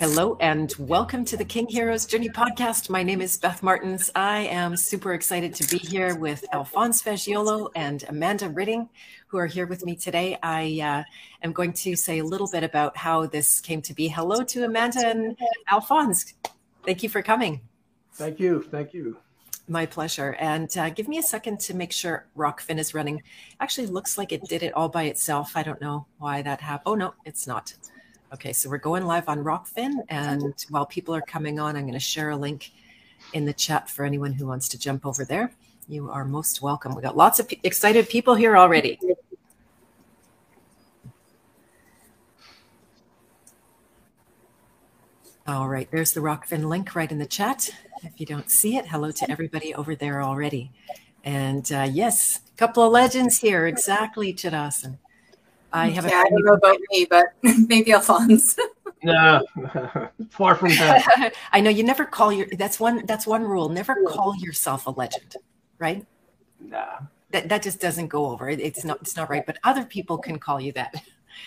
Hello and welcome to the King Heroes Journey podcast. My name is Beth Martins. I am super excited to be here with Alphonse Fagiolo and Amanda Ridding, who are here with me today. I uh, am going to say a little bit about how this came to be. Hello to Amanda and Alphonse. Thank you for coming. Thank you. Thank you. My pleasure. And uh, give me a second to make sure Rokfin is running. Actually, looks like it did it all by itself. I don't know why that happened. Oh, no, it's not. Okay, so we're going live on Rokfin. And while people are coming on, I'm going to share a link in the chat for anyone who wants to jump over there. You are most welcome. We got lots of excited people here already. All right, there's the Rokfin link right in the chat. If you don't see it, hello to everybody over there already. And uh, yes, a couple of legends here. Exactly, Chidasan. I have yeah, a I don't know about me, but maybe Alphonse. no, far from that. I know you never call your that's one that's one rule. Never call yourself a legend, right? Nah. That that just doesn't go over. It's not it's not right. But other people can call you that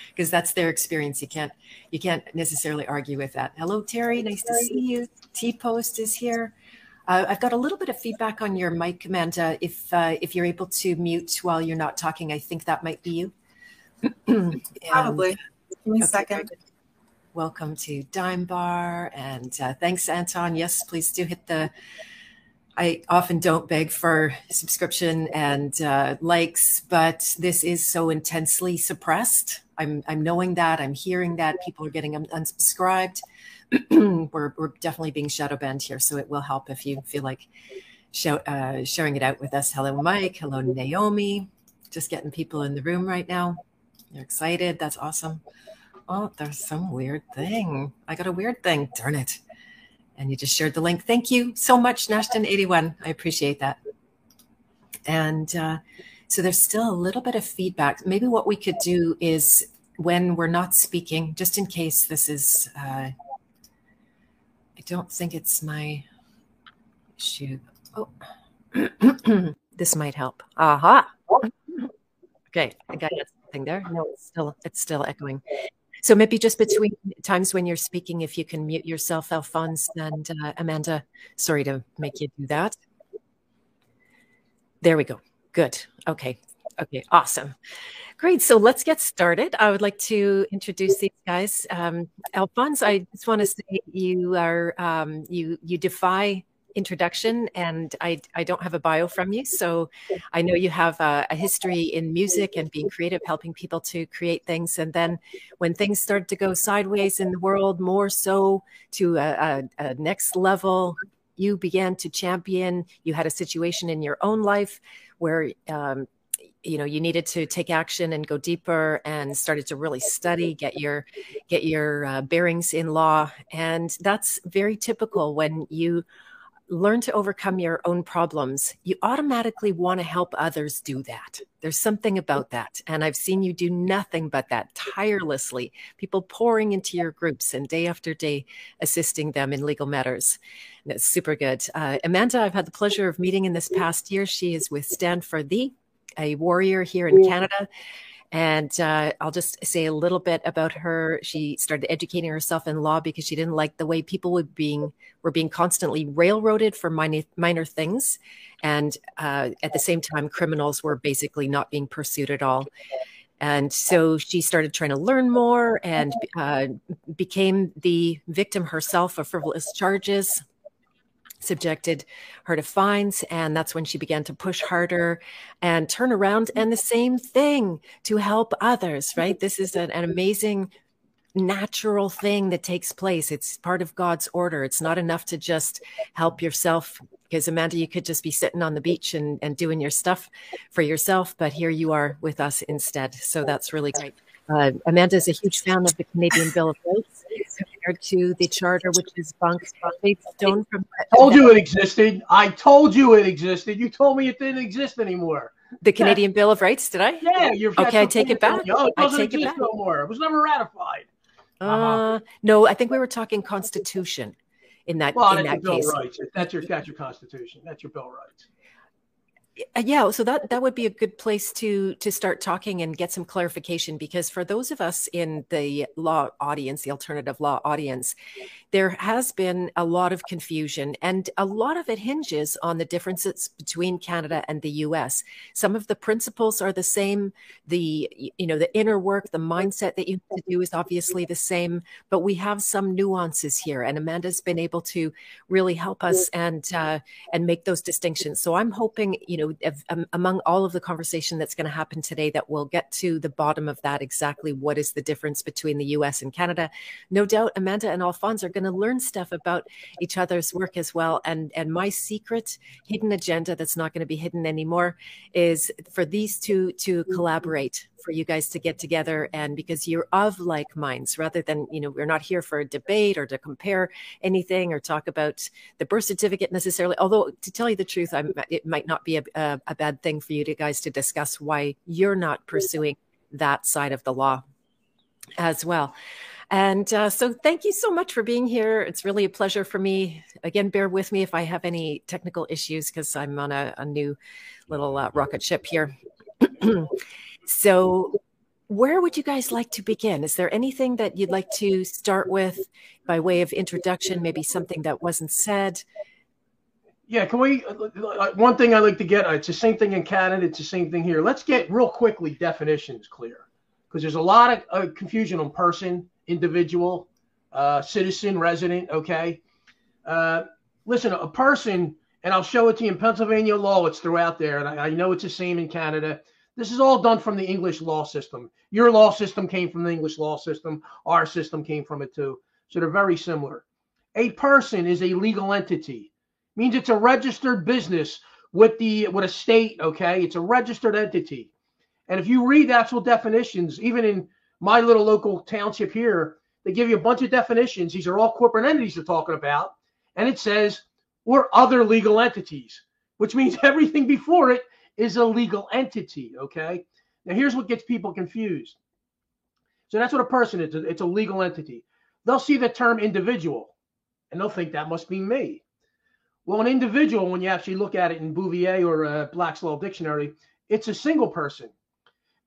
because that's their experience. You can't you can't necessarily argue with that. Hello, Terry. Nice to see you. T Post is here. Uh, I've got a little bit of feedback on your mic, Amanda. If uh, if you're able to mute while you're not talking, I think that might be you. Probably. Give me a second. Welcome to Dime Bar. And uh, thanks, Anton. Yes, please do hit the. I often don't beg for subscription and uh, likes, but this is so intensely suppressed. I'm, I'm knowing that. I'm hearing that people are getting unsubscribed. we're, we're definitely being shadow banned here, so it will help if you feel like show, uh, sharing it out with us. Hello, Mike. Hello, Naomi. Just getting people in the room right now. You're excited. That's awesome. Oh, there's some weird thing. I got a weird thing. Darn it. And you just shared the link. Thank you so much, Nashton81. I appreciate that. And uh, so there's still a little bit of feedback. Maybe what we could do is when we're not speaking, just in case this is, uh, I don't think it's my issue. Oh, this might help. Aha. Okay, I got it something there? No, it's still it's still echoing. So maybe just between times when you're speaking, if you can mute yourself, Alphonse and uh, Amanda. Sorry to make you do that. There we go. Good. Okay. Okay. Awesome. Great. So let's get started. I would like to introduce these guys. Um, Alphonse, I just want to say you are um, you you defy introduction and I, I don't have a bio from you. So I know you have a, a, history in music and being creative, helping people to create things. And then when things started to go sideways in the world, more so to a, a, a next level, you began to champion, you had a situation in your own life where, um, you know you needed to take action and go deeper and started to really study get your get your uh, bearings in law and that's very typical when you learn to overcome your own problems, you automatically want to help others do that. There's something about that. And I've seen you do nothing but that tirelessly, people pouring into your groups and day after day assisting them in legal matters. And it's super good. Uh, Amanda, I've had the pleasure of meeting in this past year. She is with Stand for Thee, a warrior here in Canada. And uh, I'll just say a little bit about her. She started educating herself in law because she didn't like the way people were being were being constantly railroaded for minor, minor things, and uh, at the same time, criminals were basically not being pursued at all. And so she started trying to learn more and uh, became the victim herself of frivolous charges subjected her to fines. And that's when she began to push harder and turn around. And the same thing to help others, right? This is an, an amazing natural thing that takes place. It's part of God's order. It's not enough to just help yourself because Amanda, you could just be sitting on the beach and, and doing your stuff for yourself, but here you are with us instead. So that's really great. Uh, Amanda is a huge fan of the Canadian Bill of Rights compared to the charter, which is bunk stone from. I told you it existed. I told you it existed. You told me it didn't exist anymore. The Canadian yeah. Bill of Rights, did I? Yeah, you're okay. I take it back. Oh, it doesn't I take exist it back. no more. It was never ratified. Uh, uh-huh. No, I think we were talking Constitution in that well, in that Bill case. Rights. That's your that's your Constitution. That's your Bill of Rights. Uh, yeah, so that that would be a good place to to start talking and get some clarification because for those of us in the law audience, the alternative law audience, there has been a lot of confusion and a lot of it hinges on the differences between Canada and the US. Some of the principles are the same, the you know, the inner work, the mindset that you have to do is obviously the same, but we have some nuances here and Amanda's been able to really help us and uh, and make those distinctions. So I'm hoping, you know, know, if, um, among all of the conversation that's going to happen today, that we'll get to the bottom of that exactly what is the difference between the US and Canada. No doubt Amanda and Alphonse are going to learn stuff about each other's work as well. And, and my secret hidden agenda that's not going to be hidden anymore is for these two to collaborate for you guys to get together and because you're of like minds rather than you know we're not here for a debate or to compare anything or talk about the birth certificate necessarily although to tell you the truth I'm, it might not be a, a, a bad thing for you to guys to discuss why you're not pursuing that side of the law as well and uh, so, thank you so much for being here. It's really a pleasure for me. Again, bear with me if I have any technical issues because I'm on a, a new little uh, rocket ship here. So, where would you guys like to begin? Is there anything that you'd like to start with by way of introduction? Maybe something that wasn't said? Yeah, can we? One thing I like to get, it's the same thing in Canada, it's the same thing here. Let's get real quickly definitions clear because there's a lot of uh, confusion on person, individual, uh, citizen, resident, okay? Uh, listen, a person, and I'll show it to you in Pennsylvania law, it's throughout there, and I, I know it's the same in Canada. This is all done from the English law system. Your law system came from the English law system. Our system came from it too. So they're very similar. A person is a legal entity. Means it's a registered business with the with a state, okay? It's a registered entity. And if you read the actual definitions, even in my little local township here, they give you a bunch of definitions. These are all corporate entities they're talking about. And it says, or other legal entities, which means everything before it is a legal entity. Okay. Now, here's what gets people confused. So that's what a person is. It's a legal entity. They'll see the term individual and they'll think that must be me. Well, an individual, when you actually look at it in Bouvier or uh, Black's Law Dictionary, it's a single person.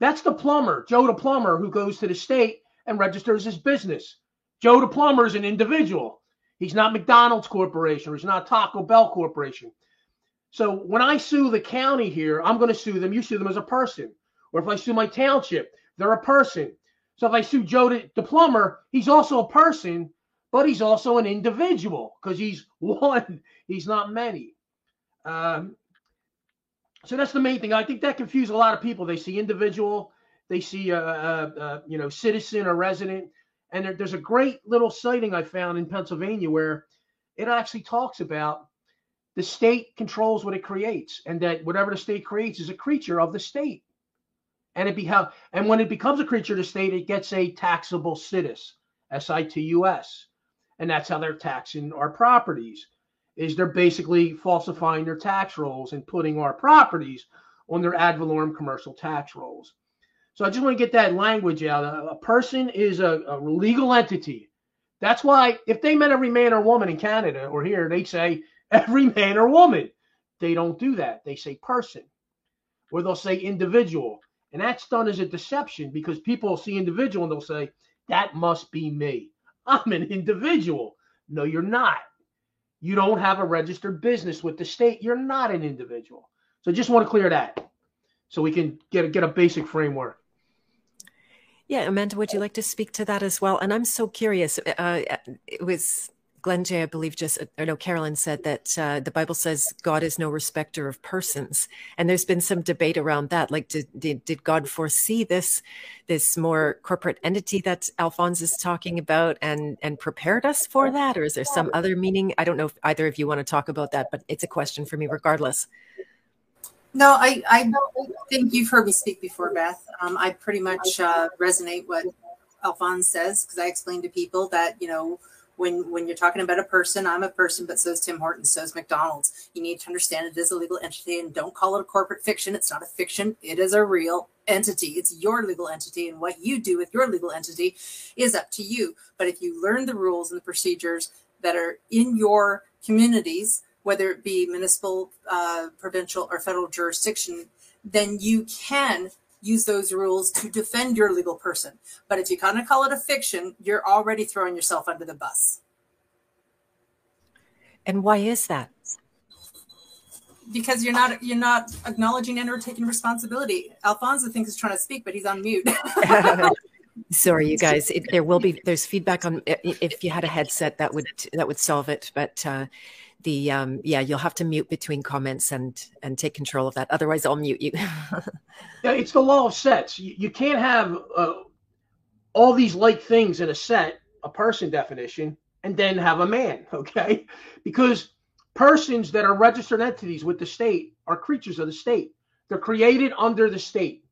That's the plumber, Joe the plumber, who goes to the state and registers his business. Joe the plumber is an individual. He's not McDonald's Corporation or he's not Taco Bell Corporation. So when I sue the county here, I'm going to sue them. You sue them as a person. Or if I sue my township, they're a person. So if I sue Joe the, the plumber, he's also a person, but he's also an individual because he's one. He's not many. Um, so that's the main thing. I think that confuses a lot of people. They see individual, they see a, a, a you know citizen or resident, and there, there's a great little citing I found in Pennsylvania where it actually talks about the state controls what it creates, and that whatever the state creates is a creature of the state. And it be and when it becomes a creature of the state, it gets a taxable situs, S-I-T-U-S, and that's how they're taxing our properties. Is they're basically falsifying their tax rolls and putting our properties on their ad valorem commercial tax rolls. So I just want to get that language out. A, a person is a, a, legal entity. That's why if they met every man or woman in Canada or here, they'd say every man or woman. They don't do that. They say person, or they'll say individual. And that's done as a deception because people see individual and they'll say, that must be me. I'm an individual. No, you're not. You don't have a registered business with the state. You're not an individual. So just want to clear that so we can get a, get a basic framework. Yeah, Amanda, would you like to speak to that as well? And I'm so curious. Uh, it was Glenn J, I believe, just, or no, Carolyn said that uh, the Bible says God is no respecter of persons. And there's been some debate around that. Like, did, did, did God foresee this, this more corporate entity that Alphonse is talking about and, and prepared us for that? Or is there some other meaning? I don't know if either of you want to talk about that, but it's a question for me regardless. No, I, I think you've heard me speak before, Beth. Um, I pretty much uh, resonate what Alphonse says because I explain to people that, you know, when when you're talking about a person, I'm a person, but so is Tim Hortons, so is McDonald's. You need to understand it is a legal entity and don't call it a corporate fiction. It's not a fiction, it is a real entity. It's your legal entity, and what you do with your legal entity is up to you. But if you learn the rules and the procedures that are in your communities, whether it be municipal, uh, provincial, or federal jurisdiction, then you can use those rules to defend your legal person. But if you kind of call it a fiction, you're already throwing yourself under the bus. And why is that? Because you're not you're not acknowledging and or taking responsibility. Alfonso thinks he's trying to speak, but he's on mute. Sorry, you guys. It, there will be there's feedback on if you had a headset that would that would solve it, but uh, the um, yeah you'll have to mute between comments and and take control of that. Otherwise, I'll mute you. yeah, it's the law of sets. You, you can't have uh, all these like things in a set, a person definition, and then have a man. Okay, because persons that are registered entities with the state are creatures of the state. They're created under the state.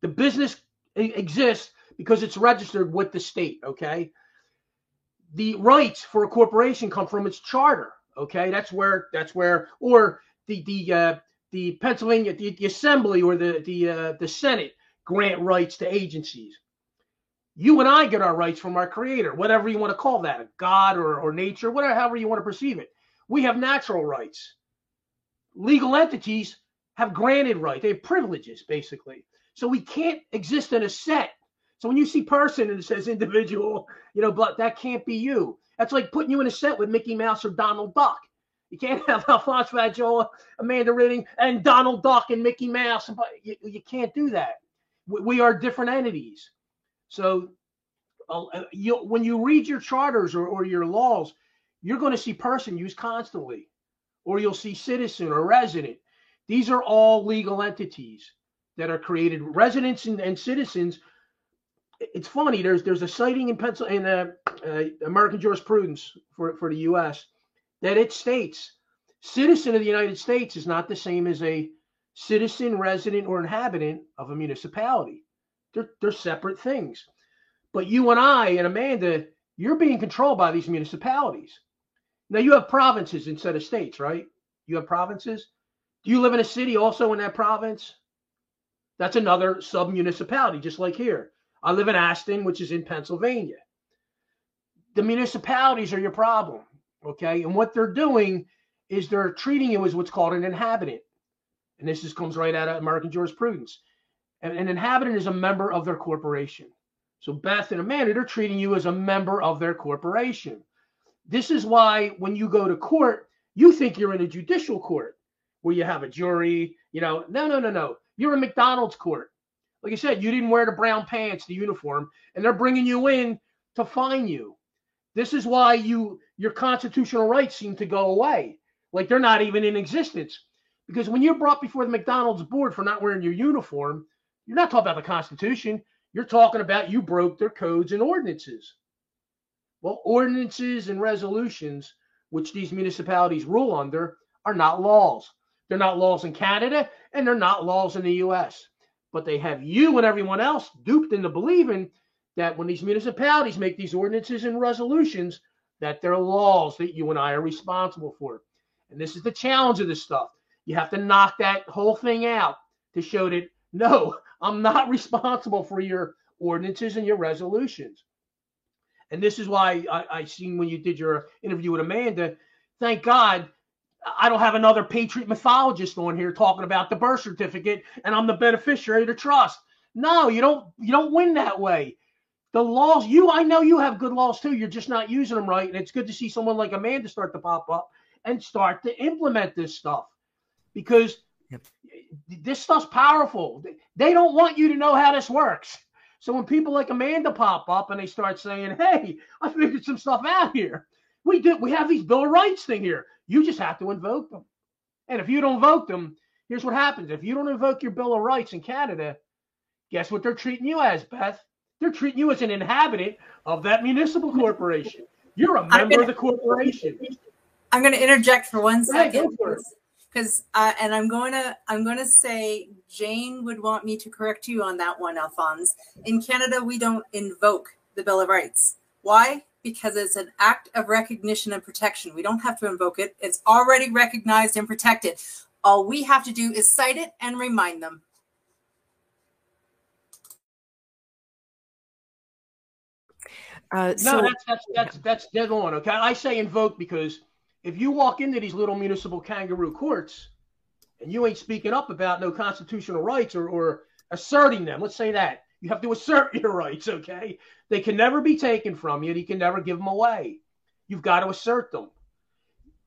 The business exists because it's registered with the state. Okay. The rights for a corporation come from its charter. Okay, that's where that's where or the the uh, the Pennsylvania the, the Assembly or the the uh, the Senate grant rights to agencies. You and I get our rights from our Creator, whatever you want to call that, God or or nature, whatever however you want to perceive it. We have natural rights. Legal entities have granted rights. They have privileges, basically. So we can't exist in a set so when you see person and it says individual, you know, but that can't be you. That's like putting you in a set with Mickey Mouse or Donald Duck. You can't have Alphonse Fagiolo, Amanda Ridding, and Donald Duck and Mickey Mouse. You, you can't do that. We, we are different entities. So uh, you, when you read your charters or, or your laws, you're going to see person used constantly, or you'll see citizen or resident. These are all legal entities that are created. Residents and, and citizens it's funny. There's there's a citing in Pennsylvania, in uh, uh, American jurisprudence for for the U.S. that it states citizen of the United States is not the same as a citizen, resident, or inhabitant of a municipality. They're they're separate things. But you and I and Amanda, you're being controlled by these municipalities. Now you have provinces instead of states, right? You have provinces. Do you live in a city also in that province? That's another sub municipality, just like here. I live in Aston, which is in Pennsylvania. The municipalities are your problem. Okay. And what they're doing is they're treating you as what's called an inhabitant. And this just comes right out of American jurisprudence. And an inhabitant is a member of their corporation. So Beth and Amanda, they're treating you as a member of their corporation. This is why when you go to court, you think you're in a judicial court where you have a jury. You know, no, no, no, no. You're a McDonald's court like I said, you didn't wear the brown pants, the uniform, and they're bringing you in to fine you. This is why you your constitutional rights seem to go away. Like they're not even in existence. Because when you're brought before the McDonald's board for not wearing your uniform, you're not talking about the Constitution. You're talking about you broke their codes and ordinances. Well, ordinances and resolutions, which these municipalities rule under, are not laws. They're not laws in Canada and they're not laws in the US but they have you and everyone else duped into believing that when these municipalities make these ordinances and resolutions, that they're laws that you and I are responsible for. And this is the challenge of this stuff. You have to knock that whole thing out to show that no, I'm not responsible for your ordinances and your resolutions. And this is why I, I seen when you did your interview with Amanda, thank God I don't have another patriot mythologist on here talking about the birth certificate and I'm the beneficiary of the trust. No, you don't you don't win that way. The laws, you I know you have good laws too. You're just not using them right. And it's good to see someone like Amanda start to pop up and start to implement this stuff. Because yep. this stuff's powerful. They don't want you to know how this works. So when people like Amanda pop up and they start saying, "Hey, I figured some stuff out here," we did. We have these Bill of Rights thing here. You just have to invoke them. And if you don't invoke them, here's what happens. If you don't invoke your Bill of Rights in Canada, guess what they're treating you as, Beth? They're treating you as an inhabitant of that municipal corporation. You're a member gonna, of the corporation. I'm going to interject for one second. Because uh, and I'm going to I'm going to say Jane would want me to correct you on that one, Alphonse. In Canada, we don't invoke the Bill of Rights. Why? Because it's an act of recognition and protection. We don't have to invoke it, it's already recognized and protected. All we have to do is cite it and remind them. Uh, so, no, that's that's that's that's dead on. Okay, I say invoke because if you walk into these little municipal kangaroo courts and you ain't speaking up about no constitutional rights or, or asserting them, let's say that you have to assert your rights, okay? They can never be taken from you. And you can never give them away. You've got to assert them.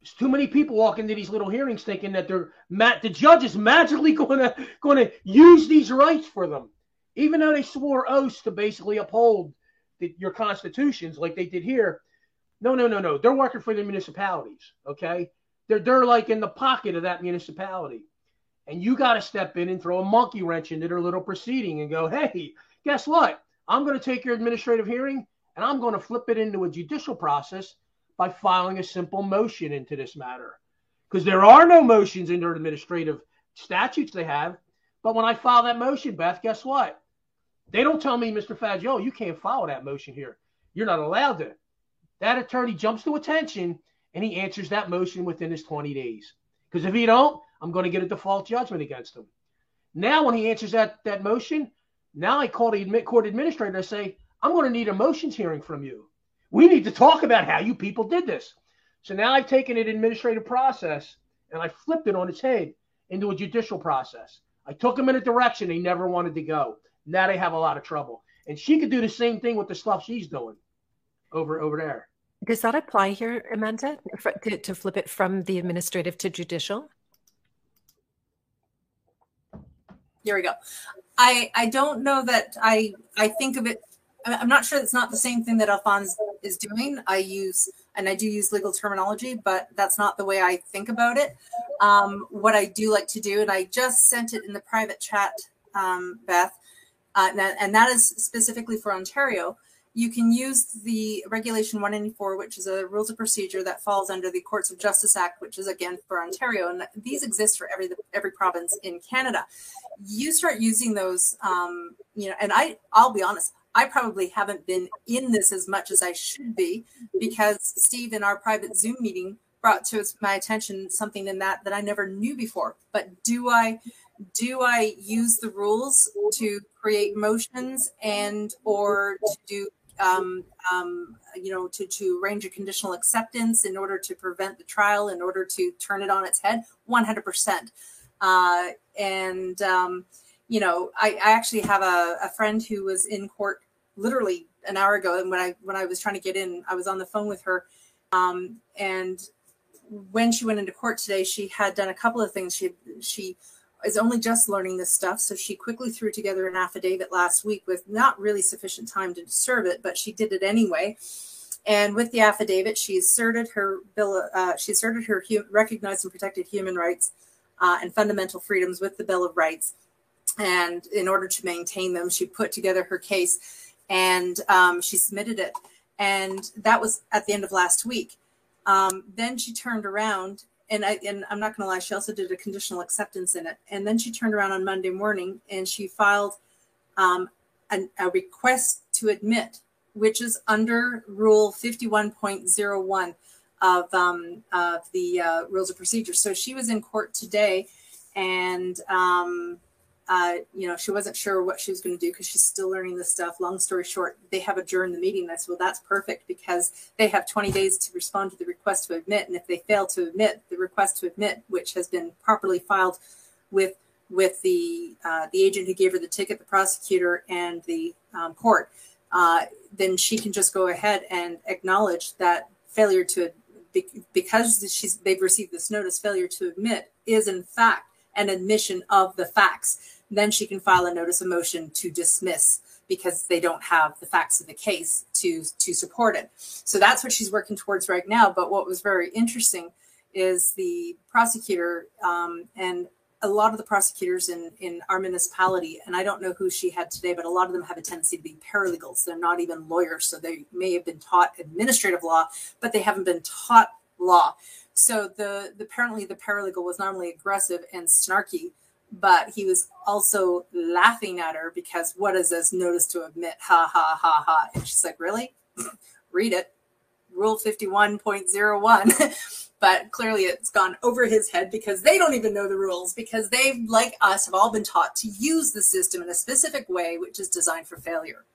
There's too many people walk into these little hearings thinking that they're the judge is magically going to going to use these rights for them, even though they swore oaths to basically uphold the, your constitutions like they did here. No, no, no, no. They're working for the municipalities. Okay, they're they're like in the pocket of that municipality, and you got to step in and throw a monkey wrench into their little proceeding and go, hey, guess what? I'm going to take your administrative hearing and I'm going to flip it into a judicial process by filing a simple motion into this matter. Because there are no motions in their administrative statutes they have. But when I file that motion, Beth, guess what? They don't tell me, Mr. Faggio, you can't file that motion here. You're not allowed to. That attorney jumps to attention and he answers that motion within his 20 days. Because if he don't, I'm going to get a default judgment against him. Now, when he answers that, that motion, now I call the court administrator and say, I'm going to need a motions hearing from you. We need to talk about how you people did this. So now I've taken an administrative process and I flipped it on its head into a judicial process. I took him in a direction he never wanted to go. Now they have a lot of trouble. And she could do the same thing with the stuff she's doing over over there. Does that apply here, Amanda, to, to flip it from the administrative to judicial? Here we go. I I don't know that I I think of it. I'm not sure it's not the same thing that Alphonse is doing. I use and I do use legal terminology, but that's not the way I think about it. Um, what I do like to do, and I just sent it in the private chat, um, Beth, uh, and that is specifically for Ontario you can use the regulation 194 which is a rules of procedure that falls under the courts of justice act which is again for ontario and these exist for every every province in canada. You start using those um, you know and i i'll be honest i probably haven't been in this as much as i should be because steve in our private zoom meeting brought to my attention something in that that i never knew before. But do i do i use the rules to create motions and or to do um, um, you know, to, to arrange a conditional acceptance in order to prevent the trial, in order to turn it on its head, 100%. Uh, and, um, you know, I, I actually have a, a, friend who was in court literally an hour ago. And when I, when I was trying to get in, I was on the phone with her. Um, and when she went into court today, she had done a couple of things. She, she, is only just learning this stuff. So she quickly threw together an affidavit last week with not really sufficient time to serve it, but she did it anyway. And with the affidavit, she asserted her bill. Uh, she asserted her hu- recognized and protected human rights uh, and fundamental freedoms with the Bill of Rights. And in order to maintain them, she put together her case and um, she submitted it. And that was at the end of last week. Um, then she turned around and I and I'm not going to lie, she also did a conditional acceptance in it. And then she turned around on Monday morning and she filed um, an, a request to admit, which is under Rule 51.01 of um, of the uh, Rules of Procedure. So she was in court today, and um, uh, you know, she wasn't sure what she was going to do because she's still learning this stuff. Long story short, they have adjourned the meeting. I said, well, that's perfect because they have 20 days to respond to the request to admit. And if they fail to admit the request to admit, which has been properly filed with with the uh, the agent who gave her the ticket, the prosecutor, and the um, court, uh, then she can just go ahead and acknowledge that failure to because she's they've received this notice, failure to admit is in fact an admission of the facts then she can file a notice of motion to dismiss because they don't have the facts of the case to to support it. So that's what she's working towards right now. But what was very interesting is the prosecutor um, and a lot of the prosecutors in in our municipality, and I don't know who she had today, but a lot of them have a tendency to be paralegals. They're not even lawyers, so they may have been taught administrative law, but they haven't been taught law. So the, the apparently the paralegal was not only aggressive and snarky, but he was also laughing at her because what is this notice to admit? Ha ha ha ha. And she's like, Really? Read it. Rule 51.01. but clearly it's gone over his head because they don't even know the rules because they, like us, have all been taught to use the system in a specific way, which is designed for failure.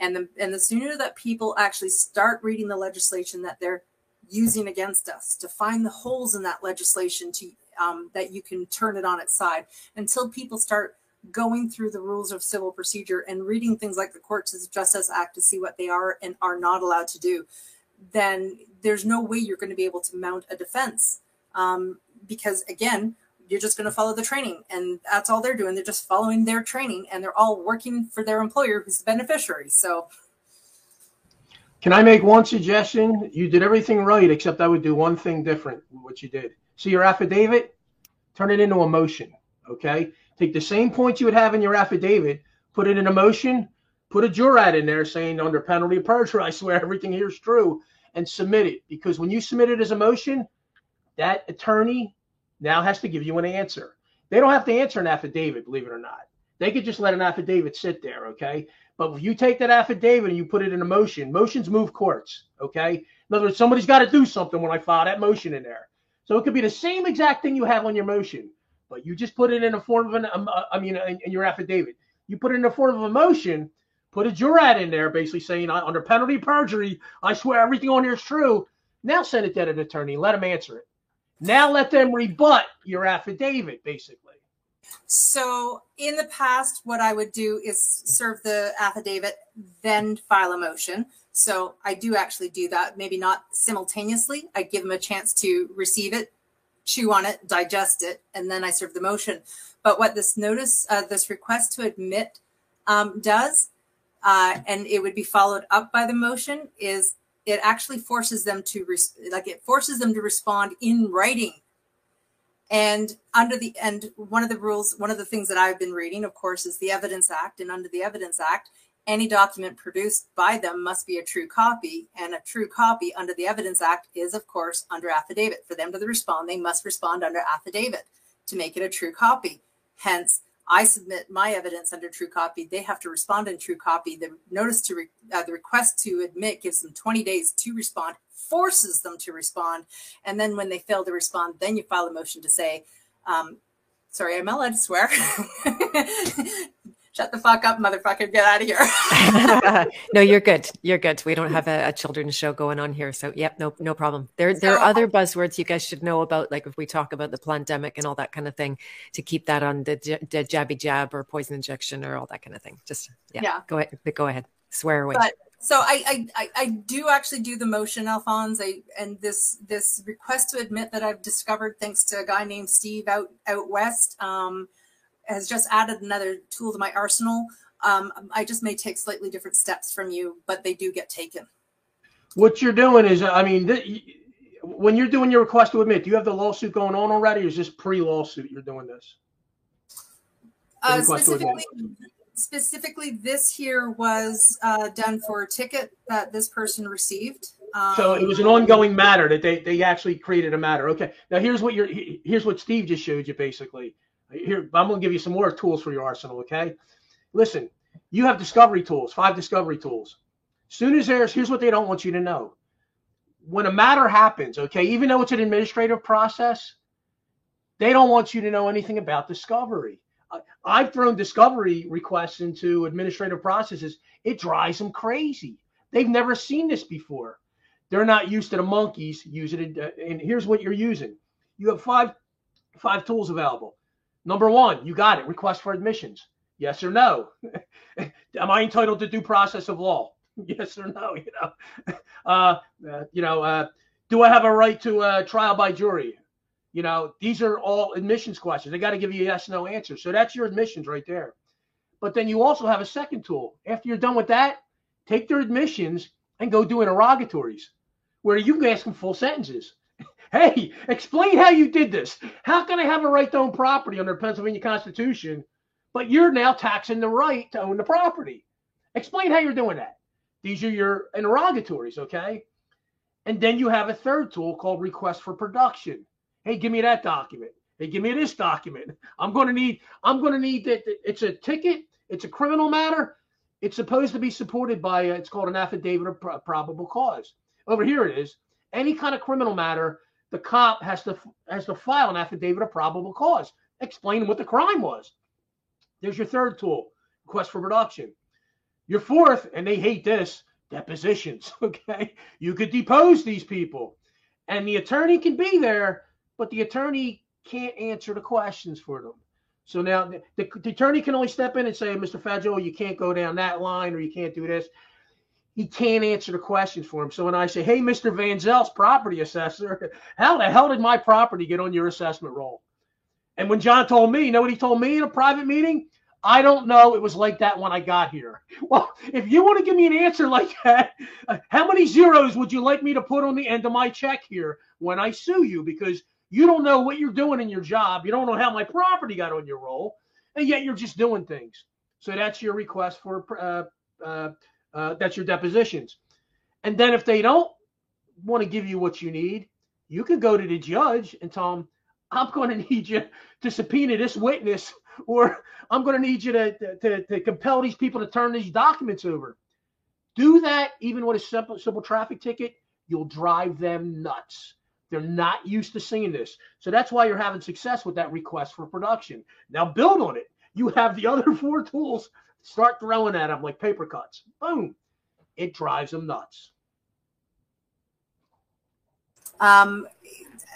And the, and the sooner that people actually start reading the legislation that they're using against us, to find the holes in that legislation to um, that you can turn it on its side until people start going through the rules of civil procedure and reading things like the Courts of Justice Act to see what they are and are not allowed to do, then there's no way you're going to be able to mount a defense. Um, because again, you're just going to follow the training and that's all they're doing. They're just following their training and they're all working for their employer who's the beneficiary so. Can i make one suggestion? You did everything right except i would do one thing different what you did see your affidavit turn it into a motion okay take the same points you would have in your affidavit put it in a motion put a jurat in there saying under penalty of perjury i swear everything here is true and submit it because when you submit it as a motion that attorney now has to give you an answer. They don't have to answer an affidavit, believe it or not. They could just let an affidavit sit there, okay? But if you take that affidavit and you put it in a motion, motions move courts, okay? In other words, somebody's got to do something when I file that motion in there. So it could be the same exact thing you have on your motion, but you just put it in a form of an, um, uh, I mean, in, in, your affidavit. You put it in the form of a motion, put a jurat in there, basically saying under penalty of perjury, I swear everything on here is true. Now send it to an attorney, let them answer it. Now let them rebut your affidavit, basically. So in the past, what I would do is serve the affidavit, then file a motion. So I do actually do that, maybe not simultaneously. I give them a chance to receive it, chew on it, digest it, and then I serve the motion. But what this notice, uh, this request to admit um, does, uh, and it would be followed up by the motion, is it actually forces them to like it forces them to respond in writing and under the and one of the rules one of the things that i've been reading of course is the evidence act. And under the evidence act any document produced by them must be a true copy. And a true copy under the evidence act is of course under affidavit. For them to respond they must respond under affidavit to make it a true copy. Hence I submit my evidence under true copy. They have to respond in true copy. The notice to re, uh, the request to admit gives them 20 days to respond, forces them to respond. And then when they fail to respond, then you file a motion to say, um, sorry, I'm allowed to swear. shut the fuck up, motherfucker, get out of here. no, you're good. You're good. We don't have a, a, children's show going on here. So yep, no, no problem. There, there are other buzzwords you guys should know about, like if we talk about the pandemic and all that kind of thing, to keep that on the, the jabby jab or poison injection or all that kind of thing. Just yeah, yeah. go ahead. Go ahead. Swear away. But, so I, I I do actually do the motion, Alphonse. I, and this this request to admit that I've discovered thanks to a guy named Steve out out west. Um, has just added another tool to my arsenal. Um, I just may take slightly different steps from you, but they do get taken. What you're doing is, I mean, th- when you're doing your request to admit, do you have the lawsuit going on already, or is this pre-lawsuit you're doing this? Uh, specifically, specifically, this here was uh, done for a ticket that this person received. Um, so it was an ongoing matter that they, they actually created a matter. Okay. Now here's what you're here's what Steve just showed you basically. Here, I'm to give you some more tools for your arsenal. Okay. Listen, you have discovery tools, five discovery tools. Soon as there's, here's what they don't want you to know. When a matter happens, okay, even though it's an administrative process, they don't want you to know anything about discovery. I've thrown discovery requests into administrative processes. It drives them crazy. They've never seen this before. They're not used to the monkeys using it. Uh, and here's what you're using. You have five five tools available. Number one, you got it. Request for admissions. Yes or no? Am I entitled to due process of law? Yes or no? You know, uh, uh, you know, uh, do I have a right to a trial by jury? You know, these are all admissions questions. They got to give you a yes no answer. So that's your admissions right there. But then you also have a second tool. After you're done with that, take their admissions and go do interrogatories, where you can ask them full sentences. Hey, explain how you did this. How can I have a right to own property under Pennsylvania Constitution, but you're now taxing the right to own the property? Explain how you're doing that. These are your interrogatories, okay? And then you have a third tool called request for production. Hey, give me that document. Hey, give me this document. I'm going to need. I'm going to need that. It's a ticket. It's a criminal matter. It's supposed to be supported by. It's called an affidavit of probable cause. Over here it is. Any kind of criminal matter the cop has to has to file an affidavit of probable cause explaining what the crime was. There's your third tool, request for production. Your fourth, and they hate this, depositions. Okay, you could depose these people. And the attorney can be there, but the attorney can't answer the questions for them. So now the, the, the attorney can only step in and say, Mr. Fedjo, you can't go down that line or you can't do this. He can't answer the questions for him. So when I say, hey, Mr. Van Zelst's property assessor, how the hell did my property get on your assessment roll? And when John told me, you know what he told me in a private meeting? I don't know. It was like that when I got here. Well, if you want to give me an answer like that, how many zeros would you like me to put on the end of my check here when I sue you? Because you don't know what you're doing in your job. You don't know how my property got on your roll, and yet you're just doing things. So that's your request for uh, uh, uh, that's your depositions. And then if they don't want to give you what you need, you can go to the judge and tell them, I'm going to need you to subpoena this witness, or I'm going to need you to, to, to compel these people to turn these documents over. Do that even with a simple, simple traffic ticket, you'll drive them nuts. They're not used to seeing this. So that's why you're having success with that request for production. Now build on it. You have the other four tools. Start throwing at them like paper cuts. Boom. It drives them nuts. Um,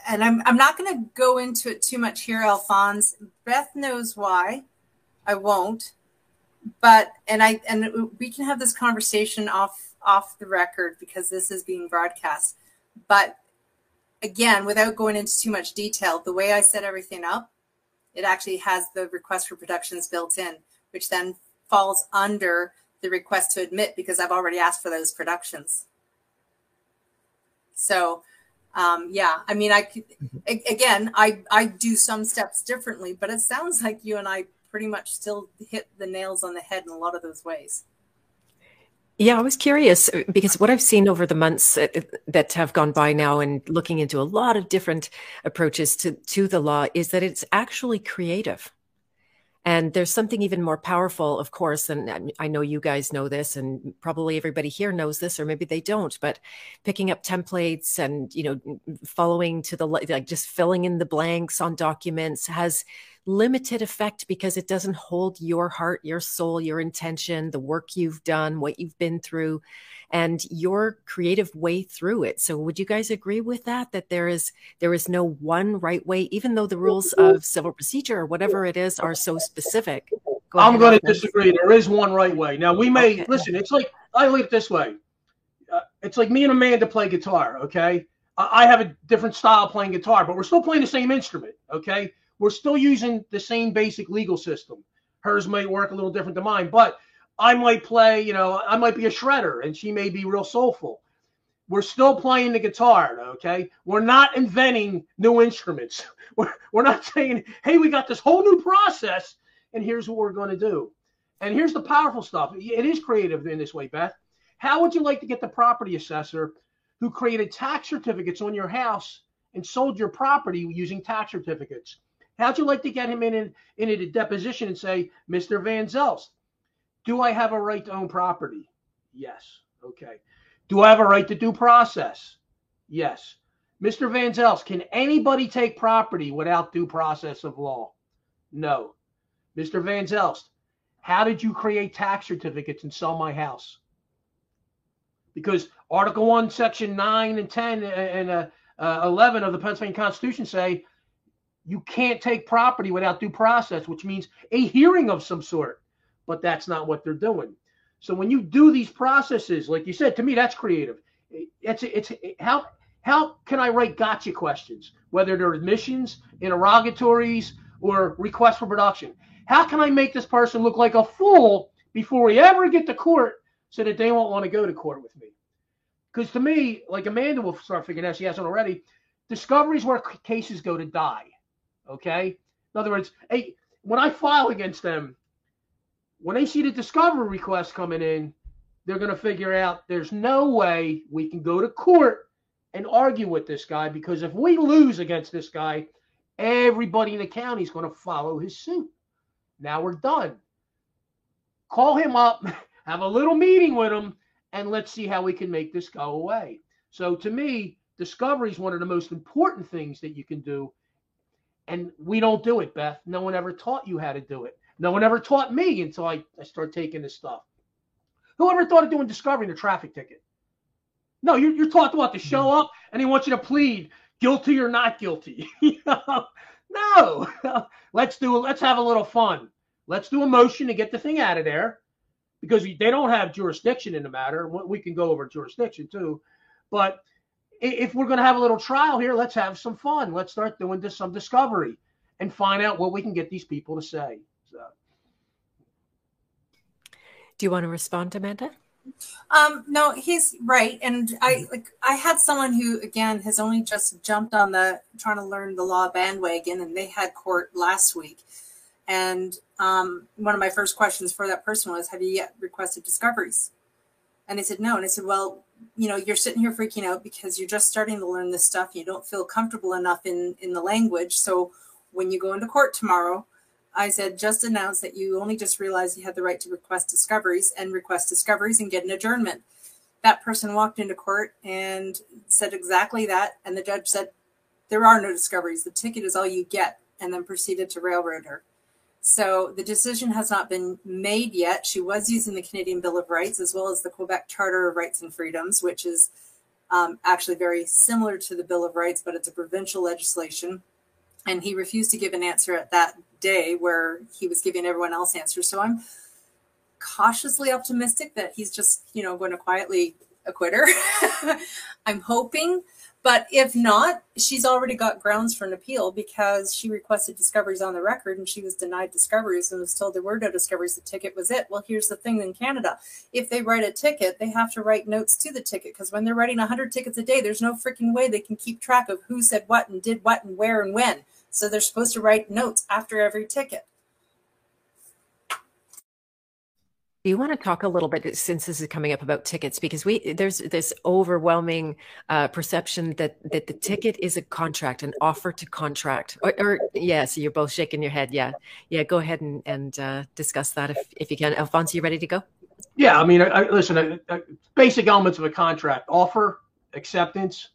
and I'm, I'm not going to go into it too much here, Alphonse. Beth knows why. I won't. But and I and we can have this conversation off off the record because this is being broadcast. But again, without going into too much detail, the way I set everything up, it actually has the request for productions built in, which then falls under the request to admit because I've already asked for those productions. So, um, yeah, I mean, I could, again, I, I do some steps differently, but it sounds like you and I pretty much still hit the nails on the head in a lot of those ways. Yeah, I was curious uh, because what I've seen over the months uh, that have gone by now and looking into a lot of different approaches to, to the law is that it's actually creative. And there's something even more powerful, of course, and I know you guys know this, and probably everybody here knows this, or maybe they don't. But picking up templates and you know following to the like just filling in the blanks on documents has limited effect because it doesn't hold your heart, your soul, your intention, the work you've done, what you've been through, and your creative way through it. So would you guys agree with that? That there is there is no one right way, even though the rules of civil procedure or whatever it is are so specific. Go I'm going to disagree. There is one right way. Now we may okay. listen. It's like I it this way. Uh, it's like me and Amanda play guitar. Okay, I have a different style playing guitar, but we're still playing the same instrument. Okay, we're still using the same basic legal system. Hers might work a little different than mine, but I might play, you know, I might be a shredder and she may be real soulful. We're still playing the guitar, okay? We're not inventing new instruments. We're, we're not saying, hey, we got this whole new process and here's what we're going to do. And here's the powerful stuff. It is creative in this way, Beth. How would you like to get the property assessor who created tax certificates on your house and sold your property using tax certificates? How'd you like to get him in, in, in a deposition and say, Mr. Van Zelst, do I have a right to own property? Yes. Okay. Do I have a right to due process? Yes. Mr. Van Zelst, can anybody take property without due process of law? No. Mr. Van Zelst, how did you create tax certificates and sell my house? Because Article 1, Section 9 and 10 and uh, uh, 11 of the Pennsylvania Constitution say you can't take property without due process, which means a hearing of some sort. But that's not what they're doing. So when you do these processes, like you said, to me, that's creative. It's it's how how can I write gotcha questions, whether they're admissions, interrogatories, or requests for production? How can I make this person look like a fool before we ever get to court so that they won't want to go to court with me? Because to me, like Amanda will start figuring out, she hasn't already, discoveries where cases go to die. Okay. In other words, hey, when I file against them, when they see the discovery request coming in, they're going to figure out there's no way we can go to court and argue with this guy because if we lose against this guy, everybody in the county is going to follow his suit. Now we're done. Call him up, have a little meeting with him, and let's see how we can make this go away. So to me, discovery is one of the most important things that you can do and we don't do it, Beth. No one ever taught you how to do it. No one ever taught me until I, I started taking this stuff. Who ever thought of doing discovery in a traffic ticket? No, you're, you're taught what to show up, and they want you to plead guilty or not guilty. no, let's do let's have a little fun. Let's do a motion to get the thing out of there because they don't have jurisdiction in the matter. We can go over jurisdiction too, but if we're going to have a little trial here, let's have some fun. Let's start doing this, some discovery and find out what we can get these people to say. So. Do you want to respond, Amanda? Um, no, he's right, and I like I had someone who again has only just jumped on the trying to learn the law bandwagon, and they had court last week, and um, one of my first questions for that person was, "Have you yet requested discoveries?" And they said no, and I said, "Well, you know, you're sitting here freaking out because you're just starting to learn this stuff. You don't feel comfortable enough in in the language. So when you go into court tomorrow." I said, just announce that you only just realized you had the right to request discoveries and request discoveries and get an adjournment. That person walked into court and said exactly that. And the judge said, there are no discoveries. The ticket is all you get, and then proceeded to railroad her. So the decision has not been made yet. She was using the Canadian Bill of Rights as well as the Quebec Charter of Rights and Freedoms, which is um, actually very similar to the Bill of Rights, but it's a provincial legislation. And he refused to give an answer at that day where he was giving everyone else answers. So I'm cautiously optimistic that he's just, you know, going to quietly acquit her. I'm hoping but if not, she's already got grounds for an appeal because she requested discoveries on the record and she was denied discoveries and was told there were no discoveries. The ticket was it. Well, here's the thing in Canada if they write a ticket, they have to write notes to the ticket because when they're writing 100 tickets a day, there's no freaking way they can keep track of who said what and did what and where and when. So they're supposed to write notes after every ticket. Do you want to talk a little bit since this is coming up about tickets because we there's this overwhelming uh, perception that that the ticket is a contract, an offer to contract, or, or yeah. So you're both shaking your head. Yeah, yeah. Go ahead and and uh, discuss that if if you can. Alfonso, you ready to go? Yeah, I mean, I, I, listen. I, basic elements of a contract: offer, acceptance,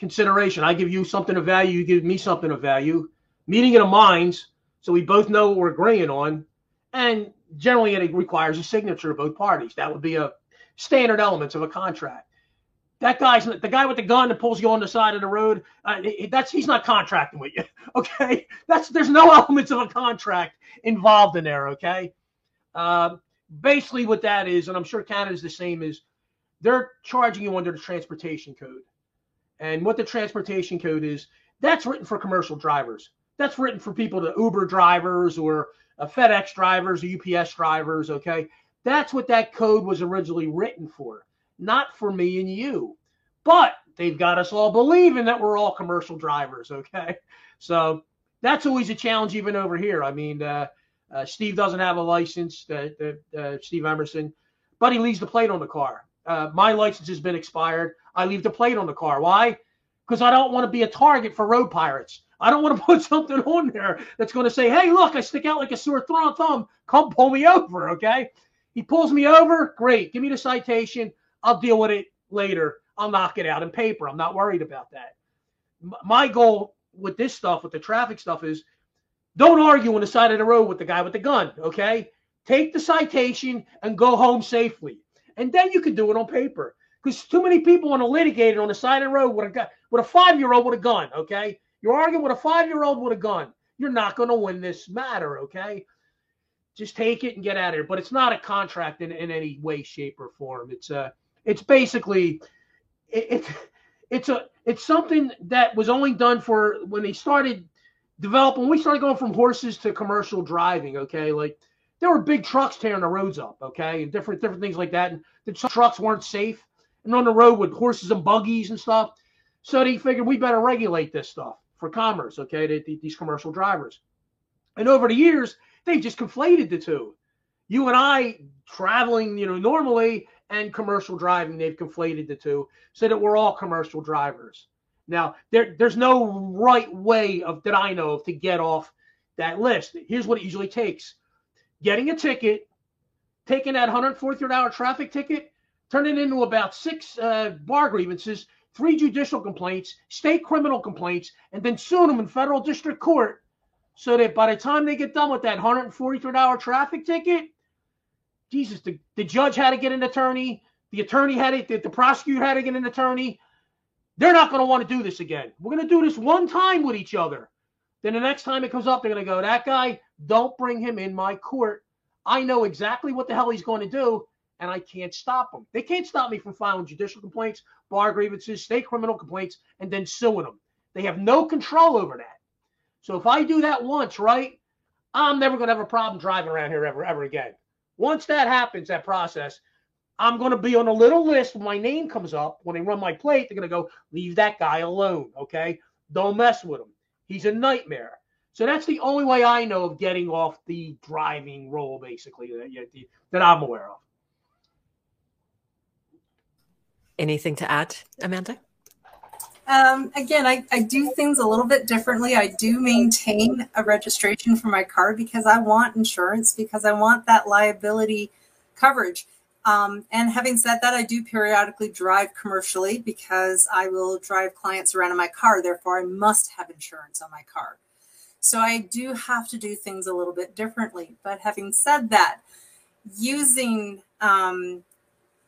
consideration. I give you something of value, you give me something of value. Meeting of the minds, so we both know what we're agreeing on, and generally it requires a signature of both parties. That would be a standard elements of a contract. That guy's the guy with the gun that pulls you on the side of the road. Uh, that's he's not contracting with you. Okay, that's there's no elements of a contract involved in there. Okay, uh, basically what that is, and I'm sure Canada's the same, is they're charging you under the transportation code, and what the transportation code is, that's written for commercial drivers. That's written for people to Uber drivers or uh, FedEx drivers or UPS drivers. Okay. That's what that code was originally written for, not for me and you. But they've got us all believing that we're all commercial drivers. Okay. So that's always a challenge, even over here. I mean, uh, uh, Steve doesn't have a license, uh, uh, Steve Emerson, but he leaves the plate on the car. Uh, my license has been expired. I leave the plate on the car. Why? Because I don't want to be a target for road pirates. I don't want to put something on there that's going to say, hey, look, I stick out like a sore thumb. Come pull me over, okay? He pulls me over. Great. Give me the citation. I'll deal with it later. I'll knock it out in paper. I'm not worried about that. My goal with this stuff, with the traffic stuff, is don't argue on the side of the road with the guy with the gun, okay? Take the citation and go home safely. And then you can do it on paper. Because too many people want to litigate it on the side of the road with a, guy with a five year old with a gun, okay? You're arguing with a five year old with a gun. You're not going to win this matter, okay? Just take it and get out of here. But it's not a contract in, in any way, shape, or form. It's a, it's basically, it, it it's a, it's something that was only done for when they started developing. We started going from horses to commercial driving, okay, like there were big trucks tearing the roads up, okay, and different different things like that. And the trucks weren't safe, and on the road with horses and buggies and stuff. So they figured we better regulate this stuff for commerce, okay, to, these commercial drivers. And over the years, they've just conflated the two. You and I traveling, you know, normally and commercial driving, they've conflated the two so that we're all commercial drivers. Now, there, there's no right way of that I know of to get off that list. Here's what it usually takes: getting a ticket, taking that 143 hour traffic ticket, turning it into about six uh, bar grievances, three judicial complaints, state criminal complaints, and then suing them in federal district court so that by the time they get done with that 143 hour traffic ticket, Jesus, the, the judge had to get an attorney, The attorney had it, the, the prosecutor had to get an attorney. They're not going to want to do this again. We're going to do this one time with each other. Then the next time it comes up, they're going to go, that guy, don't bring him in my court. I know exactly what the hell he's going to do, and I can't stop them. They can't stop me from filing judicial complaints, bar grievances, state criminal complaints, and then suing them. They have no control over that. So if I do that once, right, I'm never going to have a problem driving around here ever, ever again. Once that happens, that process, I'm going to be on a little list when my name comes up. When they run my plate, they're going to go, leave that guy alone. Okay. Don't mess with him. He's a nightmare. So that's the only way I know of getting off the driving roll, basically, that, that I'm aware of. Anything to add, Amanda? Um, again, I, I do things a little bit differently. I do maintain a registration for my car because I want insurance, because I want that liability coverage. Um, and having said that, I do periodically drive commercially because I will drive clients around in my car. Therefore, I must have insurance on my car. So I do have to do things a little bit differently. But having said that, using um,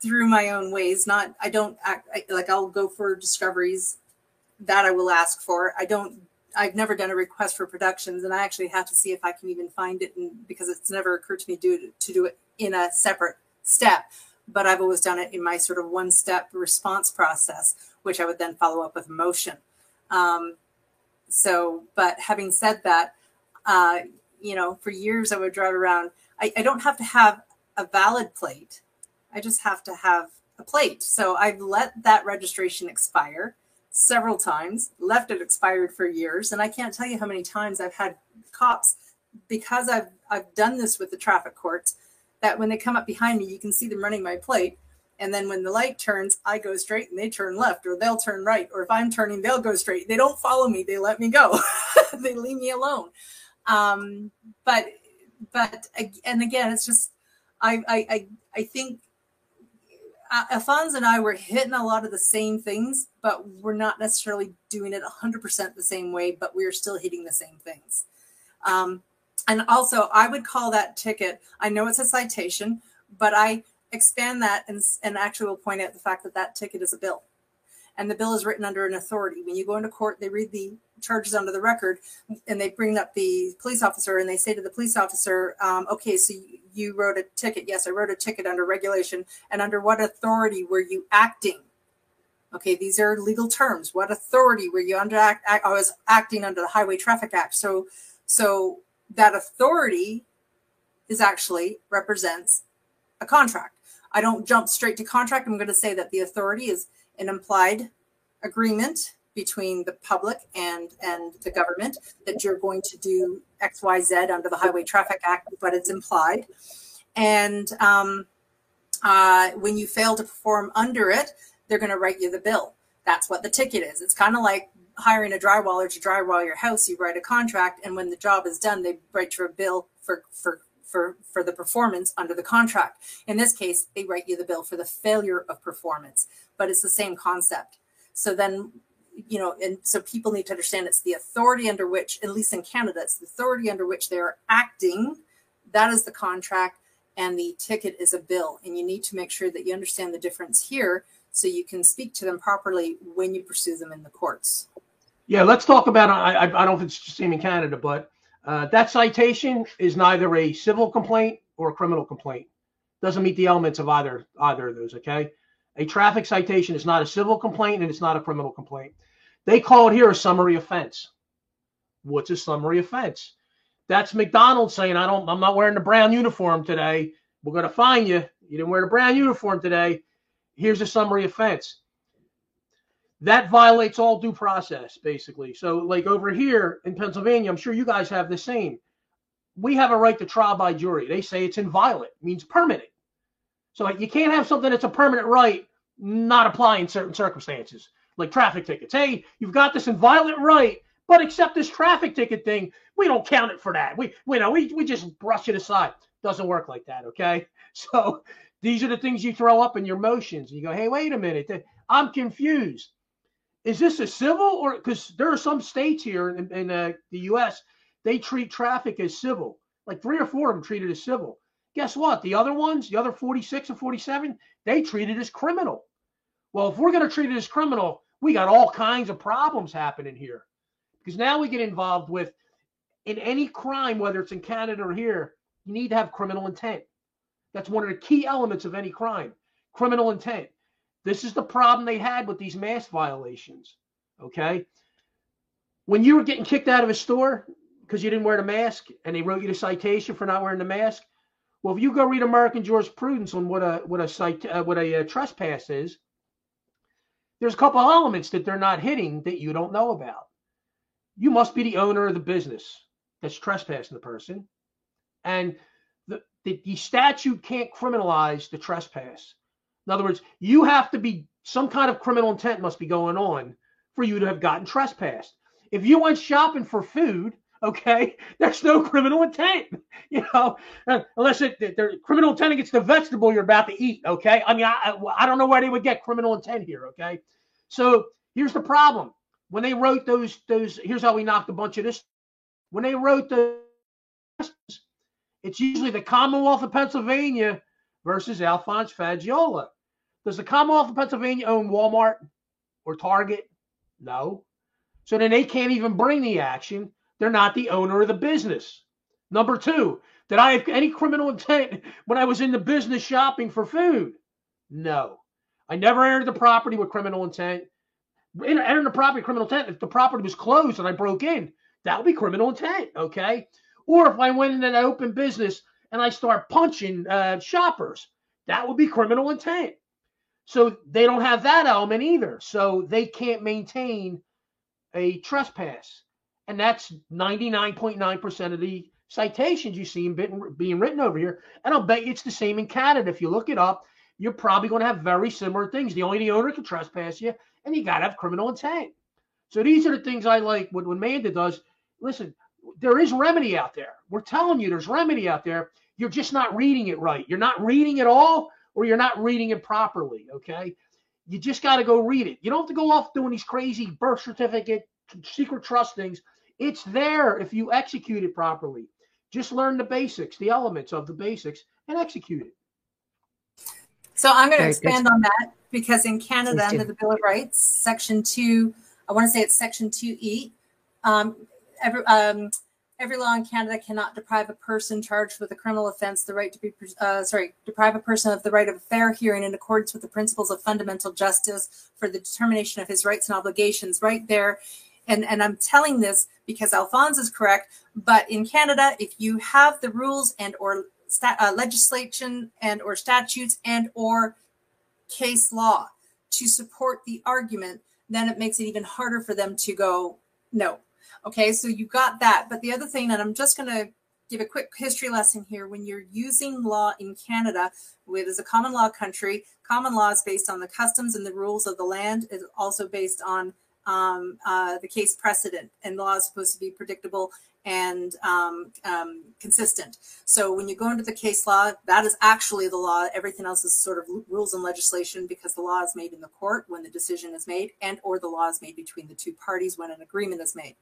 through my own ways, not, I don't act I, like I'll go for discoveries that I will ask for. I don't I've never done a request for productions, and I actually have to see if I can even find it, and because it's never occurred to me do to do it in a separate step, but I've always done it in my sort of one step response process, which I would then follow up with motion. Um, so, but having said that, uh, you know, for years I would drive around. I, I don't have to have a valid plate. I just have to have a plate. So I've let that registration expire several times, left it expired for years, and I can't tell you how many times I've had cops because I've I've done this with the traffic courts that when they come up behind me, you can see them running my plate. And then when the light turns, I go straight and they turn left, or they'll turn right. Or if I'm turning, they'll go straight. They don't follow me, they let me go, they leave me alone. Um, but, but, and again, it's just, I, I, I, I think uh, Alphonse and I were hitting a lot of the same things, but we're not necessarily doing it 100% the same way, but we're still hitting the same things. Um, and also, I would call that ticket, I know it's a citation, but I expand that and, and actually will point out the fact that that ticket is a bill. And the bill is written under an authority. When you go into court, they read the charges under the record and they bring up the police officer and they say to the police officer, um, okay, so you, wrote a ticket. Yes, I wrote a ticket under regulation. And under what authority were you acting? Okay, these are legal terms. What authority were you under? Act, I was acting under the Highway Traffic Act. So, so that authority is actually represents a contract. I don't jump straight to contract. I'm going to say that the authority is an implied agreement between the public and and the government that you're going to do X, Y, Z under the Highway Traffic Act, but it's implied. And um, uh, when you fail to perform under it, they're going to write you the bill. That's what the ticket is. It's kind of like hiring a drywaller to drywall your house, you write a contract, and when the job is done, they write you a bill for for for for the performance under the contract. In this case, they write you the bill for the failure of performance, but it's the same concept. So then, you know, and so people need to understand it's the authority under which, at least in Canada, it's the authority under which they are acting. That is the contract, and the ticket is a bill. And you need to make sure that you understand the difference here so you can speak to them properly when you pursue them in the courts. Yeah, let's talk about. I, I don't know if it's the same in Canada, but uh, that citation is neither a civil complaint or a criminal complaint. Doesn't meet the elements of either either of those. Okay, a traffic citation is not a civil complaint and it's not a criminal complaint. They call it here a summary offense. What's a summary offense? That's McDonald's saying, "I don't. I'm not wearing the brown uniform today. We're going to fine you. You didn't wear the brown uniform today. Here's a summary offense." That violates all due process, basically. So, like over here in Pennsylvania, I'm sure you guys have the same. We have a right to trial by jury. They say it's inviolate, means permanent. So you can't have something that's a permanent right not apply in certain circumstances, like traffic tickets. Hey, you've got this inviolate right, but except this traffic ticket thing, we don't count it for that. We, we know, we, we just brush it aside. Doesn't work like that, okay? So these are the things you throw up in your motions. You go, hey, wait a minute, I'm confused is this a civil or because there are some states here in, in uh, the U.S. they treat traffic as civil. Like three or four of them treated as civil. Guess what? The other ones, the other 46 and 47, they treat it as criminal. Well, if we're going to treat it as criminal, we got all kinds of problems happening here. Because now we get involved with in any crime, whether it's in Canada or here, you need to have criminal intent. That's one of the key elements of any crime criminal intent. This is the problem they had with these mask violations. Okay. When you were getting kicked out of a store because you didn't wear the mask and they wrote you the citation for not wearing the mask, well, if you go read American jurisprudence on what a what a site uh, what a, a uh, trespass is, there's a couple elements that they're not hitting that you don't know about. You must be the owner of the business that's trespassing the person, and the, the, the statute can't criminalize the trespass. In other words, you have to be some kind of criminal intent must be going on for you to have gotten trespassed. If you went shopping for food, okay, there's no criminal intent, you know, uh, unless it criminal intent against the vegetable you're about to eat, okay. I mean, I I don't know where they would get criminal intent here, okay. So here's the problem: when they wrote those those, here's how we knocked a bunch of this. When they wrote the, it's usually the Commonwealth of Pennsylvania versus Alphonse Fagiolo. Does the Commonwealth of Pennsylvania own Walmart or Target? No. So then they can't even bring the action. They're not the owner of the business. Number two, did I have any criminal intent when I was in the business shopping for food? No. I never entered the property with criminal intent. Entered the property criminal intent. If the property was closed and I broke in, that would be criminal intent. Okay. Or if I went into an open business and I start punching uh, shoppers, that would be criminal intent. So they don't have that element either. So they can't maintain a trespass. And that's 99.9% of the citations you see being written over here. And I'll bet you it's the same in Canada. If you look it up, you're probably going to have very similar things. The only the owner can trespass you, and you got to have criminal intent. So these are the things I like when, when Manda does. Listen, there is remedy out there. We're telling you there's remedy out there. You're just not reading it right. You're not reading it all, or you're not reading it properly. Okay. You just got to go read it. You don't have to go off doing these crazy birth certificate, secret trust things. It's there if you execute it properly. Just learn the basics, the elements of the basics, and execute it. So I'm going to expand on that because in Canada, under the Bill of Rights, Section 2, I want to say it's Section 2E, um, every, um, Every law in Canada cannot deprive a person charged with a criminal offense the right to be, uh, sorry, deprive a person of the right of a fair hearing in accordance with the principles of fundamental justice for the determination of his rights and obligations. Right there, and and I'm telling this because Alphonse is correct. But in Canada, if you have the rules and or stat, uh, legislation and or statutes and or case law to support the argument, then it makes it even harder for them to go no Okay, so you got that. But the other thing and I'm just going to give a quick history lesson here. When you're using law in Canada, it is a common law country. Common law is based on the customs and the rules of the land. It's also based on um, uh, the case precedent, and law is supposed to be predictable and um, um, consistent. So when you go into the case law, that is actually the law. Everything else is sort of rules and legislation because the law is made in the court when the decision is made, and or the law is made between the two parties when an agreement is made.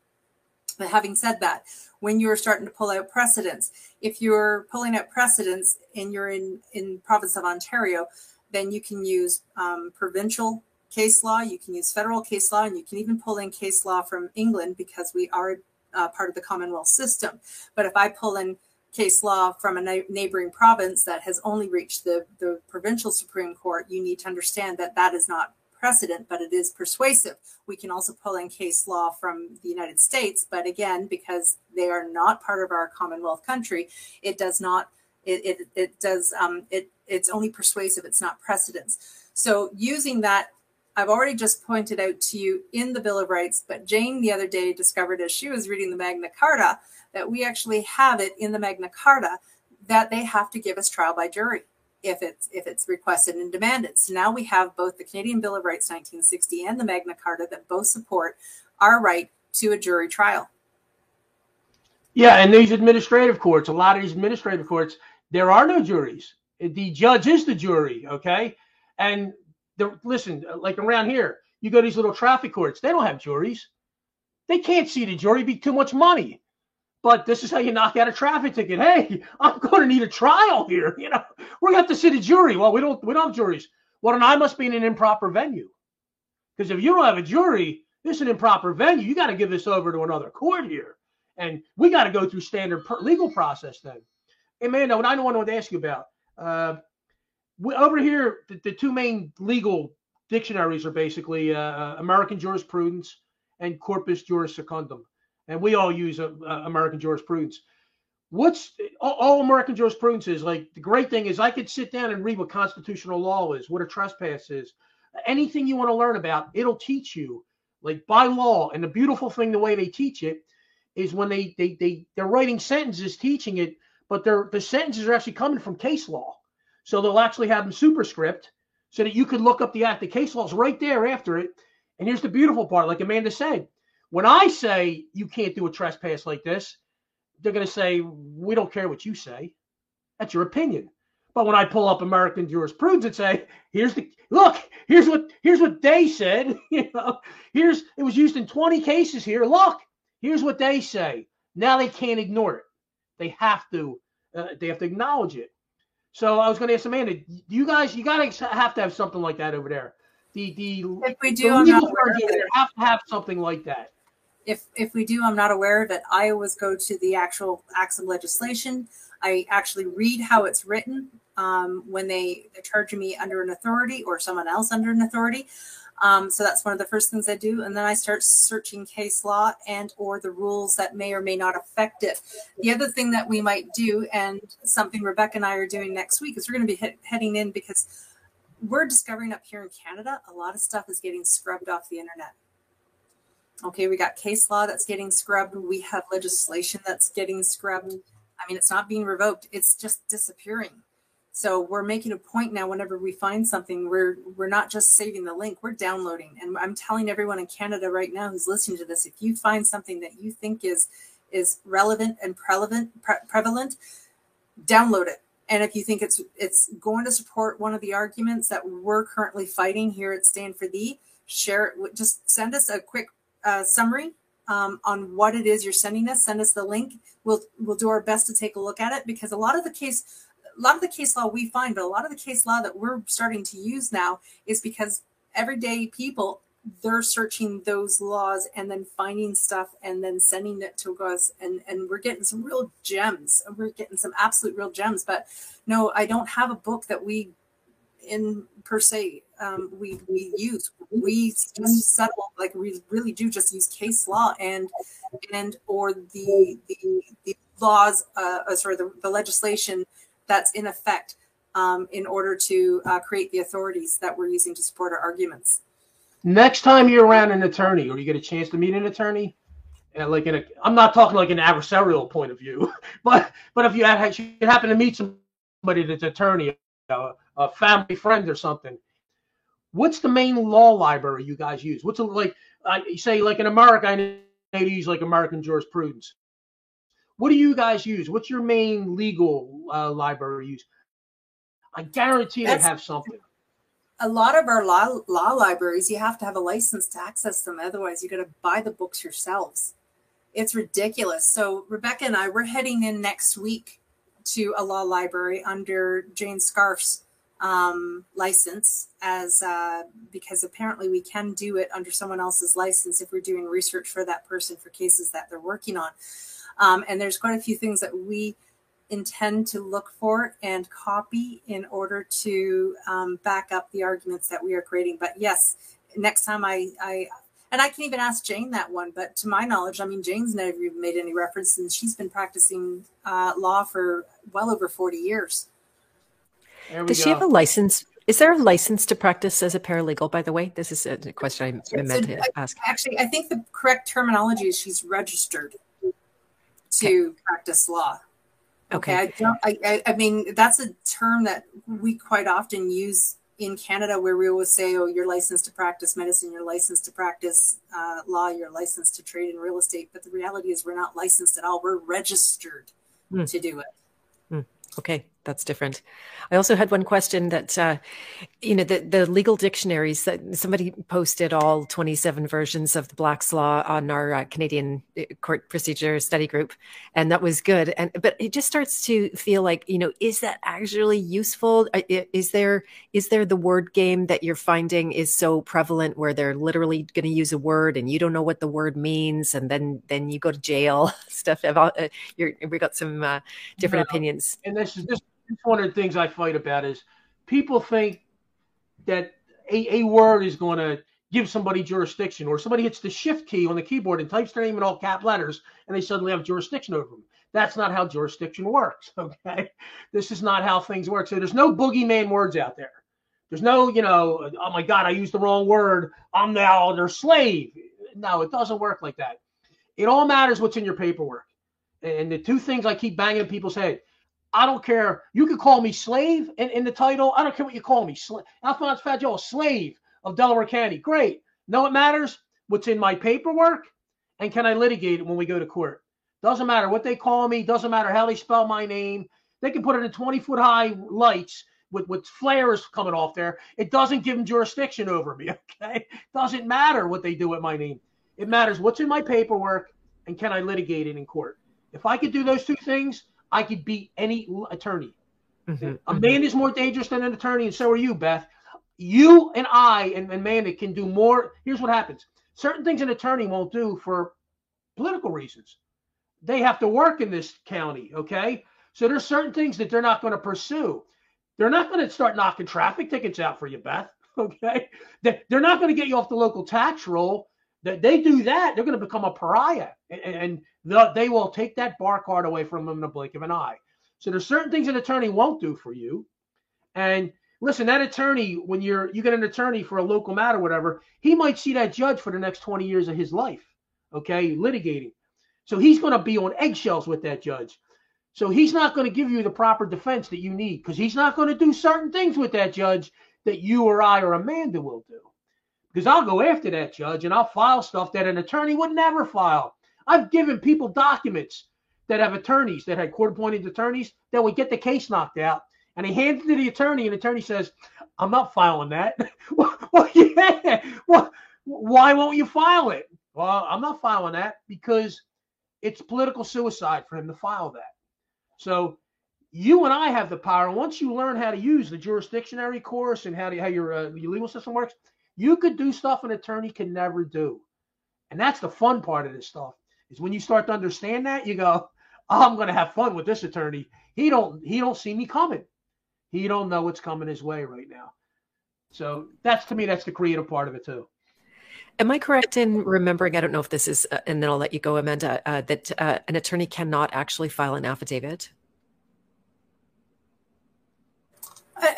But having said that, when you're starting to pull out precedents, if you're pulling out precedents and you're in in province of Ontario, then you can use um, provincial case law, you can use federal case law, and you can even pull in case law from England because we are uh, part of the Commonwealth system. But if I pull in case law from a neighboring province that has only reached the, the provincial Supreme Court, you need to understand that that is not precedent, but it is persuasive. We can also pull in case law from the United States, but again, because they are not part of our Commonwealth country, it does not. It it, it does um, it it's only persuasive. It's not precedence. So using that I've already just pointed out to you in the Bill of Rights, but Jane the other day discovered as she was reading the Magna Carta that we actually have it in the Magna Carta that they have to give us trial by jury if it's if it's requested and demanded. So now we have both the Canadian Bill of Rights 1960 and the Magna Carta that both support our right to a jury trial. Yeah, and these administrative courts, a lot of these administrative courts, there are no juries. The judge is the jury, okay? And the, listen, like around here, you go to these little traffic courts, they don't have juries. They can't see the jury, be too much money. But this is how you knock out a traffic ticket. Hey, I'm going to need a trial here. You know, we're going to have to sit a jury. Well, we don't we don't have juries. Well, then I must be in an improper venue. Because if you don't have a jury, this is an improper venue. You got to give this over to another court here. And we got to go through standard per- legal process then. Amanda, what I want to ask you about, uh, we, over here, the, the, two main legal dictionaries are basically uh, uh, American jurisprudence and corpus juris secundum. And we all use uh, uh American jurisprudence. What's all, all, American jurisprudence is like the great thing is I could sit down and read what constitutional law is, what a trespass is, anything you want to learn about, it'll teach you like by law. And the beautiful thing, the way they teach it, is when they they they they're writing sentences teaching it, but they're the sentences are actually coming from case law. So they'll actually have them superscript so that you could look up the act. The case law's right there after it. And here's the beautiful part, like Amanda said, when I say you can't do a trespass like this, they're going to say, we don't care what you say. That's your opinion. But when I pull up American jurisprudence and say, here's the look, here's what here's what they said, you know, here's it was used in 20 cases here. Look, here's what they say. Now they can't ignore it. They have to uh, they have to acknowledge it. So I was going to ask Amanda, you guys, you got to have to have something like that over there. The the if we do, the legal have to have something like that. If if we do, I'm not aware of it. I always go to the actual acts of legislation. I actually read how it's written um, when they are charging me under an authority or someone else under an authority. Um, so that's one of the first things I do, and then I start searching case law and or the rules that may or may not affect it. The other thing that we might do, and something Rebecca and I are doing next week, is we're going to be heading in because we're discovering up here in Canada a lot of stuff is getting scrubbed off the internet. Okay, we got case law that's getting scrubbed. We have legislation that's getting scrubbed. I mean, it's not being revoked; it's just disappearing. So we're making a point now whenever we find something, we're we're not just saving the link, we're downloading. And I'm telling everyone in Canada right now who's listening to this, if you find something that you think is is relevant and prevalent pre- prevalent, download it. And if you think it's it's going to support one of the arguments that we're currently fighting here at Stand for Thee, share it. Just send us a quick uh, summary um, on what it is you're sending us. Send us the link. We'll we'll do our best to take a look at it because a lot of the case a lot of the case law we find, but a lot of the case law that we're starting to use now is because everyday people they're searching those laws and then finding stuff and then sending it to us and and we're getting some real gems we're getting some absolute real gems but no i don't have a book that we in per se um, we we use we just settle like we really do just use case law and and or the the, the laws uh, uh sorry the, the legislation that's in effect um, in order to uh, create the authorities that we're using to support our arguments. Next time you're around an attorney or you get a chance to meet an attorney, and like in a, I'm not talking like an adversarial point of view, but but if you, you happen to meet somebody that's attorney, a, a family friend or something, what's the main law library you guys use? What's a, like I say like in America, I know to use like American jurisprudence. What do you guys use? What's your main legal uh, library use? I guarantee That's, they have something. A lot of our law, law libraries, you have to have a license to access them. Otherwise, you got to buy the books yourselves. It's ridiculous. So Rebecca and I, we're heading in next week to a law library under Jane Scarf's um, license as uh, because apparently we can do it under someone else's license if we're doing research for that person for cases that they're working on. Um, and there's quite a few things that we intend to look for and copy in order to um, back up the arguments that we are creating. But yes, next time I, I and I can even ask Jane that one. But to my knowledge, I mean, Jane's never made any reference, and she's been practicing uh, law for well over 40 years. Does go. she have a license? Is there a license to practice as a paralegal, by the way? This is a question I meant so, to ask. Actually, I think the correct terminology is she's registered to okay. practice law. Okay. okay. I don't. I, I mean, that's a term that we quite often use in Canada, where we always say, "Oh, you're licensed to practice medicine, you're licensed to practice uh, law, you're licensed to trade in real estate." But the reality is, we're not licensed at all. We're registered mm. to do it. Mm. Okay, that's different. I also had one question that uh, you know the the legal dictionaries that somebody posted all 27 versions of the black's law on our uh, canadian uh, court procedure study group and that was good. And but it just starts to feel like you know is that actually useful? Uh, is there is there the word game that you're finding is so prevalent where they're literally going to use a word and you don't know what the word means and then then you go to jail stuff uh, you're, we got some uh, different opinions. And this is this one of the things i fight about is people think that a, a word is going to give somebody jurisdiction, or somebody hits the shift key on the keyboard and types their name in all cap letters, and they suddenly have jurisdiction over them. That's not how jurisdiction works. Okay, this is not how things work. So there's no boogeyman words out there. There's no, you know, oh my God, I used the wrong word. I'm now their slave. No, it doesn't work like that. It all matters what's in your paperwork. And the two things I keep banging in people's head I don't care. You could call me slave in, in the title. I don't care what you call me. Alphonse Fagiolo, slave of Delaware County. Great. No, it matters what's in my paperwork and can I litigate it when we go to court. Doesn't matter what they call me. Doesn't matter how they spell my name. They can put it in 20 foot high lights with, with flares coming off there. It doesn't give them jurisdiction over me. Okay. Doesn't matter what they do with my name. It matters what's in my paperwork and can I litigate it in court. If I could do those two things, I could beat any attorney. Mm-hmm. A man is more dangerous than an attorney, and so are you, Beth. You and I and Amanda can do more. Here's what happens certain things an attorney won't do for political reasons. They have to work in this county, okay? So there's certain things that they're not going to pursue. They're not going to start knocking traffic tickets out for you, Beth. Okay, they're not going to get you off the local tax roll. That they do that, they're going to become a pariah, and they will take that bar card away from them in a blink of an eye. So there's certain things an attorney won't do for you. And listen, that attorney, when you're you get an attorney for a local matter, whatever, he might see that judge for the next 20 years of his life. Okay, litigating. So he's going to be on eggshells with that judge. So he's not going to give you the proper defense that you need because he's not going to do certain things with that judge that you or I or Amanda will do. Because I'll go after that judge and I'll file stuff that an attorney would never file. I've given people documents that have attorneys that had court appointed attorneys that would get the case knocked out. And he hands it to the attorney, and the attorney says, I'm not filing that. well, yeah. well, why won't you file it? Well, I'm not filing that because it's political suicide for him to file that. So you and I have the power. Once you learn how to use the jurisdictionary course and how, to, how your, uh, your legal system works, you could do stuff an attorney can never do. And that's the fun part of this stuff is when you start to understand that, you go, I'm going to have fun with this attorney. He don't he don't see me coming. He don't know what's coming his way right now. So that's to me that's the creative part of it too. Am I correct in remembering? I don't know if this is, uh, and then I'll let you go, Amanda. Uh, that uh, an attorney cannot actually file an affidavit.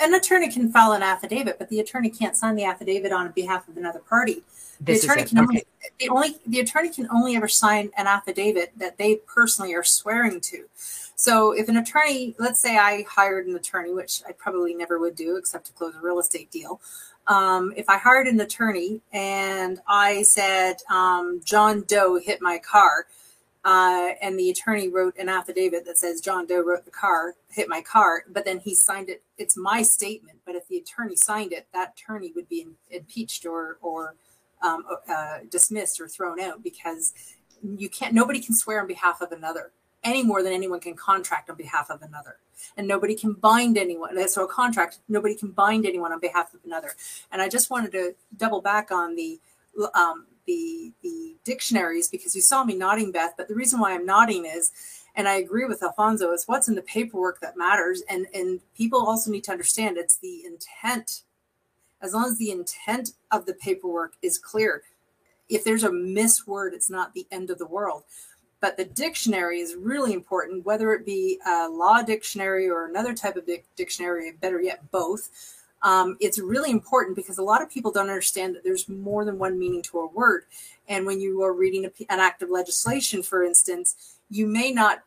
An attorney can file an affidavit, but the attorney can't sign the affidavit on behalf of another party. The this attorney can okay. only the only the attorney can only ever sign an affidavit that they personally are swearing to. So if an attorney, let's say I hired an attorney, which I probably never would do except to close a real estate deal. Um, if I hired an attorney and I said um, John Doe hit my car, uh, and the attorney wrote an affidavit that says John Doe wrote the car, hit my car, but then he signed it. It's my statement, but if the attorney signed it, that attorney would be impeached or or um, uh, dismissed or thrown out because you can't nobody can swear on behalf of another any more than anyone can contract on behalf of another and nobody can bind anyone so a contract nobody can bind anyone on behalf of another and i just wanted to double back on the um, the the dictionaries because you saw me nodding beth but the reason why i'm nodding is and i agree with alfonso is what's in the paperwork that matters and and people also need to understand it's the intent as long as the intent of the paperwork is clear. If there's a misword, it's not the end of the world. But the dictionary is really important, whether it be a law dictionary or another type of dictionary, better yet, both. Um, it's really important because a lot of people don't understand that there's more than one meaning to a word. And when you are reading a, an act of legislation, for instance, you may not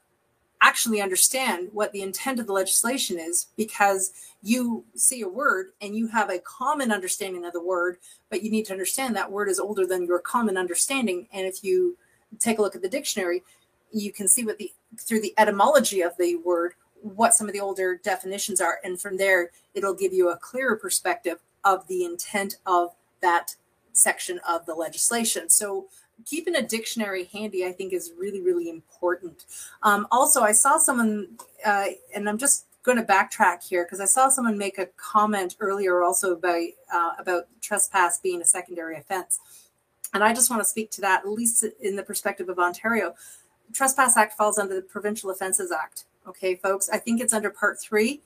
actually understand what the intent of the legislation is because you see a word and you have a common understanding of the word, but you need to understand that word is older than your common understanding. And if you take a look at the dictionary, you can see what the through the etymology of the word what some of the older definitions are. And from there, it'll give you a clearer perspective of the intent of that section of the legislation. So keeping a dictionary handy, I think, is really, really important. Um, also, I saw someone, uh, and I'm just going to backtrack here because I saw someone make a comment earlier also about uh, about trespass being a secondary offense, and I just want to speak to that at least in the perspective of Ontario. Trespass Act falls under the Provincial Offences Act. Okay, folks, I think it's under Part Three,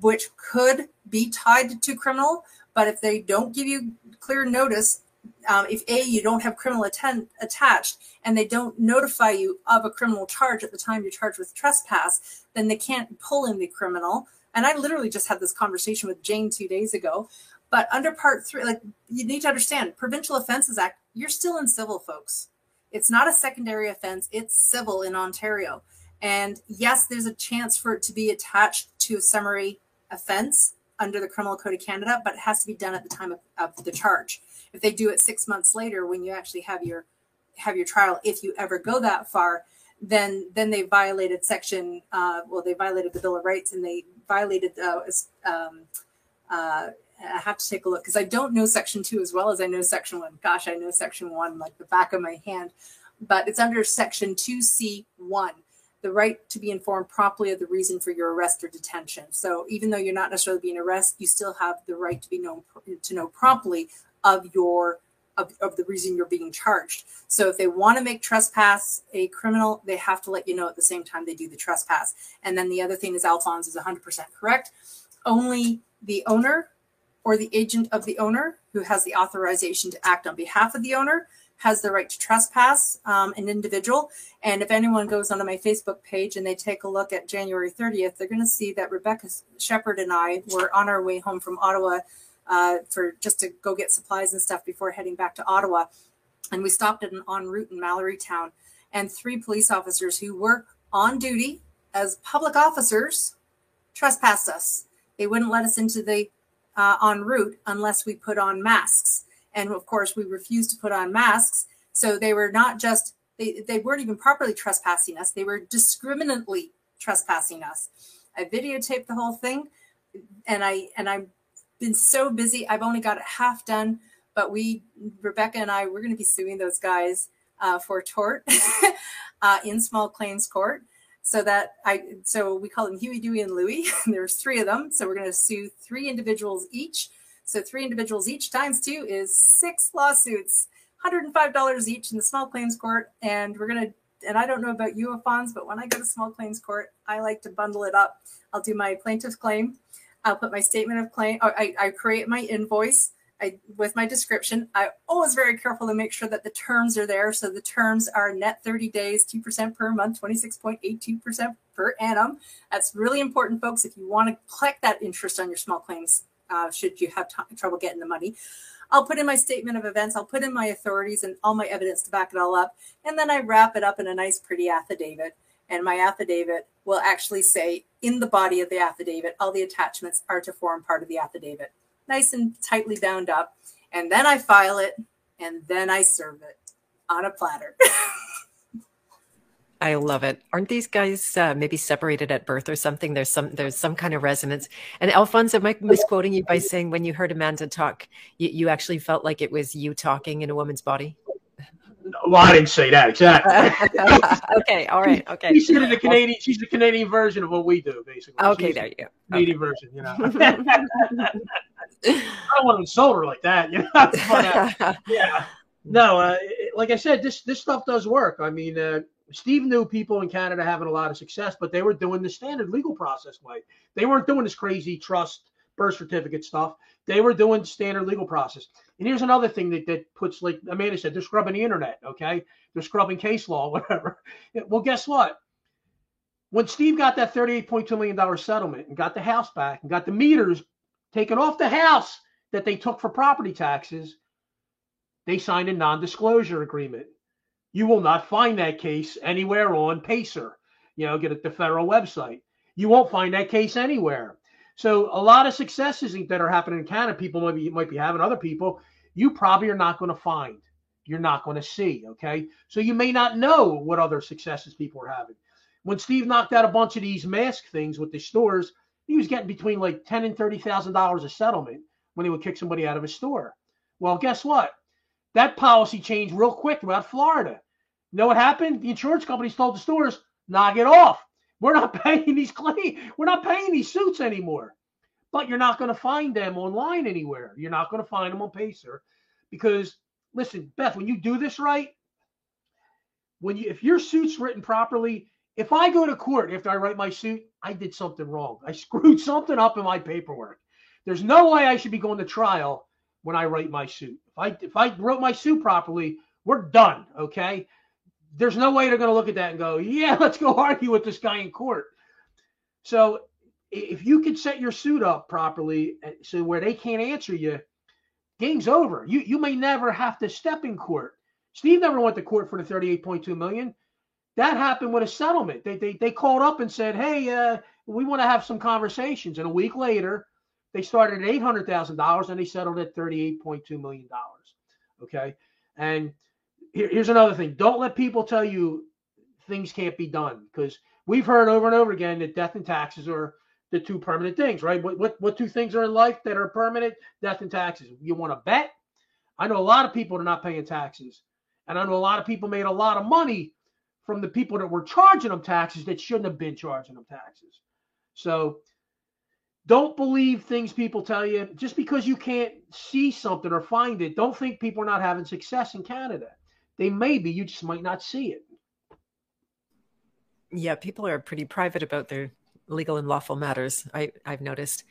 which could be tied to criminal, but if they don't give you clear notice, um, if A, you don't have criminal atten- attached and they don't notify you of a criminal charge at the time you're charged with trespass, then they can't pull in the criminal. And I literally just had this conversation with Jane two days ago. But under part three, like you need to understand, Provincial Offences Act, you're still in civil, folks. It's not a secondary offense, it's civil in Ontario. And yes, there's a chance for it to be attached to a summary offense under the Criminal Code of Canada, but it has to be done at the time of, of the charge. If they do it six months later, when you actually have your have your trial, if you ever go that far, then then they violated section. Uh, well, they violated the Bill of Rights, and they violated. Uh, um, uh, I have to take a look because I don't know section two as well as I know section one. Gosh, I know section one like the back of my hand, but it's under section two C one the right to be informed promptly of the reason for your arrest or detention. So even though you're not necessarily being arrested, you still have the right to be known to know promptly of your of, of the reason you're being charged. So if they want to make trespass a criminal, they have to let you know at the same time they do the trespass. And then the other thing is Alphonse is 100% correct. Only the owner or the agent of the owner who has the authorization to act on behalf of the owner has the right to trespass um, an individual. And if anyone goes onto my Facebook page and they take a look at January 30th, they're going to see that Rebecca Shepard and I were on our way home from Ottawa uh, for just to go get supplies and stuff before heading back to Ottawa. And we stopped at an en route in Mallorytown, and three police officers who work on duty as public officers trespassed us. They wouldn't let us into the uh, en route unless we put on masks. And of course, we refused to put on masks. So they were not just, they, they weren't even properly trespassing us, they were discriminately trespassing us. I videotaped the whole thing and I and I've been so busy. I've only got it half done, but we Rebecca and I we're going to be suing those guys uh, for tort uh, in small claims court. So that I so we call them Huey, Dewey, and Louie. There's three of them. So we're going to sue three individuals each so three individuals each times two is six lawsuits, $105 each in the small claims court. And we're going to, and I don't know about you, Alphonse, but when I go to small claims court, I like to bundle it up. I'll do my plaintiff's claim. I'll put my statement of claim. I, I create my invoice. I, with my description, I always very careful to make sure that the terms are there. So the terms are net 30 days, 2% per month, 26.82% per annum. That's really important, folks. If you want to collect that interest on your small claims uh, should you have t- trouble getting the money. I'll put in my statement of events, I'll put in my authorities and all my evidence to back it all up. And then I wrap it up in a nice, pretty affidavit. And my affidavit will actually say in the body of the affidavit, all the attachments are to form part of the affidavit. Nice and tightly bound up. And then I file it and then I serve it on a platter. I love it. Aren't these guys uh, maybe separated at birth or something? There's some there's some kind of resonance. And Alphonse, am I misquoting you by saying when you heard Amanda talk, you, you actually felt like it was you talking in a woman's body? well, I didn't say that exactly. okay, all right, okay. She's the Canadian. She's the Canadian version of what we do, basically. Okay, she's there you go. Canadian okay. version, you know. I don't want to insult her like that, you know. But, uh, yeah, no. Uh, like I said, this this stuff does work. I mean, uh, Steve knew people in Canada having a lot of success, but they were doing the standard legal process way. They weren't doing this crazy trust birth certificate stuff. They were doing standard legal process. And here's another thing that, that puts, like Amanda said, they're scrubbing the internet, okay? They're scrubbing case law, whatever. well, guess what? When Steve got that $38.2 million settlement and got the house back and got the meters taken off the house that they took for property taxes, they signed a non disclosure agreement. You will not find that case anywhere on Pacer. You know, get at the federal website. You won't find that case anywhere. So a lot of successes that are happening in Canada, people might be might be having other people. You probably are not going to find. You're not going to see. Okay, so you may not know what other successes people are having. when Steve knocked out a bunch of these mask things with the stores, he was getting between like ten and thirty thousand dollars a settlement when he would kick somebody out of a store. Well, guess what? That policy changed real quick throughout Florida. You know what happened? The insurance companies told the stores, knock it off. We're not paying these claim, we're not paying these suits anymore. But you're not going to find them online anywhere. You're not going to find them on Pacer because listen, Beth, when you do this right, when you if your suit's written properly, if I go to court after I write my suit, I did something wrong. I screwed something up in my paperwork. There's no way I should be going to trial when I write my suit. If I if I wrote my suit properly, we're done. Okay. There's no way they're going to look at that and go, yeah, let's go argue with this guy in court. So if you can set your suit up properly eh, so where they can't answer you, game's over. You you may never have to step in court. Steve never went to court for the 38.2 million. That happened with a settlement. They they, they called up and said, "Hey, uh, we want to have some conversations." And a week later, they started at eight hundred thousand dollars and they settled at 38.2 million dollars. Okay, and here, here's another thing: don't let people tell you things can't be done because we've heard over and over again that death and taxes are the two permanent things, right? What, what what two things are in life that are permanent? Death and taxes. You want to bet? I know a lot of people are not paying taxes, and I know a lot of people made a lot of money from the people that were charging them taxes that shouldn't have been charging them taxes. So don't believe things people tell you just because you can't see something or find it. Don't think people are not having success in Canada. They may be, you just might not see it. Yeah, people are pretty private about their legal and lawful matters. I, I've noticed.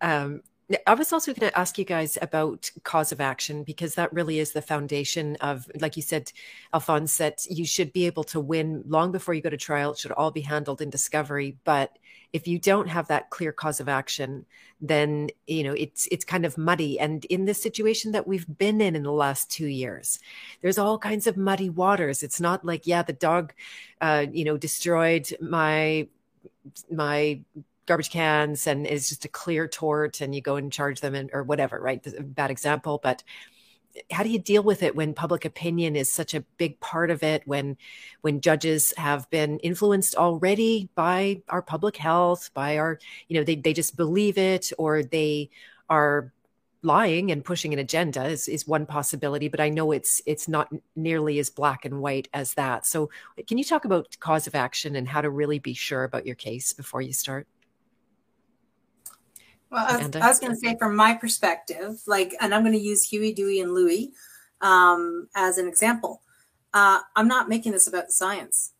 Um, I was also going to ask you guys about cause of action because that really is the foundation of, like you said, Alphonse, that you should be able to win long before you go to trial. It should all be handled in discovery. But if you don't have that clear cause of action, then you know it's it's kind of muddy. And in this situation that we've been in in the last two years, there's all kinds of muddy waters. It's not like yeah, the dog, uh, you know, destroyed my my garbage cans and is just a clear tort and you go and charge them and, or whatever, right? Bad example, but eh, how do you deal with it when public opinion is such a big part of it when when judges have been influenced already by our public health by our you know they, they just believe it or they are lying and pushing an agenda is, is one possibility but i know it's it's not nearly as black and white as that so can you talk about cause of action and how to really be sure about your case before you start well, I was, was going to say, from my perspective, like, and I'm going to use Huey, Dewey, and Louie um, as an example. Uh, I'm not making this about the science.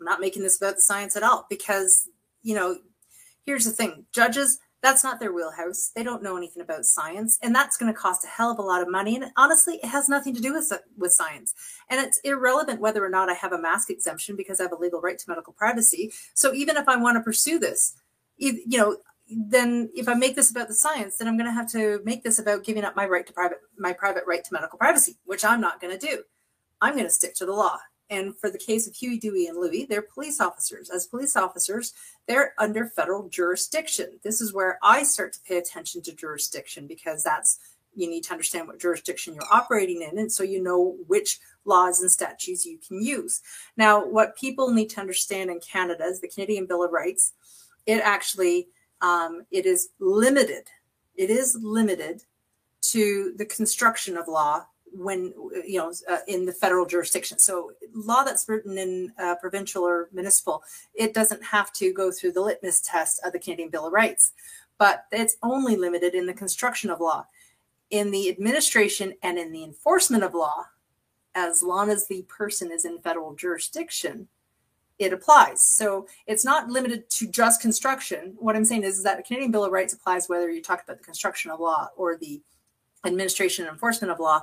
I'm not making this about the science at all because, you know, here's the thing judges, that's not their wheelhouse. They don't know anything about science, and that's going to cost a hell of a lot of money. And honestly, it has nothing to do with with science, and it's irrelevant whether or not I have a mask exemption because I have a legal right to medical privacy. So even if I want to pursue this, you know, then if I make this about the science, then I'm going to have to make this about giving up my right to private my private right to medical privacy, which I'm not going to do. I'm going to stick to the law. And for the case of Huey, Dewey, and Louie, they're police officers. As police officers, they're under federal jurisdiction. This is where I start to pay attention to jurisdiction because that's you need to understand what jurisdiction you're operating in, and so you know which laws and statutes you can use. Now, what people need to understand in Canada is the Canadian Bill of Rights. It actually um, it is limited. It is limited to the construction of law when you know uh, in the federal jurisdiction. So law that's written in uh, provincial or municipal, it doesn't have to go through the litmus test of the Canadian Bill of Rights, but it's only limited in the construction of law. In the administration and in the enforcement of law, as long as the person is in federal jurisdiction, it applies. So it's not limited to just construction. What I'm saying is, is that the Canadian Bill of Rights applies whether you talk about the construction of law or the administration and enforcement of law.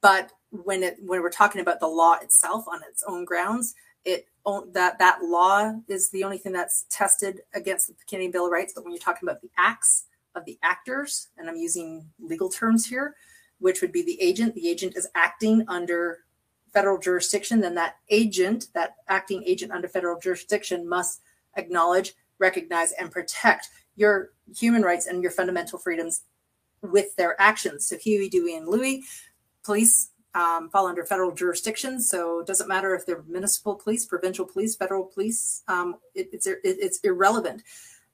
But when it when we're talking about the law itself on its own grounds, it that that law is the only thing that's tested against the Canadian Bill of Rights. But when you're talking about the acts of the actors, and I'm using legal terms here, which would be the agent, the agent is acting under federal jurisdiction, then that agent, that acting agent under federal jurisdiction, must acknowledge, recognize, and protect your human rights and your fundamental freedoms with their actions. So Huey, Dewey, and Louie, police um, fall under federal jurisdiction. So it doesn't matter if they're municipal police, provincial police, federal police. Um, it, it's it, it's irrelevant.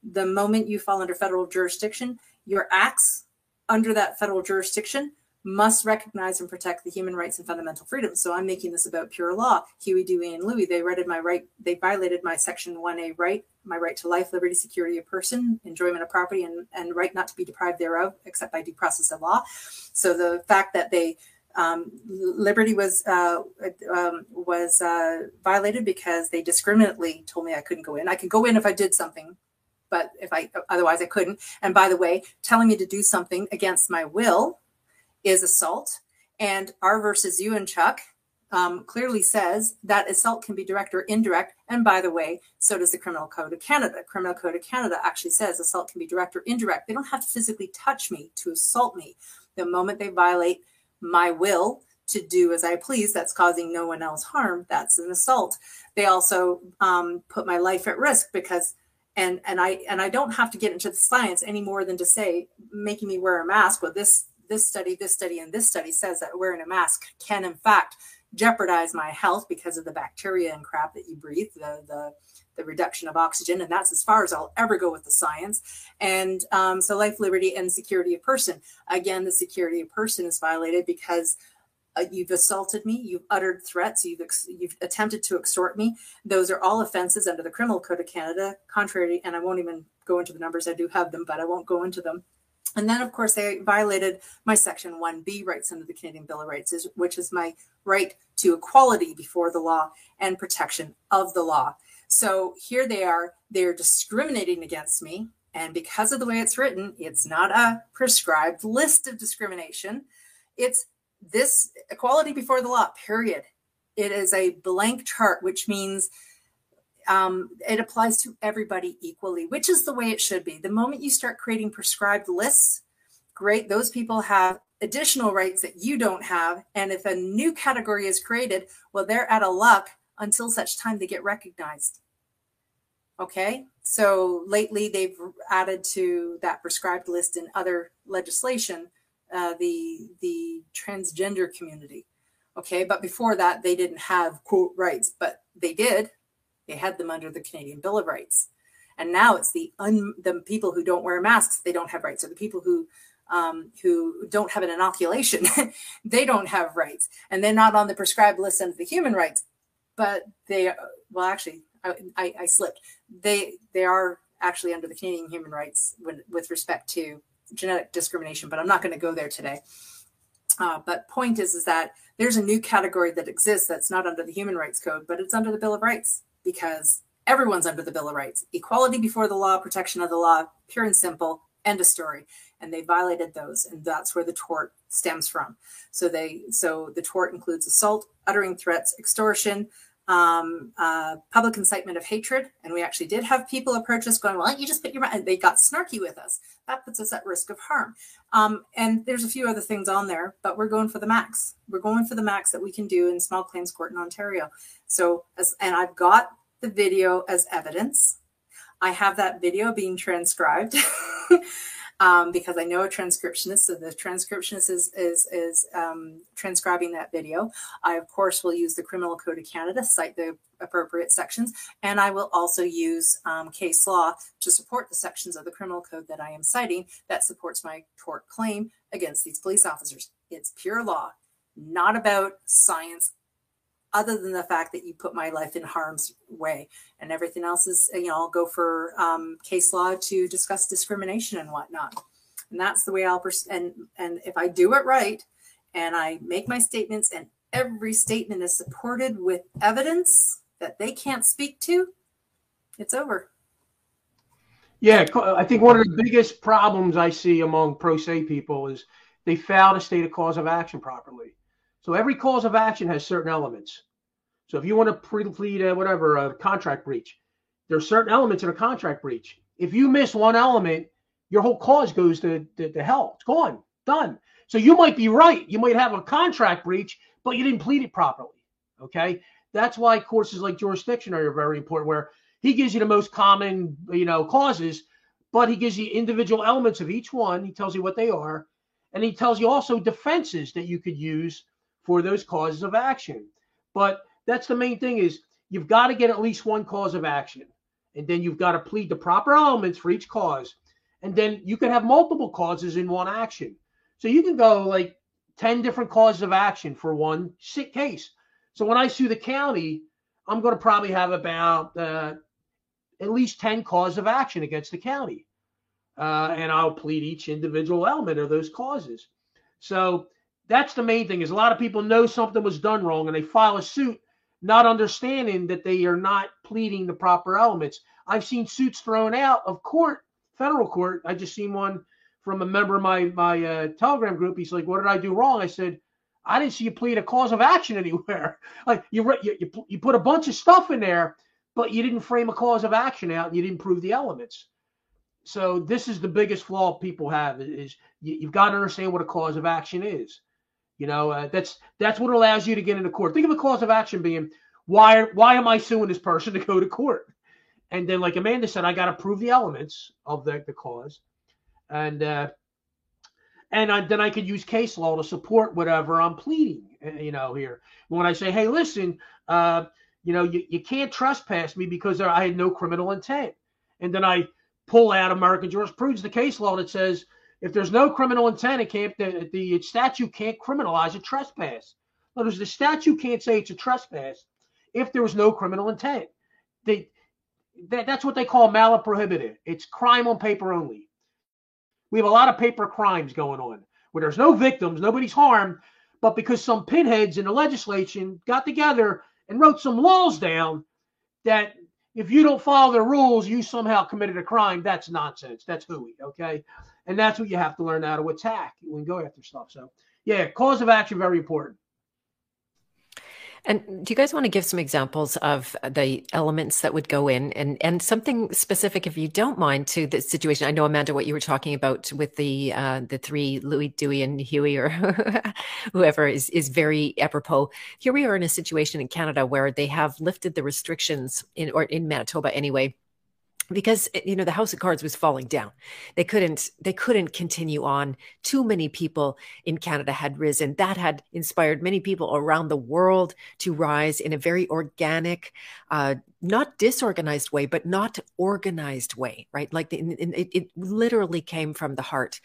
The moment you fall under federal jurisdiction, your acts under that federal jurisdiction must recognize and protect the human rights and fundamental freedoms. So I'm making this about pure law. Huey, Dewey, and Louie, they raided my right, they violated my section 1A right, my right to life, liberty, security of person, enjoyment of property, and, and right not to be deprived thereof, except by due process of law. So the fact that they um, liberty was uh, um, was uh, violated because they discriminately told me I couldn't go in. I could go in if I did something, but if I otherwise I couldn't. And by the way, telling me to do something against my will is assault. And R versus Ewanchuk um, clearly says that assault can be direct or indirect. And by the way, so does the Criminal Code of Canada. Criminal Code of Canada actually says assault can be direct or indirect. They don't have to physically touch me to assault me. The moment they violate my will to do as I please, that's causing no one else harm, that's an assault. They also um, put my life at risk because and and I and I don't have to get into the science any more than to say making me wear a mask. Well, this this study, this study, and this study says that wearing a mask can, in fact, jeopardize my health because of the bacteria and crap that you breathe, the, the, the reduction of oxygen. And that's as far as I'll ever go with the science. And um, so, life, liberty, and security of person. Again, the security of person is violated because uh, you've assaulted me, you've uttered threats, you've you've attempted to extort me. Those are all offenses under the Criminal Code of Canada, contrary. And I won't even go into the numbers. I do have them, but I won't go into them. And then, of course, they violated my Section 1B rights under the Canadian Bill of Rights, which is my right to equality before the law and protection of the law. So here they are, they're discriminating against me. And because of the way it's written, it's not a prescribed list of discrimination. It's this equality before the law, period. It is a blank chart, which means um, it applies to everybody equally, which is the way it should be. The moment you start creating prescribed lists, great, those people have additional rights that you don't have. And if a new category is created, well, they're out of luck until such time they get recognized. Okay, so lately they've added to that prescribed list in other legislation uh, the the transgender community. Okay, but before that they didn't have quote rights, but they did they had them under the Canadian Bill of Rights. And now it's the un, the people who don't wear masks, they don't have rights. Or the people who um, who don't have an inoculation, they don't have rights. And they're not on the prescribed list under the human rights. But they, well, actually, I, I, I slipped. They they are actually under the Canadian human rights when, with respect to genetic discrimination, but I'm not going to go there today. Uh, but point is, is that there's a new category that exists that's not under the Human Rights Code, but it's under the Bill of Rights because everyone's under the Bill of Rights. Equality before the law, protection of the law, pure and simple, end of story. And they violated those, and that's where the tort stems from. So they so the tort includes assault, uttering threats, extortion, um, uh, public incitement of hatred. And we actually did have people approach us going, well, you just put your, and they got snarky with us. That puts us at risk of harm. Um, and there's a few other things on there, but we're going for the max. We're going for the max that we can do in small claims court in Ontario. So, as, and I've got the video as evidence. I have that video being transcribed. um, because I know a transcriptionist. So the transcriptionist is is is um, transcribing that video. I of course will use the Criminal Code of Canada, cite the appropriate sections, and I will also use um, case law to support the sections of the Criminal Code that I am citing that supports my tort claim against these police officers. It's pure law, not about science other than the fact that you put my life in harm's way and everything else is you know i'll go for um, case law to discuss discrimination and whatnot. And that's the way i'll pers- and and if i do it right and i make my statements and every statement is supported with evidence that they can't speak to it's over. Yeah i think one of the biggest problems i see among pro se people is they fail to state a cause of action properly so every cause of action has certain elements. So if you want to plead whatever a contract breach, there are certain elements in a contract breach. If you miss one element, your whole cause goes to, to, to hell. It's gone, done. So you might be right. You might have a contract breach, but you didn't plead it properly. Okay, that's why courses like Jurisdictionary are very important. Where he gives you the most common, you know, causes, but he gives you individual elements of each one. He tells you what they are, and he tells you also defenses that you could use for those causes of action. But that's the main thing is you've got to get at least one cause of action. And then you've got to plead the proper elements for each cause. And then you can have multiple causes in one action. So you can go like 10 different causes of action for one sick case. So when I sue the county, I'm going to probably have about uh, at least 10 causes of action against the county. Uh, and I'll plead each individual element of those causes. So that's the main thing is a lot of people know something was done wrong and they file a suit not understanding that they are not pleading the proper elements. I've seen suits thrown out of court, federal court. I just seen one from a member of my my uh, Telegram group. He's like, "What did I do wrong?" I said, "I didn't see you plead a cause of action anywhere. like you, you you you put a bunch of stuff in there, but you didn't frame a cause of action out. And you didn't prove the elements." So this is the biggest flaw people have is you, have got to understand what a cause of action is. You know, uh, that's that's what allows you to get into court. Think of a cause of action being why why am I suing this person to go to court? And then, like Amanda said, I got to prove the elements of the, the cause, and uh, and I, then I could use case law to support whatever I'm pleading. Uh, you know, here when I say, hey, listen, uh, you know, you, you can't trespass me because I had no criminal intent, and then I pull out American jurisprudence, the case law that says if there's no criminal intent, it can't the, the statute can't criminalize a trespass. In other words, the statute can't say it's a trespass if there was no criminal intent. They that, that's what they call prohibited. It's crime on paper only. We have a lot of paper crimes going on where there's no victims, nobody's harmed, but because some pinheads in the legislation got together and wrote some laws down that if you don't follow the rules, you somehow committed a crime. That's nonsense. That's hooey. Okay. And that's what you have to learn how to attack when go after stuff. So, yeah, cause of action, very important. And do you guys want to give some examples of the elements that would go in and, and something specific, if you don't mind, to the situation? I know, Amanda, what you were talking about with the uh, the three Louis, Dewey, and Huey, or whoever is, is very apropos. Here we are in a situation in Canada where they have lifted the restrictions in or in Manitoba anyway because eh, you know the house of cards was falling down. They couldn't they couldn't continue on. Too many people in canada had risen. That had inspired many people around the world to rise in a very organic uh, not disorganized way but not organized way right like the, it, it literally came from the heart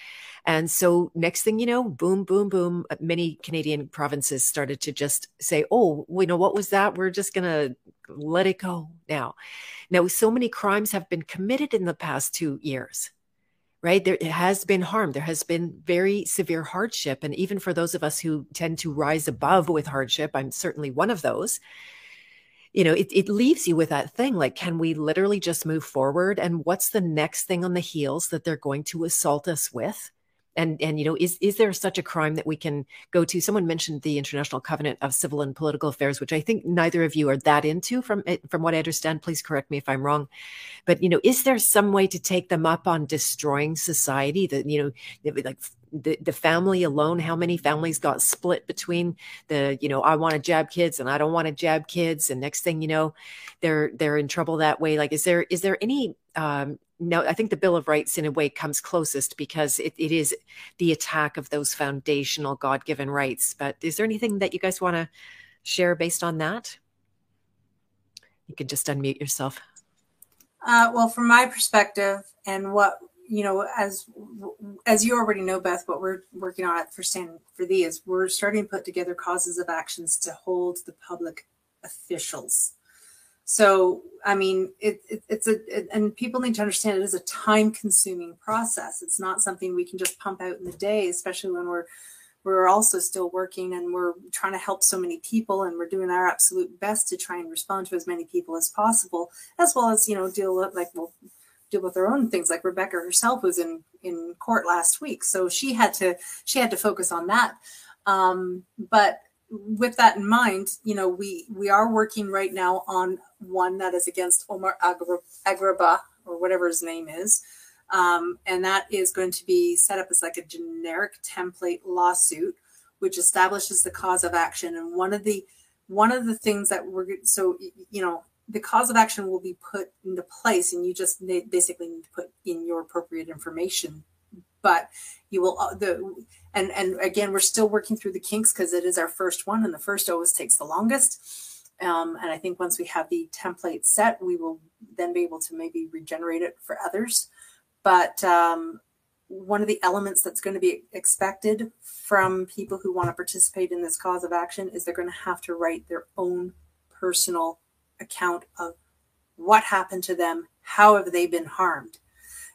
and so next thing you know boom boom boom uh, many canadian provinces started to just say oh you know what was that we're just gonna let it go now now, so many crimes have been committed in the past two years, right? There has been harm. There has been very severe hardship. And even for those of us who tend to rise above with hardship, I'm certainly one of those. You know, it, it leaves you with that thing like, can we literally just move forward? And what's the next thing on the heels that they're going to assault us with? and and you know is is there such a crime that we can go to someone mentioned the international covenant of civil and political affairs which i think neither of you are that into from eh, from what i understand please correct me if i'm wrong but you know is there some way to take them up on destroying society that you know like the, the family alone how many families got split between the you know i want to jab kids and i don't want to jab kids and next thing you know they're they're in trouble that way like is there is there any um no, I think the Bill of Rights, in a way, comes closest because it, it is the attack of those foundational God given rights. But is there anything that you guys want to share based on that? You can just unmute yourself. Uh, well, from my perspective, and what you know, as as you already know, Beth, what we're working on for Stand for Thee is we're starting to put together causes of actions to hold the public officials so, I mean, it, it, it's a, it, and people need to understand it is a time consuming process. It's not something we can just pump out in the day, especially when we're, we're also still working and we're trying to help so many people and we're doing our absolute best to try and respond to as many people as possible, as well as, you know, deal with like, well, deal with their own things like Rebecca herself was in, in court last week. So she had to, she had to focus on that. Um, but with that in mind, you know, we we are working right now on one that is against Omar Alghabra or whatever his name is, um, and that is going to be set up as like a generic template lawsuit, which establishes the cause of action. And one of the one of the things that we're so you know the cause of action will be put into place, and you just basically need to put in your appropriate information. But you will uh, the and and again we're still working through the kinks because it is our first one and the first always takes the longest. Um, and i think once we have the template set we will then be able to maybe regenerate it for others. But um, one of the elements that's going to be expected from people who want to participate in this cause of action is they're going to have to write their own personal account of what happened to them how have they been harmed?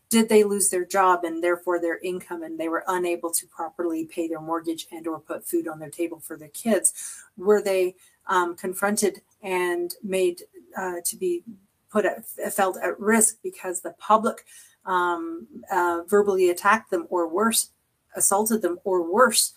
Did they lose their job and therefore their income and they were unable to properly pay their mortgage and or put food on their table for their kids? Were they um, confronted and made uh, to be put at, felt at risk because the public um, uh, verbally attacked them or worse assaulted them or worse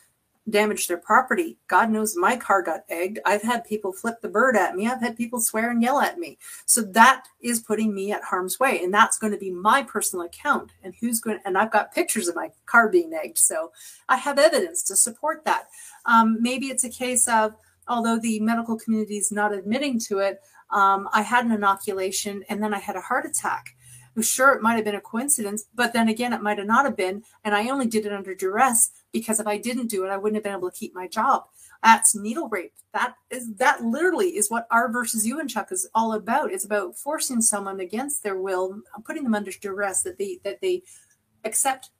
damaged their property. God knows my car got egged. I've had people flip the bird at me. I've had people swear and yell at me. So that is putting me at harm's way. And that's going to be my personal account. And who's going and I've got pictures of my car being egged. So I have evidence to support that. Um, maybe it's a case of, although the medical community is not admitting to it, um, I had an inoculation and then I had a heart attack sure it might have been a coincidence, but then again, it might have not have been. And I only did it under duress because if I didn't do it, I wouldn't have been able to keep my job. That's needle rape. That is that literally is what R versus Ewanchuk is all about. It's about forcing someone against their will, putting them under duress that they that they accept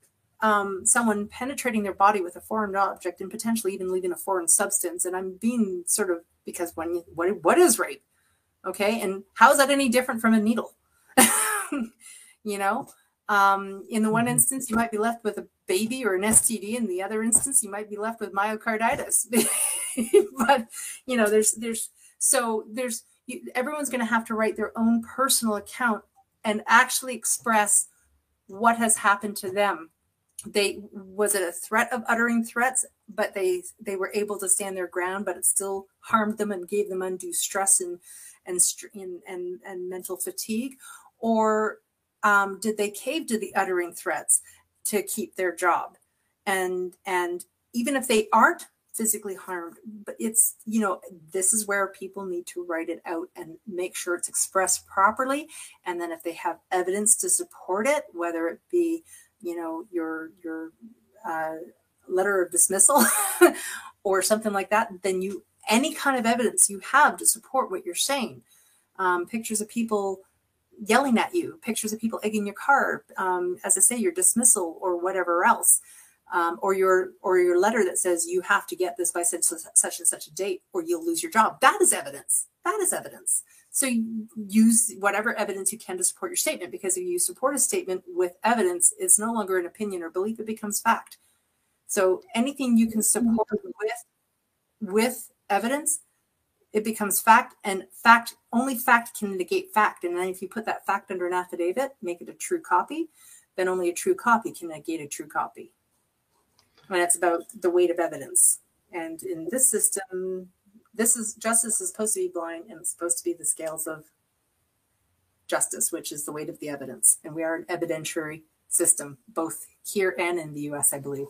um, someone penetrating their body with a foreign object and potentially even leaving a foreign substance. And I'm being sort of because when you, what what is rape? Okay, and how is that any different from a needle? you know, um, in the one mm-hmm. instance, you might be left with a baby or an STD. In the other instance, you might be left with myocarditis. but you know, there's there's so there's everyone's going to have to write their own personal account and actually express what has happened to them. They was it a threat of uttering threats, but they they were able to stand their ground, but it still harmed them and gave them undue stress and and and and, and mental fatigue, or um, did they cave to the uttering threats to keep their job? And and even if they aren't physically harmed but it's you know this is where people need to write it out and make sure it's expressed properly. And then if they have evidence to support it whether it be you know your your uh, letter of dismissal or something like that then you any kind of evidence you have to support what you're saying. Um, pictures of people yelling at you, pictures of people egging your car, um, as I say, your dismissal or whatever else, um, or your or your letter that says you have to get this by such, such and such a date, or you'll lose your job. That is evidence. That is evidence. So use whatever evidence you can to support your statement, because if you support a statement with evidence, it's no longer an opinion or belief; it becomes fact. So anything you can support with with evidence it becomes fact and fact only fact can negate fact. And then if you put that fact under an affidavit make it a true copy then only a true copy can negate a true copy. And it's about the weight of evidence. And in this system this is justice is supposed to be blind and it's supposed to be the scales of justice which is the weight of the evidence. And we are an evidentiary system both here and in the us i believe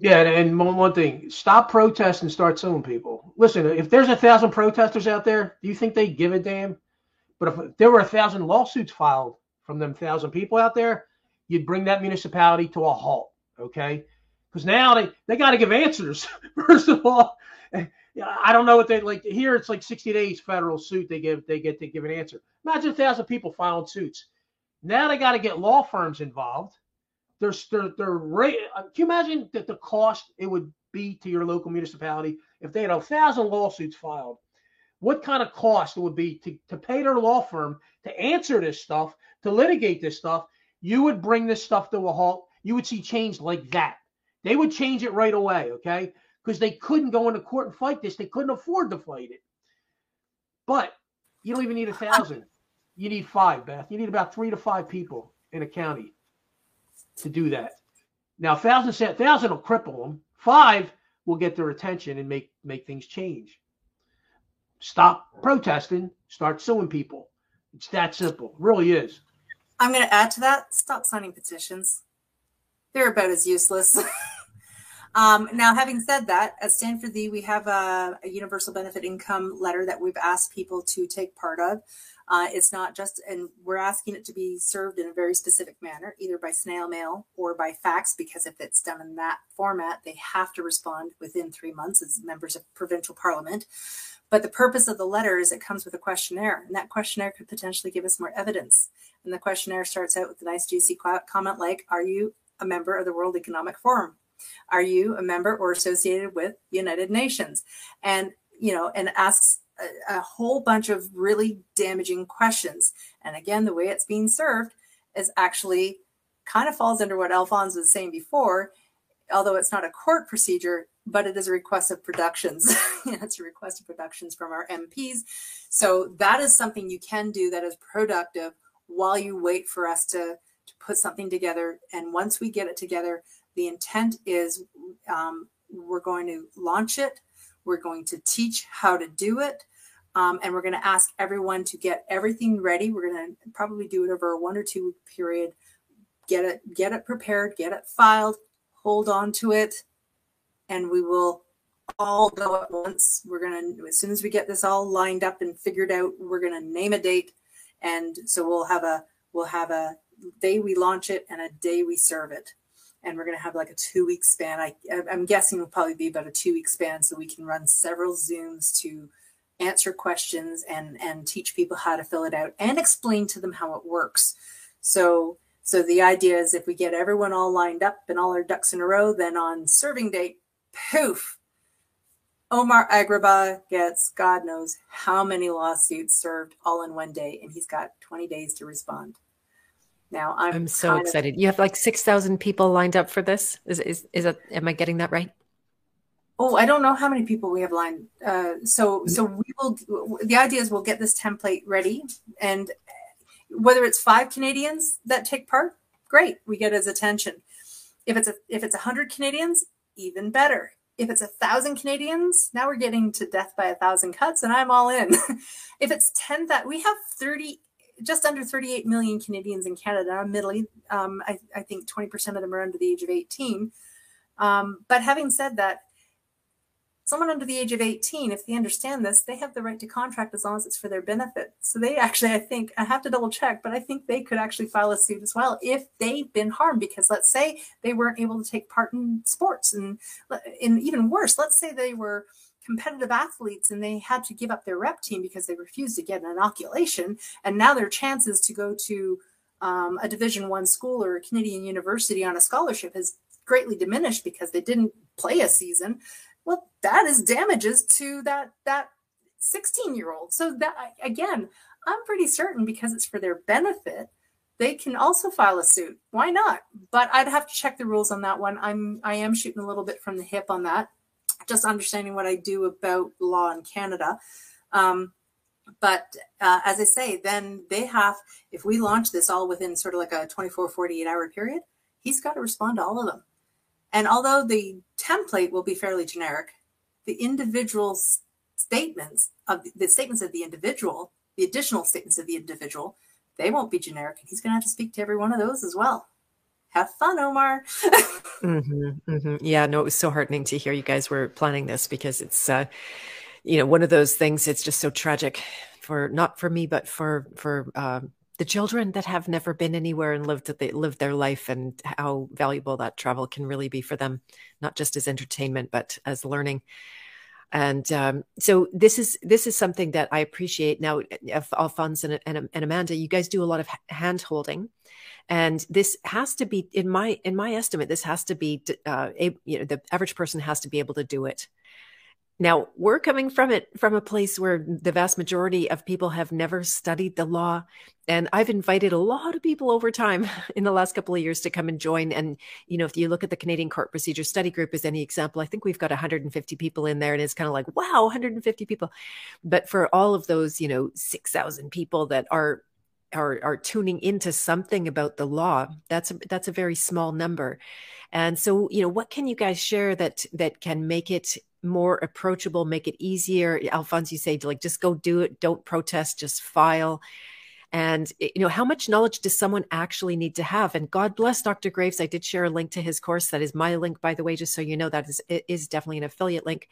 yeah, and one thing, stop protesting and start suing people. Listen, if there's a thousand protesters out there, do you think they give a damn? But if there were a thousand lawsuits filed from them thousand people out there, you'd bring that municipality to a halt, okay? Because now they, they got to give answers. First of all, I don't know what they like. Here it's like 60 days federal suit. They give they get to give an answer. Imagine a thousand people filing suits. Now they got to get law firms involved they're they're, they're rate. Uh, can you imagine that the cost it would be to your local municipality if they had a thousand lawsuits filed? What kind of cost it would be to, to pay their law firm to answer this stuff, to litigate this stuff? You would bring this stuff to a halt. You would see change like that. They would change it right away, okay? Because they couldn't go into court and fight this. They couldn't afford to fight it. But you don't even need a thousand. You need five, Beth. You need about three to five people in a county to do that. Now, thousand thousand will cripple them. Five will get their attention and make make things change. Stop protesting. Start suing people. It's that simple. It really is. I'm going to add to that. Stop signing petitions. They're about as useless. Um, now, having said that, at Stanford, for Thee, we have a, a, universal benefit income letter that we've asked people to take part of. Uh, it's not just, and we're asking it to be served in a very specific manner, either by snail mail or by fax, because if it's done in that format, they have to respond within three months as members of provincial parliament. But the purpose of the letter is it comes with a questionnaire, and that questionnaire could potentially give us more evidence. And the questionnaire starts out with a nice, juicy comment like, Are you a member of the World Economic Forum? Are you a member or associated with United Nations? And, you know, and asks a, a whole bunch of really damaging questions. And again, the way it's being served is actually kind of falls under what Alphonse was saying before, although it's not a court procedure, but it is a request of productions. it's a request of productions from our MPs. So that is something you can do that is productive while you wait for us to, to put something together. And once we get it together, the intent is um, we're going to launch it. We're going to teach how to do it. Um, and we're going to ask everyone to get everything ready. We're going to probably do it over a one or two week period. Get it, get it prepared, get it filed, hold on to it, and we will all go at once. We're going to, as soon as we get this all lined up and figured out, we're going to name a date. And so we'll have a, we'll have a day we launch it and a day we serve it. And we're going to have like a two week span. I, I'm guessing it'll probably be about a two week span so we can run several Zooms to answer questions and, and teach people how to fill it out and explain to them how it works. So, so the idea is if we get everyone all lined up and all our ducks in a row, then on serving date, poof, Omar Alghabra gets God knows how many lawsuits served all in one day, and he's got 20 days to respond. Now I'm, I'm so excited. Of, you have like 6,000 people lined up for this. Is, is, is that, am I getting that right? Oh, I don't know how many people we have lined. Uh, so, so we will, the idea is we'll get this template ready and whether it's five Canadians that take part, great. We get his attention. If it's a, if it's a hundred Canadians, even better if it's a thousand Canadians, now we're getting to death by a thousand cuts, and I'm all in. if it's 10 that we have 30, just under 38 million Canadians in Canada, middle, um, I, I, think 20% of them are under the age of 18. Um, but having said that, someone under the age of 18, if they understand this, they have the right to contract as long as it's for their benefit. So they actually, I think, I have to double check, but I think they could actually file a suit as well if they've been harmed. Because let's say they weren't able to take part in sports, and, and even worse, let's say they were competitive athletes and they had to give up their rep team because they refused to get an inoculation, and now their chances to go to um, a Division One school or a Canadian university on a scholarship has greatly diminished because they didn't play a season. Well that is damages to that that 16 year old so that again i'm pretty certain because it's for their benefit they can also file a suit. Why not? But i'd have to check the rules on that one. I'm i am shooting a little bit from the hip on that just understanding what i do about law in canada um, but uh, as i say then they have if we launch this all within sort of like a 24 48 hour period he's got to respond to all of them and although the template will be fairly generic, the individual statements of the statements of the individual, the additional statements of the individual, they won't be generic. And he's going to have to speak to every one of those as well. Have fun, Omar. mm-hmm, mm-hmm. Yeah, no, it was so heartening to hear you guys were planning this because it's, uh, you know, one of those things. It's just so tragic for not for me, but for for um, the children that have never been anywhere and lived that they lived their life and how valuable that travel can really be for them not just as entertainment but as learning and um, so this is this is something that I appreciate now. Alphonse and, and, and Amanda, you guys do a lot of hand holding, and this has to be in my in my estimate. This has to be uh, a, you know the average person has to be able to do it. Now, we're coming from it from a place where the vast majority of people have never studied the law. And I've invited a lot of people over time in the last couple of years to come and join. And, you know, if you look at the Canadian Court Procedure Study Group as any example, I think we've got 150 people in there. And it's kind of like, wow, 150 people. But for all of those, you know, 6,000 people that are are are tuning into something about the law that's a, that's a very small number and so you know what can you guys share that that can make it more approachable, make it easier. Alphonse, you say like just go do it, don't protest, just file. and you know how much knowledge does someone actually need to have and god bless dr graves i did share a link to his course that is my link by the way just so you know that is is definitely an affiliate link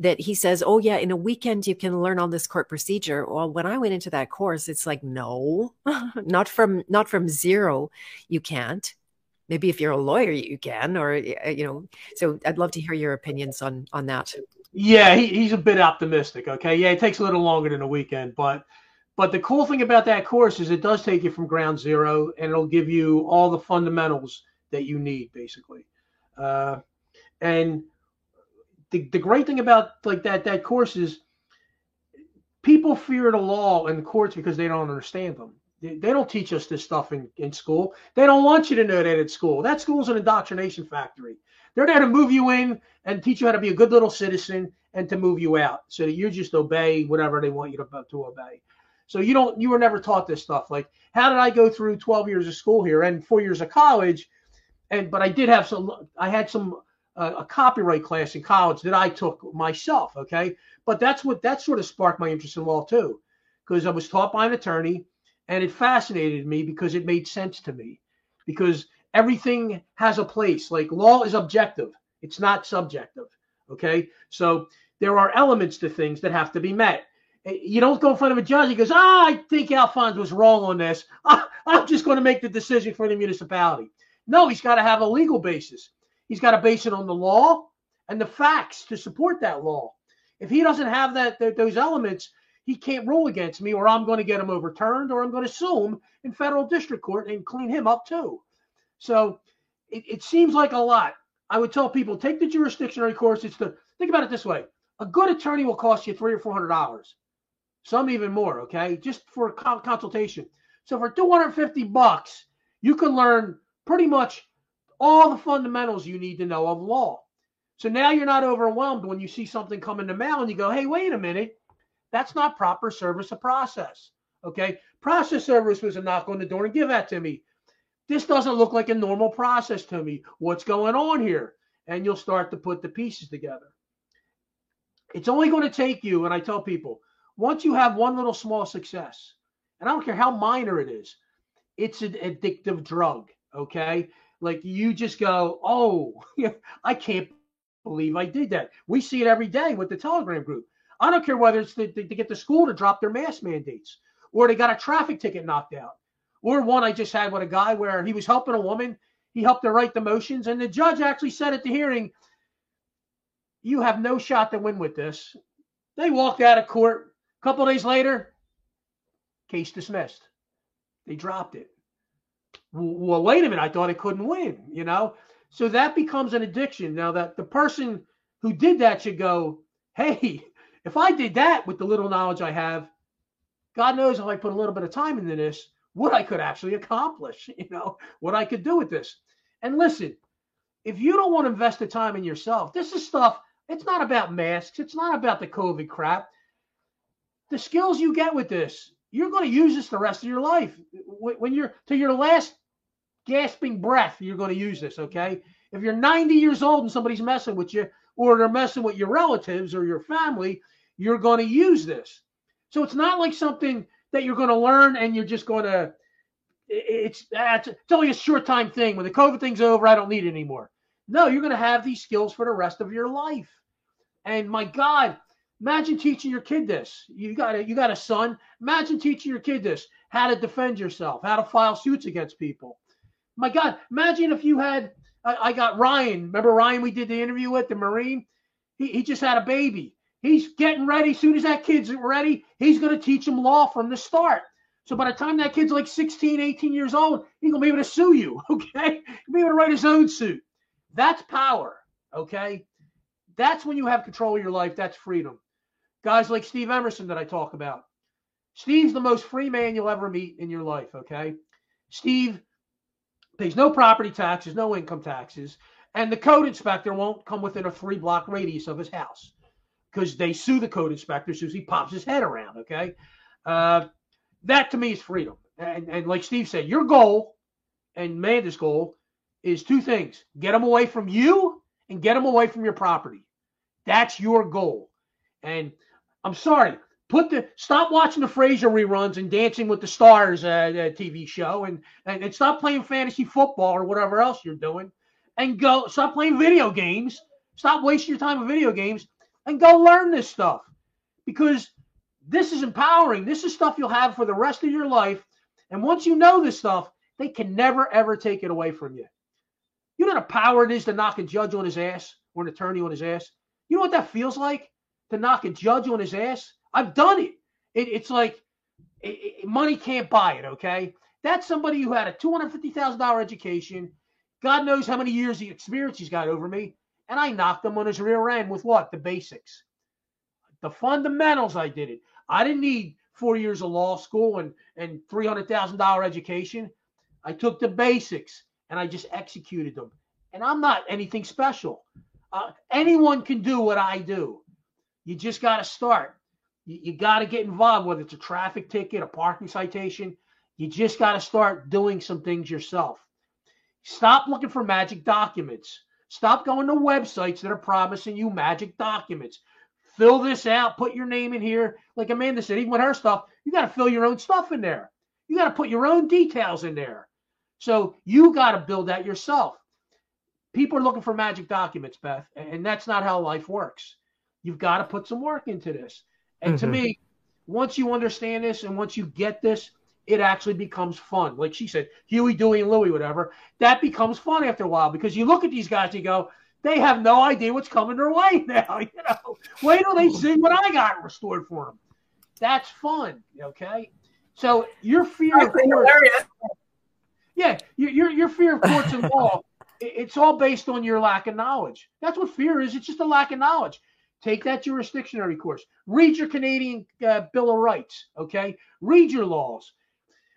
that he says oh yeah in a weekend you can learn all this court procedure. Well when i went into that course it's like no not from not from zero you can't. Maybe if you're a lawyer you can or you know. So i'd love to hear your opinions on on that. Yeah he, he's a bit optimistic okay? Yeah it takes a little longer than a weekend but but the cool thing about that course is it does take you from ground zero and it'll give you all the fundamentals that you need basically. Uh, and the, the great thing about like that that course is people fear the law and the courts because they don't understand them they, don't teach us this stuff in, in school. They don't want you to know that at school. That school's an indoctrination factory. They're there to move you in and teach you how to be a good little citizen and to move you out so that you just obey whatever they want you to, to obey. So you don't you were never taught this stuff. Like how did I go through 12 years of school here and four years of college? And but I did have some I had some uh, a copyright class in college that I took myself. Okay, but that's what that sort of sparked my interest in law too, because I was taught by an attorney and it fascinated me because it made sense to me. Because everything has a place. Like law is objective. It's not subjective okay? So there are elements to things that have to be met. Eh, you don't go in front of a judge he goes ah i think alphonse was wrong on this. I'm just going to make the decision for the municipality. No he's got to have a legal basis he's got to base it on the law and the facts to support that law if he doesn't have that those elements he can't rule against me, or I'm going to get him overturned, or I'm going to sue him in federal district court and clean him up too. So it, it seems like a lot. I would tell people take the jurisdictionary course. It's the think about it this way: a good attorney will cost you three or four hundred dollars, some even more. Okay, just for a consultation. So for 250 bucks, you can learn pretty much all the fundamentals you need to know of law. So now you're not overwhelmed when you see something come in the mail and you go, "Hey, wait a minute." That's not proper service of process. Okay. Process service was a knock on the door and give that to me. This doesn't look like a normal process to me. What's going on here? And you'll start to put the pieces together. It's only going to take you, and I tell people, once you have one little small success, and I don't care how minor it is, it's an addictive drug. Okay. Like you just go, oh, I can't believe I did that. We see it every day with the Telegram group. I don't care whether it's to, to, to get the school to drop their mask mandates or they got a traffic ticket knocked out. Or one I just had with a guy where he was helping a woman. He helped her write the motions, and the judge actually said at the hearing, You have no shot to win with this. They walked out of court. A couple days later, case dismissed. They dropped it. Well, wait a minute. I thought it couldn't win, you know? So that becomes an addiction. Now, that the person who did that should go, Hey, if I did that with the little knowledge I have, God knows if I put a little bit of time into this, what I could actually accomplish, you know, what I could do with this. And listen, if you don't want to invest the time in yourself, this is stuff, it's not about masks, it's not about the COVID crap. The skills you get with this, you're going to use this the rest of your life. When you're to your last gasping breath, you're going to use this, okay? If you're 90 years old and somebody's messing with you, or they're messing with your relatives or your family, you're going to use this. So it's not like something that you're going to learn and you're just going to. It's it's only a short time thing. When the COVID thing's over, I don't need it anymore. No, you're going to have these skills for the rest of your life. And my God, imagine teaching your kid this. You got a, you got a son. Imagine teaching your kid this: how to defend yourself, how to file suits against people. My God, imagine if you had. I, I got Ryan. Remember Ryan? We did the interview with the Marine. He, he just had a baby. He's getting ready. As soon as that kid's ready, he's going to teach him law from the start. So by the time that kid's like 16, 18 years old, he's going to be able to sue you. Okay. He'll be able to write his own suit. That's power. Okay. That's when you have control of your life. That's freedom. Guys like Steve Emerson that I talk about. Steve's the most free man you'll ever meet in your life. Okay. Steve pays no property taxes, no income taxes, and the code inspector won't come within a three block radius of his house because they sue the code inspector as soon as he pops his head around. Okay. Uh, that to me is freedom. And, and like Steve said, your goal and Amanda's goal is two things get them away from you and get them away from your property. That's your goal. And I'm sorry, put the stop watching the Frasier reruns and Dancing with the Stars uh, uh, TV show, and, and and stop playing fantasy football or whatever else you're doing, and go stop playing video games. Stop wasting your time with video games and go learn this stuff because this is empowering. This is stuff you'll have for the rest of your life. And once you know this stuff, they can never ever take it away from you. You know the power it is to knock a judge on his ass or an attorney on his ass. You know what that feels like to knock a judge on his ass? I've done it. it it's like it, it, money can't buy it. Okay, that's somebody who had a two hundred fifty thousand dollar education. God knows how many years of experience he's got over me, and I knocked him on his rear end with what the basics, the fundamentals. I did it. I didn't need four years of law school and and three hundred thousand dollar education. I took the basics and I just executed them. And I'm not anything special. Uh, anyone can do what I do. You just got to start. You, you got to get involved, whether it's a traffic ticket, a parking citation. You just got to start doing some things yourself. Stop looking for magic documents. Stop going to websites that are promising you magic documents. Fill this out, put your name in here. Like Amanda said, even with her stuff, you got to fill your own stuff in there. You got to put your own details in there. So you got to build that yourself. People are looking for magic documents, Beth, and that's not how life works. You've got to put some work into this. And mm-hmm. to me, once you understand this and once you get this, it actually becomes fun. Like she said, Huey, Dewey, and Louie, whatever. That becomes fun after a while because you look at these guys and you go, they have no idea what's coming their way now. You know, wait till they see what I got restored for them. That's fun. Okay. So your fear of course, yeah, your your fear of courts and law, it's all based on your lack of knowledge. That's what fear is. It's just a lack of knowledge. Take that Jurisdictionary course. Read your Canadian uh, Bill of Rights. Okay. Read your laws.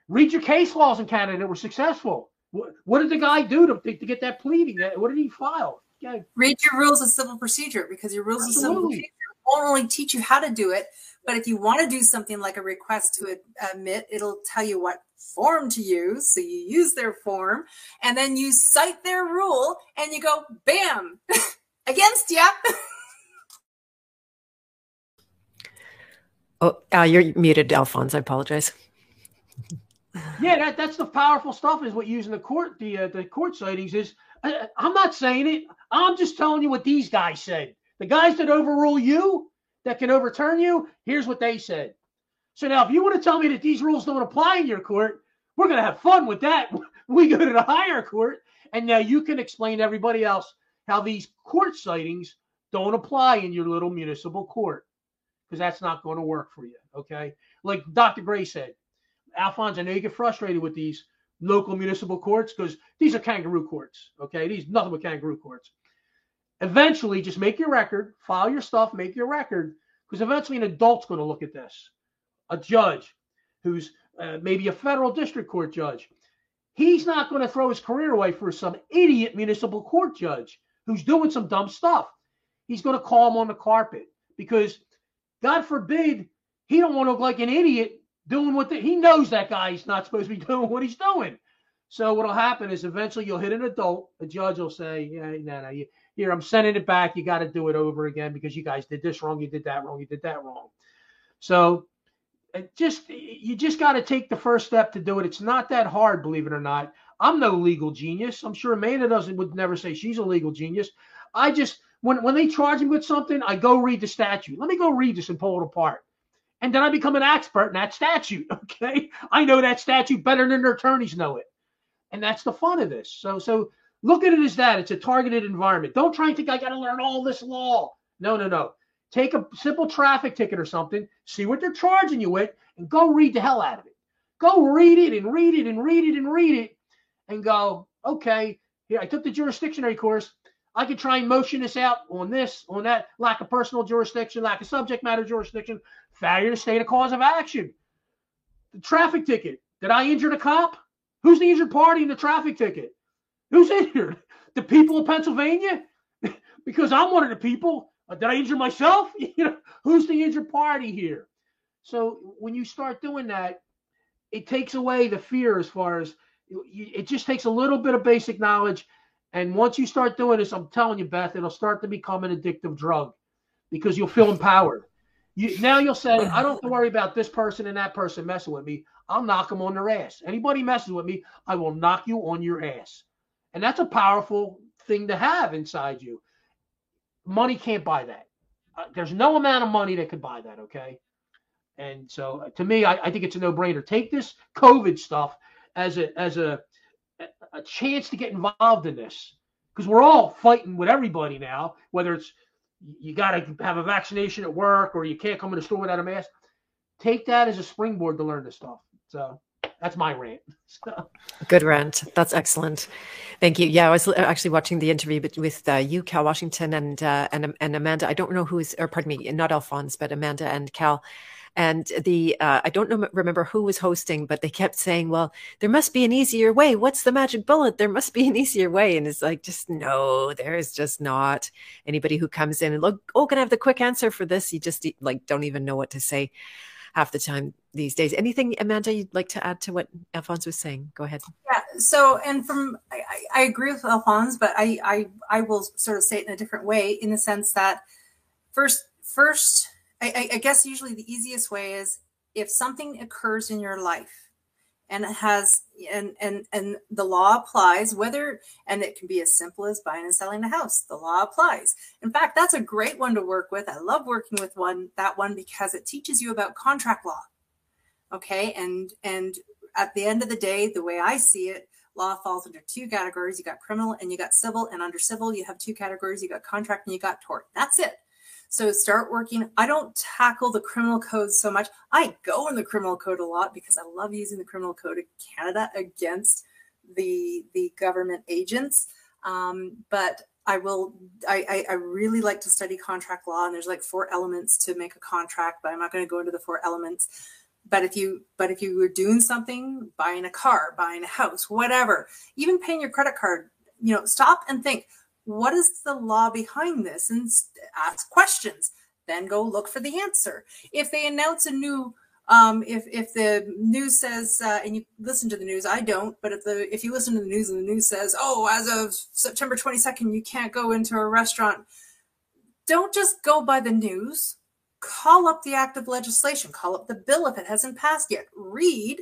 Read your case laws in Canada that were successful. What, what did the guy do to, to get that pleading? What did he file? Yeah. Read your rules of civil procedure because your rules Absolutely. of civil procedure won't only teach you how to do it, but if you want to do something like a request to admit, it'll tell you what form to use. So you use their form and then you cite their rule and you go, bam, against you. oh, uh, you're muted, Alphonse. I apologize. yeah, that, that's the powerful stuff is what using the court, the, uh, the court citings is. I, I'm not saying it. I'm just telling you what these guys said. The guys that overrule you, that can overturn you, here's what they said. So now, if you want to tell me that these rules don't apply in your court, we're going to have fun with that. We go to the higher court, and now you can explain to everybody else how these court citings don't apply in your little municipal court because that's not going to work for you. Okay. Like Dr. Gray said, Alphonse, I know you get frustrated with these local municipal courts because these are kangaroo courts. Okay. These nothing but kangaroo courts. Eventually, just make your record, file your stuff, make your record, because eventually an adult's going to look at this. A judge who's uh, maybe a federal district court judge. He's not going to throw his career away for some idiot municipal court judge who's doing some dumb stuff. He's going to call him on the carpet because, God forbid, he don't want to look like an idiot doing what the, he knows that guy's not supposed to be doing what he's doing. So what'll happen is eventually you'll hit an adult. A judge will say, "Yeah, no, no, you, here I'm sending it back. You got to do it over again because you guys did this wrong, you did that wrong, you did that wrong. So uh, just you just got to take the first step to do it. It's not that hard, believe it or not. I'm no legal genius. I'm sure Amanda doesn't would never say she's a legal genius. I just when when they charge me with something, I go read the statute. Let me go read this and pull it apart. And then I become an expert in that statute. Okay. I know that statute better than their attorneys know it. And that's the fun of this. So so Look at it as that. It's a targeted environment. Don't try and think I got to learn all this law. No, no, no. Take a simple traffic ticket or something, see what they're charging you with, and go read the hell out of it. Go read it and read it and read it and read it and go, okay, here, I took the Jurisdictionary course. I could try and motion this out on this, on that, lack of personal jurisdiction, lack of subject matter jurisdiction, failure to state a cause of action. The traffic ticket. Did I injure the cop? Who's the injured party in the traffic ticket? Who's injured? The people of Pennsylvania? because I'm one of the people. Uh, did I injure myself? You know, who's the injured party here? So when you start doing that, it takes away the fear as far as it just takes a little bit of basic knowledge. And once you start doing this, I'm telling you, Beth, it'll start to become an addictive drug because you'll feel empowered. You, now you'll say, I don't have to worry about this person and that person messing with me. I'll knock them on their ass. Anybody messes with me, I will knock you on your ass. And that's a powerful thing to have inside you. Money can't buy that. Uh, there's no amount of money that could buy that. Okay. And so uh, to me, I, I think it's a no brainer. Take this COVID stuff as a, as a, a chance to get involved in this because we're all fighting with everybody now, whether it's you got to have a vaccination at work or you can't come in the store without a mask. Take that as a springboard to learn this stuff. So that's my rant. Good rant. That's excellent. Thank you. Yeah, I was actually watching the interview with uh, you, Cal Washington, and uh, and and Amanda. I don't know who is, or pardon me, not Alphonse, but Amanda and Cal. And the uh, I don't know, remember who was hosting, but they kept saying, "Well, there must be an easier way. What's the magic bullet? There must be an easier way." And it's like, just no, there is just not. Anybody who comes in and look, oh, can I have the quick answer for this? You just like don't even know what to say half the time these days. Anything, Amanda, you'd like to add to what Alphonse was saying? Go ahead. Yeah. So, and from I, I agree with Alphonse, but I, I I will sort of say it in a different way, in the sense that first first I, I guess usually the easiest way is if something occurs in your life and it has and and and the law applies whether and it can be as simple as buying and selling a house the law applies. In fact that's a great one to work with. I love working with one that one because it teaches you about contract law. Okay? And and at the end of the day the way i see it law falls into two categories. You got criminal and you got civil. And under civil you have two categories. You got contract and you got tort. That's it so start working. I don't tackle the criminal code so much. I go in the criminal code a lot because I love using the criminal code of Canada against the the government agents. Um, but I will. I, I, I really like to study contract law, and there's like four elements to make a contract. But I'm not going to go into the four elements. But if you but if you were doing something, buying a car, buying a house, whatever, even paying your credit card, you know, stop and think what is the law behind this? And ask questions then go look for the answer. If they announce a new um, if if the news says uh, and you listen to the news i don't but if the if you listen to the news and the news says oh as of september 22nd you can't go into a restaurant don't just go by the news. Call up the act of legislation. Call up the bill if it hasn't passed yet. Read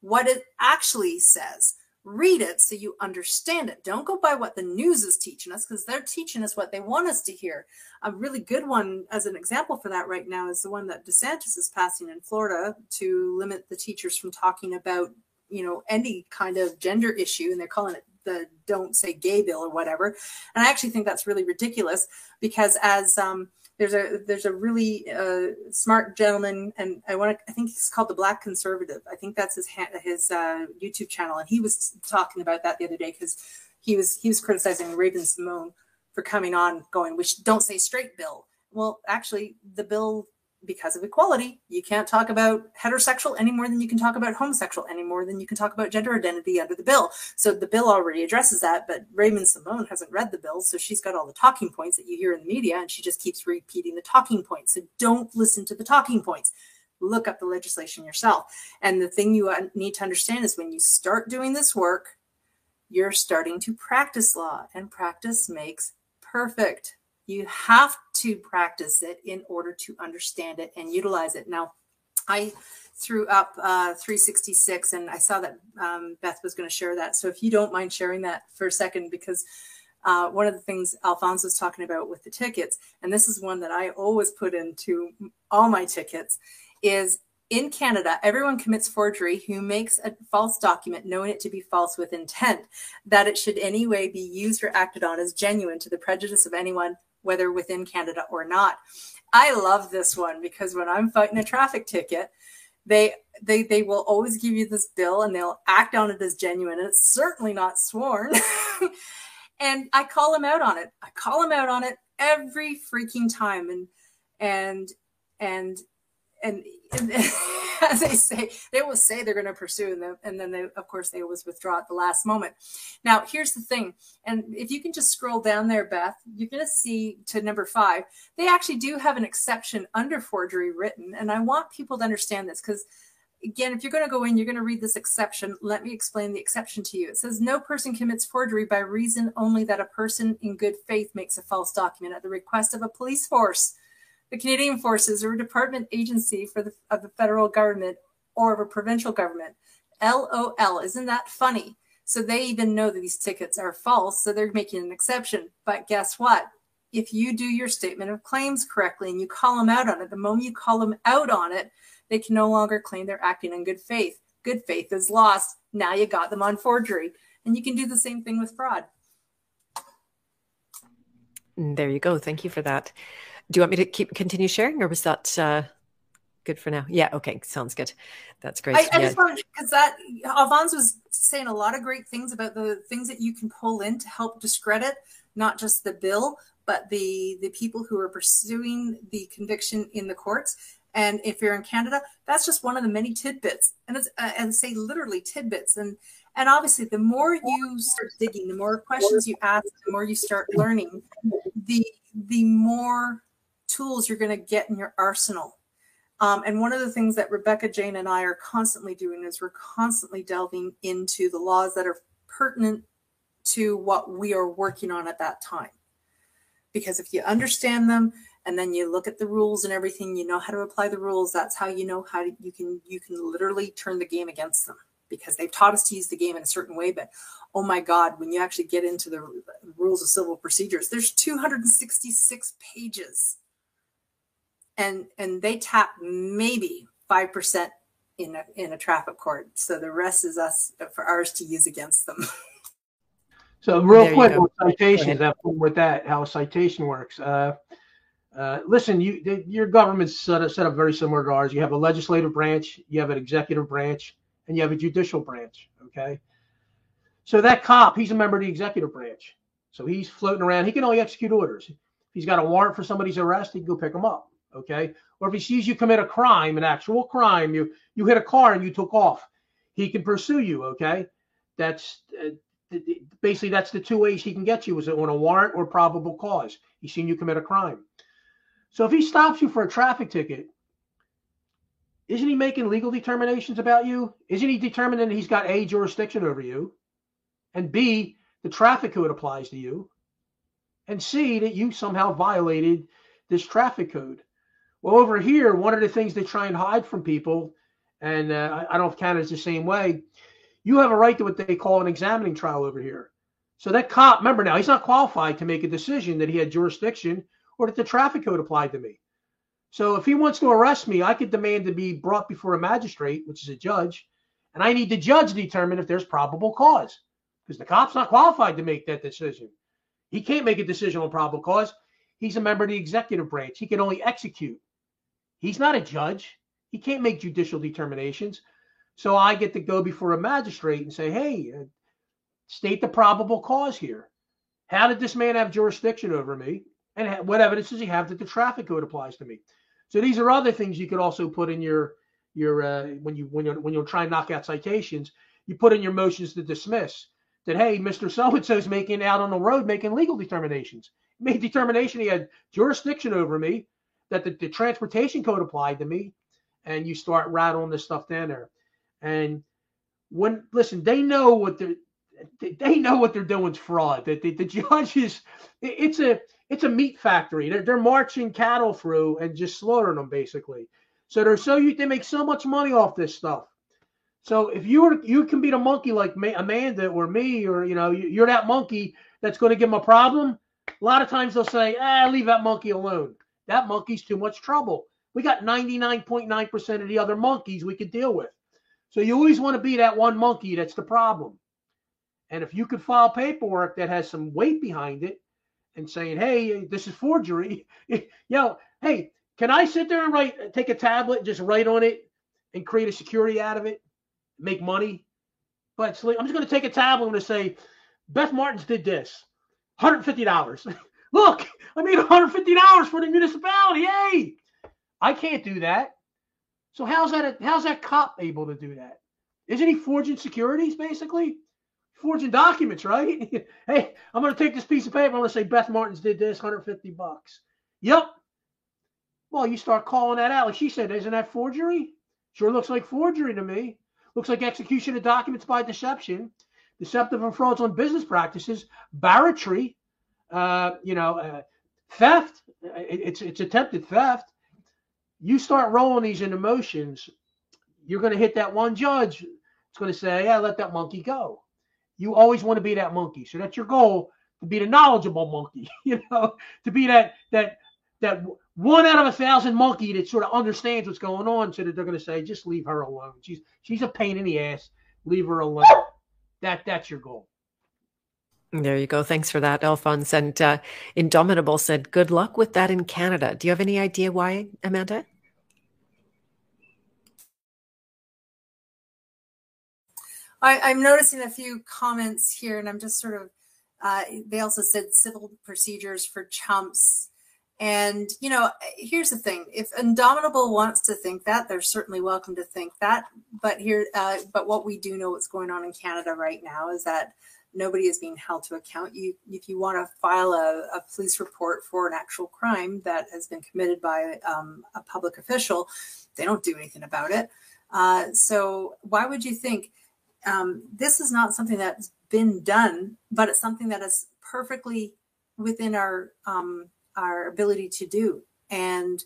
what it actually says read it so you understand it. Don't go by what the news is teaching us because they're teaching us what they want us to hear. A really good one, as an example for that right now, is the one that DeSantis is passing in Florida to limit the teachers from talking about, you know, any kind of gender issue, and they're calling it the "Don't Say Gay" bill or whatever. And I actually think that's really ridiculous because as um, there's a there's a really uh, smart gentleman, and I want to I think he's called the Black Conservative. I think that's his his uh, YouTube channel, and he was talking about that the other day because he was he was criticizing Raven-Symoné for coming on, going, "We don't say straight bill." Well, actually, the bill because of equality, you can't talk about heterosexual any more than you can talk about homosexual any more than you can talk about gender identity under the bill. So the bill already addresses that, but Raven-Symoné hasn't read the bill, so she's got all the talking points that you hear in the media, and she just keeps repeating the talking points. So don't listen to the talking points. Look up the legislation yourself. And the thing you uh, need to understand is when you start doing this work, you're starting to practice law, and practice makes perfect. You have to practice it in order to understand it and utilize it. Now, I threw up uh, 366 and I saw that um, Beth was going to share that. So if you don't mind sharing that for a second, because uh, one of the things Alphonse was talking about with the tickets, and this is one that I always put into all my tickets, is in Canada, everyone commits forgery who makes a false document knowing it to be false with intent, that it should anyway be used or acted on as genuine to the prejudice of anyone whether within Canada or not. I love this one because when I'm fighting a traffic ticket, they they they will always give you this bill and they'll act on it as genuine and it's certainly not sworn. and I call them out on it. I call them out on it every freaking time and and and and, as they say, they will say they're going to pursue, then, and then they, of course, they always withdraw at the last moment. Now, here's the thing, and if you can just scroll down there, Beth, you're going to see to number five. They actually do have an exception under forgery written, and I want people to understand this because again, if you're going to go in, you're going to read this exception. Let me explain the exception to you. It says no person commits forgery by reason only that a person in good faith makes a false document at the request of a police force the Canadian Forces or a department agency for the of the federal government or of a provincial government. LOL. Isn't that funny? So they even know that these tickets are false, so they're making an exception. But guess what? If you do your statement of claims correctly and you call them out on it, the moment you call them out on it, they can no longer claim they're acting in good faith. Good faith is lost. Now you got them on forgery. And you can do the same thing with fraud. There you go. Thank you for that. Do you want me to keep continue sharing, or was that uh, good for now? Yeah. Okay. Sounds good. That's great. I, I just wanted because that Alphonse was saying a lot of great things about the things that you can pull in to help discredit not just the bill, but the the people who are pursuing the conviction in the courts. And if you're in Canada, that's just one of the many tidbits, and it's uh, and say literally tidbits. And and obviously, the more you start digging, the more questions you ask, the more you start learning, the the more tools you're going to get in your arsenal. Um, and one of the things that Rebecca Jane and I are constantly doing is we're constantly delving into the laws that are pertinent to what we are working on at that time. Because if you understand them and then you look at the rules and everything, you know how to apply the rules. That's how you know how to, you can you can literally turn the game against them because they've taught us to use the game in a certain way. But oh my God, when you actually get into the rules of civil procedures, there's 266 pages and and they tap maybe five percent in a in a traffic court. So the rest is us for ours to use against them. So real there quick with citations, that with that, how citation works. Uh, uh, listen, you your government's set up, set up very similar to ours. You have a legislative branch, you have an executive branch, and you have a judicial branch. Okay. So that cop, he's a member of the executive branch. So he's floating around. He can only execute orders. If he's got a warrant for somebody's arrest, he can go pick him up okay? Or if he sees you commit a crime, an actual crime, you you hit a car and you took off, he can pursue you, okay? That's uh, basically that's the two ways he can get you is it on a warrant or probable cause. He's seen you commit a crime. So if he stops you for a traffic ticket, isn't he making legal determinations about you? Isn't he determining he's got A jurisdiction over you? And B, the traffic code applies to you. And C, that you somehow violated this traffic code. Well, over here, one of the things they try and hide from people, and uh, I don't know if Canada's the same way, you have a right to what they call an examining trial over here. So that cop, remember now, he's not qualified to make a decision that he had jurisdiction or that the traffic code applied to me. So if he wants to arrest me, I could demand to be brought before a magistrate, which is a judge, and I need the judge to determine if there's probable cause because the cop's not qualified to make that decision. He can't make a decision on probable cause. He's a member of the executive branch. He can only execute. He's not a judge. He can't make judicial determinations. So I get to go before a magistrate and say, hey, uh, state the probable cause here. How did this man have jurisdiction over me? And what evidence does he have that the traffic code applies to me? So these are other things you could also put in your your uh, when you when you when you're trying to knock out citations, you put in your motions to dismiss that hey, Mr. So and so is making out on the road making legal determinations. He made determination he had jurisdiction over me that the, the transportation code applied to me, and you start rattling this stuff down there. And when listen, they know what they're they know what they're doing is fraud. That the, the, judges, it's a it's a meat factory. They're, they're marching cattle through and just slaughtering them basically. So they're so you they make so much money off this stuff. So if you were you can beat a monkey like Amanda or me or you know you're that monkey that's going to give them a problem. A lot of times they'll say, "Ah, leave that monkey alone." That monkey's too much trouble. We got 99.9% of the other monkeys we could deal with. So you always want to be that one monkey that's the problem. And if you could file paperwork that has some weight behind it and saying, hey, this is forgery, you know, hey, can I sit there and write, take a tablet, and just write on it and create a security out of it, make money? But I'm just going to take a tablet and say, Beth Martins did this, $150. Look, I made $150 for the municipality. Hey, I can't do that. So how's that? How's that cop able to do that? Isn't he forging securities basically? Forging documents, right? hey, I'm going to take this piece of paper. I'm going to say Beth Martins did this, 150 bucks. Yep. Well, you start calling that out. Like she said, isn't that forgery? Sure looks like forgery to me. Looks like execution of documents by deception, deceptive and frauds on business practices, barratry, uh, you know, uh, theft. It's it's attempted theft. You start rolling these in emotions, you're going to hit that one judge. It's going to say, "Yeah, let that monkey go." You always want to be that monkey, so that's your goal to be the knowledgeable monkey. You know, to be that that that one out of a thousand monkey that sort of understands what's going on, so that they're going to say, "Just leave her alone. She's she's a pain in the ass. Leave her alone." That that's your goal. There you go. Thanks for that, Alphonse. And uh, Indomitable said, "Good luck with that in Canada." Do you have any idea why, Amanda? I, am noticing a few comments here, and I'm just sort of. Uh, they also said civil procedures for chumps, and you know, here's the thing: if Indomitable wants to think that, they're certainly welcome to think that. But here, uh, but what we do know, what's going on in Canada right now, is that nobody is being held to account. You, if you want to file a, a police report for an actual crime that has been committed by um, a public official, they don't do anything about it. Uh, so why would you think um, this is not something that's been done, but it's something that is perfectly within our um, our ability to do, and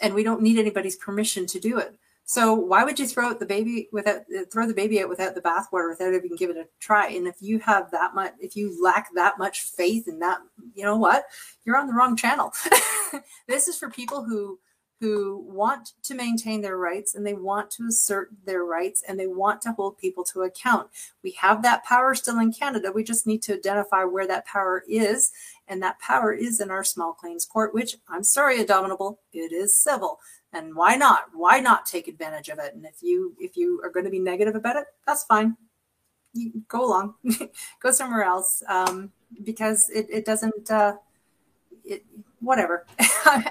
and we don't need anybody's permission to do it. So why would you throw out the baby without uh, throw the baby out without the bathwater without even giving it a try? And if you have that much, if you lack that much faith in that, you know what, you're on the wrong channel. this is for people who who want to maintain their rights and they want to assert their rights and they want to hold people to account. We have that power still in Canada. We just need to identify where that power is. And that power is in our small claims court, which I'm sorry, Indomitable, it is civil and why not? Why not take advantage of it? And if you if you are going to be negative about it that's fine. You go along. Go somewhere else um, because it, it doesn't uh, it, whatever.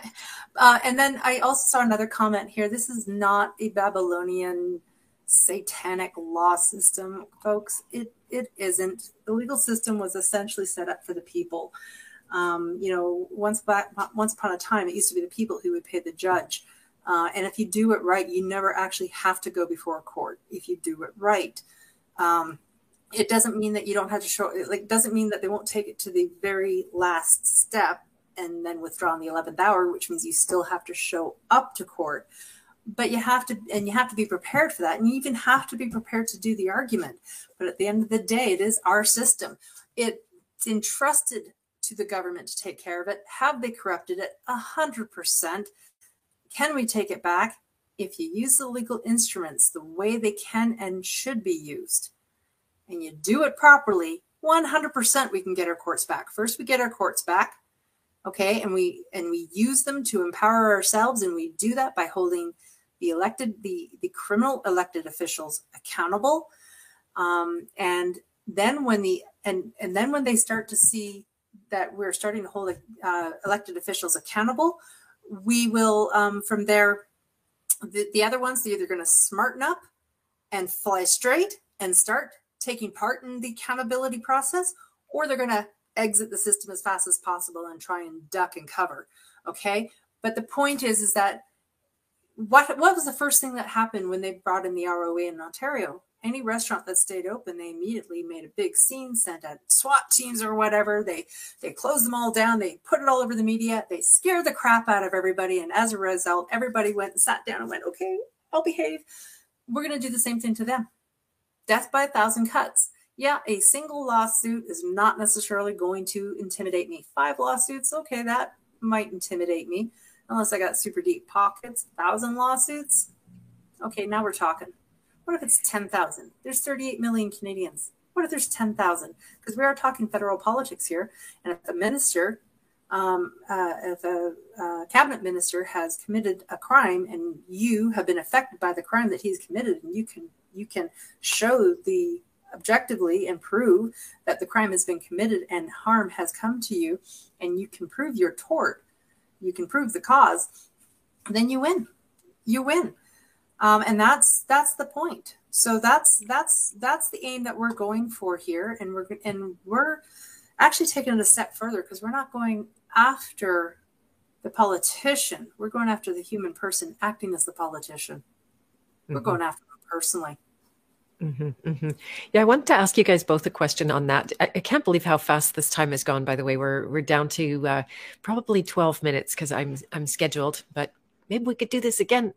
Uh, and then i also saw another comment here. This is not a babylonian satanic law system folks. It it isn't. The legal system was essentially set up for the people. Um, you know once back once upon a time it used to be the people who would pay the judge uh, and if you do it right, you never actually have to go before a court if you do it right. Um, it doesn't mean that you don't have to show, it like, doesn't mean that they won't take it to the very last step and then withdraw in the 11th hour, which means you still have to show up to court. But you have to, and you have to be prepared for that. And you even have to be prepared to do the argument. But at the end of the day, it is our system. It's entrusted to the government to take care of it. Have they corrupted it? A hundred percent. Can we take it back? If you use the legal instruments the way they can and should be used, and you do it properly, 100% we can get our courts back. First, we get our courts back, okay, and we and we use them to empower ourselves, and we do that by holding the elected, the the criminal elected officials accountable, um, and then when the and and then when they start to see that we're starting to hold uh, elected officials accountable, we will um, from there the, the other ones they're either going to smarten up and fly straight and start taking part in the accountability process or they're going to exit the system as fast as possible and try and duck and cover okay? But the point is is that what what was the first thing that happened when they brought in the ROA in Ontario any restaurant that stayed open, they immediately made a big scene, sent out SWAT teams or whatever. They they closed them all down. They put it all over the media. They scared the crap out of everybody. And as a result, everybody went and sat down and went, okay, I'll behave. We're going to do the same thing to them. Death by a thousand cuts. Yeah, a single lawsuit is not necessarily going to intimidate me. Five lawsuits, okay, that might intimidate me unless I got super deep pockets. Thousand lawsuits, okay, now we're talking. What if it's 10,000? There's 38 million Canadians. What if there's 10,000? Because we are talking federal politics here. And if a minister, um, uh, if a uh, cabinet minister has committed a crime and you have been affected by the crime that he's committed, and you can you can show the objectively and prove that the crime has been committed and harm has come to you, and you can prove your tort, you can prove the cause, then you win. You win um, and that's that's the point so that's that's that's the aim that we're going for here and we're and we're actually taking it a step further because we're not going after the politician we're going after the human person acting as the politician we're mm-hmm. going after them personally Mm-hmm, mm-hmm. Yeah, I wanted to ask you guys both a question on that. I, I, can't believe how fast this time has gone. By the way, we're we're down to uh, probably twelve minutes because I'm I'm scheduled, but maybe we could do this again.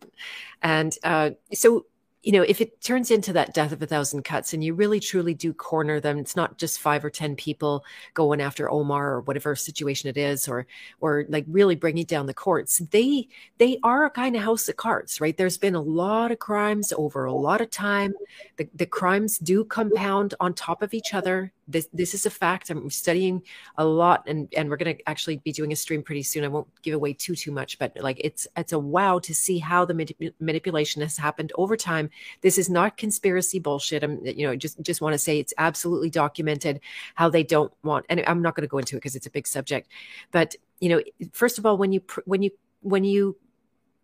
And uh, so you know, if it turns into that death of a thousand cuts and you really truly do corner them, it's not just five or 10 people going after Omar or whatever situation it is, or, or like really bringing down the courts. They, they are a kind of house of cards, right? There's been a lot of crimes over a lot of time. The, the crimes do compound on top of each other this this is a fact. I'm studying a lot, and and we're going to actually be doing a stream pretty soon. I won't give away too too much, but like it's it's a wow to see how the manip- manipulation has happened over time. This is not conspiracy bullshit. I'm you know just just want to say it's absolutely documented how they don't want, and I'm not going to go into it because it's a big subject, but you know first of all when you when you when you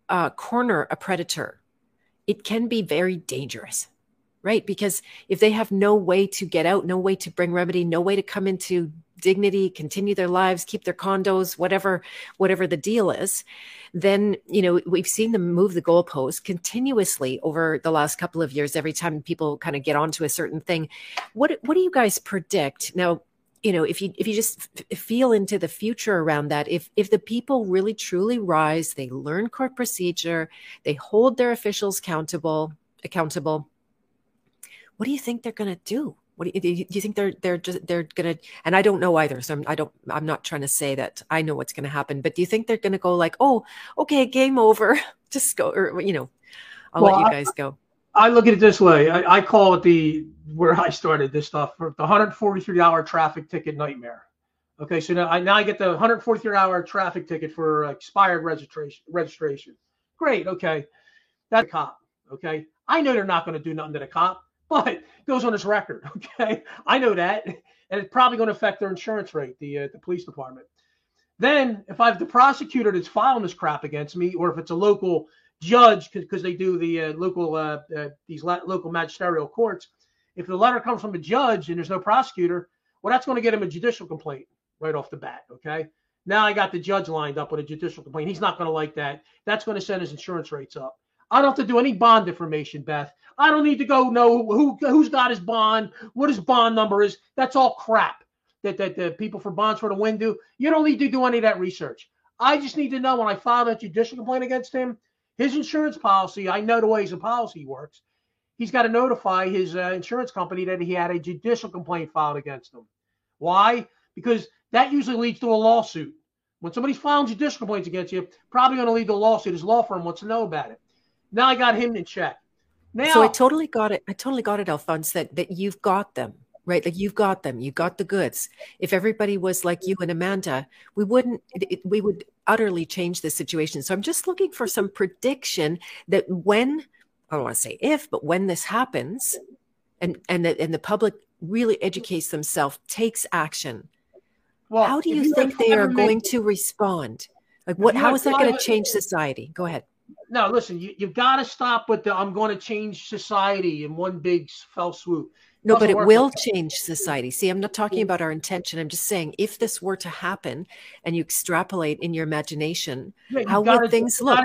uh, corner a predator, it can be very dangerous right? Because if they have no way to get out, no way to bring remedy, no way to come into dignity, continue their lives, keep their condos, whatever, whatever the deal is, then you know we've seen them move the goalposts continuously over the last couple of years. Every time people kind of get onto a certain thing, what what do you guys predict now? You know, if you if you just f- feel into the future around that, if if the people really truly rise, they learn court procedure, they hold their officials accountable accountable what do you think they're going to do? What do you, do you, think they're they're just they're going to? And I don't know either, so I'm, I don't. I'm not trying to say that I know what's going to happen. But do you think they're going to go like, oh, okay, game over, just go, or you know, I'll well, let you guys go. I look at it this way. I, I, call it the where I started this stuff for the 143 hour traffic ticket nightmare. Okay, so now I now I get the 143 hour traffic ticket for expired registration registration. Great. Okay, that's a cop. Okay, I know they're not going to do nothing to the cop but goes on his record. Okay, I know that, and it's probably going to affect their insurance rate, the uh, the police department. Then, if I have the prosecutor that's filing this crap against me, or if it's a local judge, because they do the uh, local uh, uh these local magisterial courts, if the letter comes from a judge and there's no prosecutor, well, that's going to get him a judicial complaint right off the bat. Okay. Now I got the judge lined up with a judicial complaint. He's not going to like that. That's going to send his insurance rates up. I don't have to do any bond information, Beth. I don't need to go know who who's got his bond, what his bond number is. That's all crap that that the people for bonds for the win do. You don't need to do any of that research. I just need to know when I file that judicial complaint against him, his insurance policy. I know the way his policy works. He's got to notify his uh, insurance company that he had a judicial complaint filed against him. Why? Because that usually leads to a lawsuit. When somebody's filing judicial complaints against you, probably going to lead to a lawsuit. His law firm wants to know about it. Now I got him in check. Now, so I totally got it. I totally got it, Alphonse, that, that you've got them, right? Like you've got them, you got the goods. If everybody was like you and Amanda, we wouldn't, it, we would utterly change the situation. So I'm just looking for some prediction that when, I don't want to say if, but when this happens and, and the, and the public really educates themselves, takes action, well, how do you, you think they are going to respond? Like what, how is that going to change society? Go ahead no, listen, you, you've got to stop with the I'm going to change society in one big fell swoop. No, but it will like change society. See, I'm not talking mm. about our intention. I'm just saying if this were to happen and you extrapolate in your imagination, yeah, how would things look?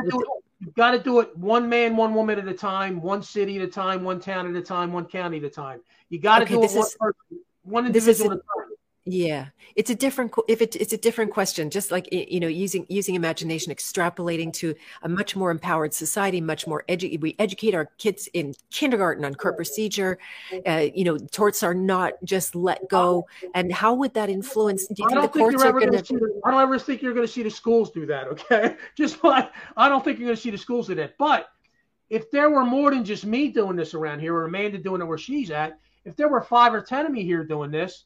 You've got to do it one man, one woman at a time, one city at a time, one town at a time, one county at a time. You got to okay, do it one, is, person, one individual at a time. Yeah, it's a different if it, it's a different question. Just like you know, using using imagination, extrapolating to a much more empowered society, much more edu- We educate our kids in kindergarten on court procedure. Uh, you know, torts are not just let go. And how would that influence? Do you think the courts are going to? I don't ever think you're going to see the schools do that. Okay, just like I don't think you're going to see the schools do that. But if there were more than just me doing this around here, or Amanda doing it where she's at, if there were five or ten of me here doing this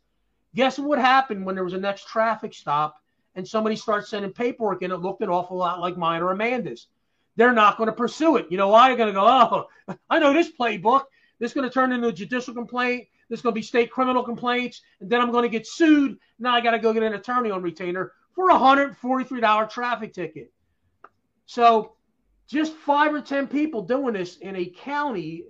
Guess what happened when there was a next traffic stop and somebody starts sending paperwork in it looked an awful lot like mine or Amanda's? They're not going to pursue it. You know why? They're going to go, oh, I know this playbook. This is going to turn into a judicial complaint. There's going to be state criminal complaints. And then I'm going to get sued. Now I got to go get an attorney on retainer for a $143 traffic ticket. So just five or 10 people doing this in a county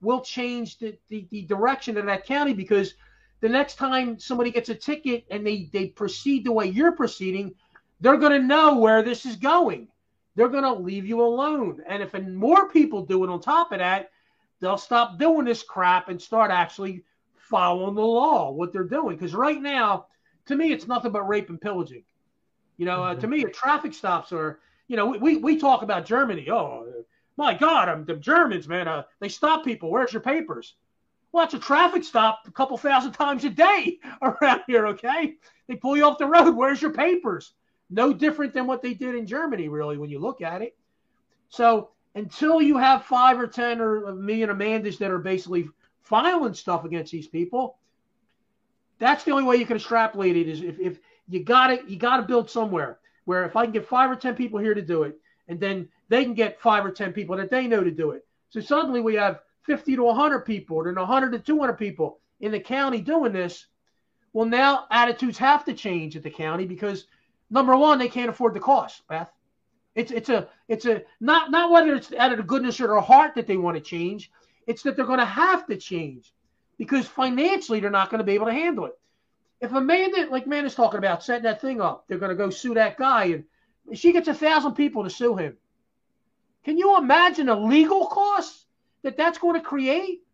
will change the, the, the direction of that county because – the next time somebody gets a ticket and they they proceed the way you're proceeding, they're going to know where this is going. They're going to leave you alone. And if more people do it on top of that, they'll stop doing this crap and start actually following the law, what they're doing. Because right now, to me, it's nothing but rape and pillaging. You know, mm-hmm. uh, to me, traffic stops are, you know, we, we talk about Germany. Oh, my God, I'm, the Germans, man, uh, they stop people. Where's your papers? It's a traffic stop a couple thousand times a day around here, okay? They pull you off the road. Where's your papers? No different than what they did in Germany, really, when you look at it. So until you have five or 10 or me and Amanda's that are basically filing stuff against these people, that's the only way you can extrapolate it is if, if you got it, you got to build somewhere where if I can get five or 10 people here to do it, and then they can get five or 10 people that they know to do it. So suddenly we have 50 to 100 people, then 100 to 200 people in the county doing this. Well, now attitudes have to change at the county because number one, they can't afford the cost, Beth. It's it's a it's a not not whether it's out of the goodness of their heart that they want to change. It's that they're going to have to change because financially they're not going to be able to handle it. If Amanda, like man is talking about, setting that thing up, they're going to go sue that guy, and she gets a thousand people to sue him. Can you imagine the legal costs that that's going to create?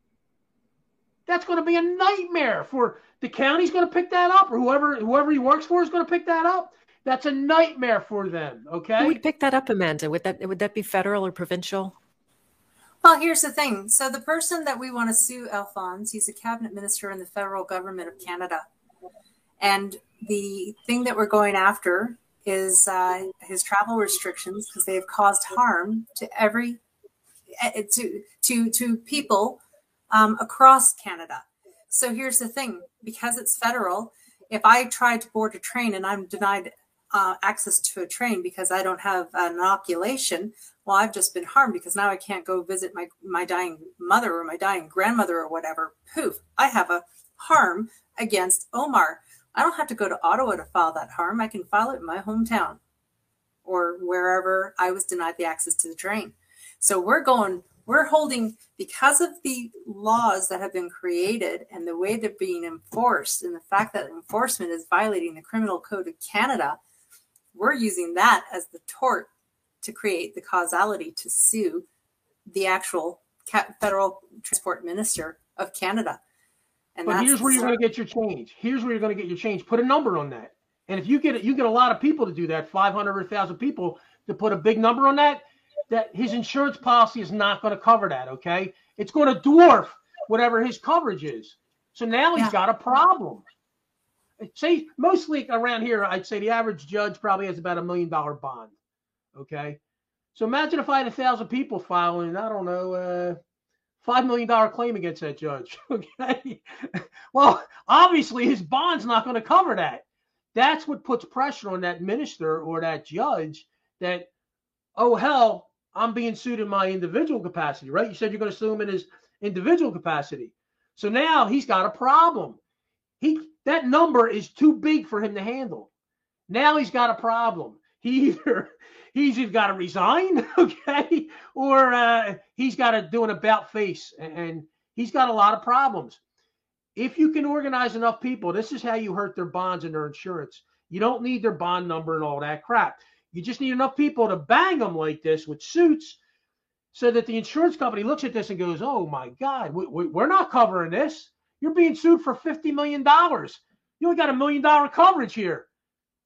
That's going to be a nightmare for the county's going to pick that up, or whoever whoever he works for is going to pick that up. That's a nightmare for them. Okay. Who would pick that up, Amanda? Would that would that be federal or provincial? Well, here's the thing. So the person that we want to sue, Alphonse, he's a cabinet minister in the federal government of Canada, and the thing that we're going after is uh, his travel restrictions because they have caused harm to every to to to people um, across Canada. So here's the thing: because it's federal, if I try to board a train and I'm denied uh, access to a train because I don't have an inoculation, well, I've just been harmed because now I can't go visit my my dying mother or my dying grandmother or whatever. Poof! I have a harm against Omar. I don't have to go to Ottawa to file that harm. I can file it in my hometown or wherever I was denied the access to the train. So we're going, we're holding, because of the laws that have been created and the way they're being enforced, and the fact that enforcement is violating the Criminal Code of Canada, we're using that as the tort to create the causality to sue the actual federal transport minister of Canada. And but here's where you're going to get your change. Here's where you're going to get your change. Put a number on that. And if you get it, you get a lot of people to do that, 500 or 1,000 people to put a big number on that, that his insurance policy is not going to cover that. Okay, it's going to dwarf whatever his coverage is. So now he's yeah. got a problem. Say mostly around here, I'd say the average judge probably has about a million dollar bond. Okay, so imagine if I had a thousand people filing, I don't know, uh, five million dollar claim against that judge. Okay. well, obviously his bond's not going to cover that. That's what puts pressure on that minister or that judge that, oh hell, I'm being sued in my individual capacity, right? You said you're going to sue him in his individual capacity. So now he's got a problem. He that number is too big for him to handle. Now he's got a problem. He either he's either got to resign, okay, or uh, he's got to do an about face, and he's got a lot of problems. If you can organize enough people, this is how you hurt their bonds and their insurance. You don't need their bond number and all that crap. You just need enough people to bang them like this with suits so that the insurance company looks at this and goes, oh my God, we, we, we're not covering this. You're being sued for $50 million. You only got a million dollar coverage here.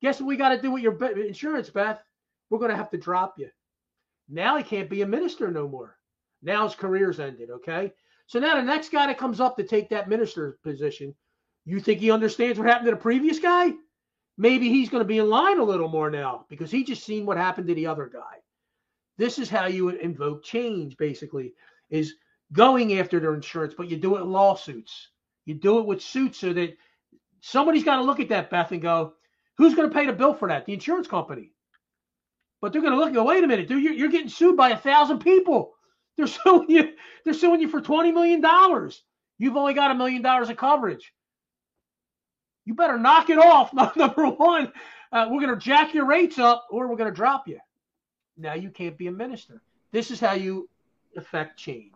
Guess what we got to do with your insurance, Beth? We're going to have to drop you. Now he can't be a minister no more. Now his career's ended, okay? So now the next guy that comes up to take that minister position, you think he understands what happened to the previous guy? Maybe he's going to be in line a little more now because he just seen what happened to the other guy. This is how you invoke change, basically, is going after their insurance, but you do it in lawsuits. You do it with suits so that somebody's got to look at that, Beth, and go, who's going to pay the bill for that? The insurance company. But they're going to look and go, wait a minute, dude, you're, you're getting sued by a thousand people. They're suing you. They're suing you for twenty million dollars. You've only got a million dollars of coverage. You better knock it off. Number one, uh, we're going to jack your rates up, or we're going to drop you. Now you can't be a minister. This is how you affect change.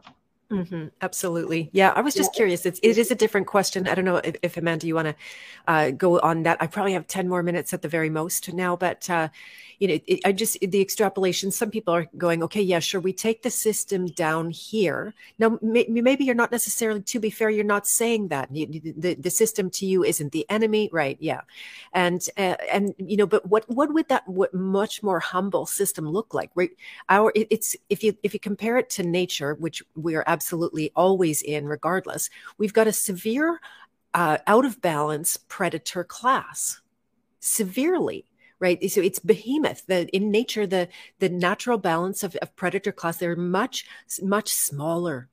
Mm-hmm. Absolutely. Yeah. I was just curious. It's, it is a different question. I don't know if, if Amanda, you want to uh, go on that. I probably have 10 more minutes at the very most now, but, uh, you know, it, I just, the extrapolation, some people are going, okay, yeah, sure. We take the system down here. Now, may, maybe you're not necessarily, to be fair, you're not saying that you, the, the system to you isn't the enemy. Right. Yeah. And, uh, and, you know, but what, what would that, what much more humble system look like? Right. Our, it, it's, if you, if you compare it to nature, which we are absolutely always in regardless. We've got a severe uh, out of balance predator class, severely right? So it's behemoth. The in nature the the natural balance of, of predator class they're much much smaller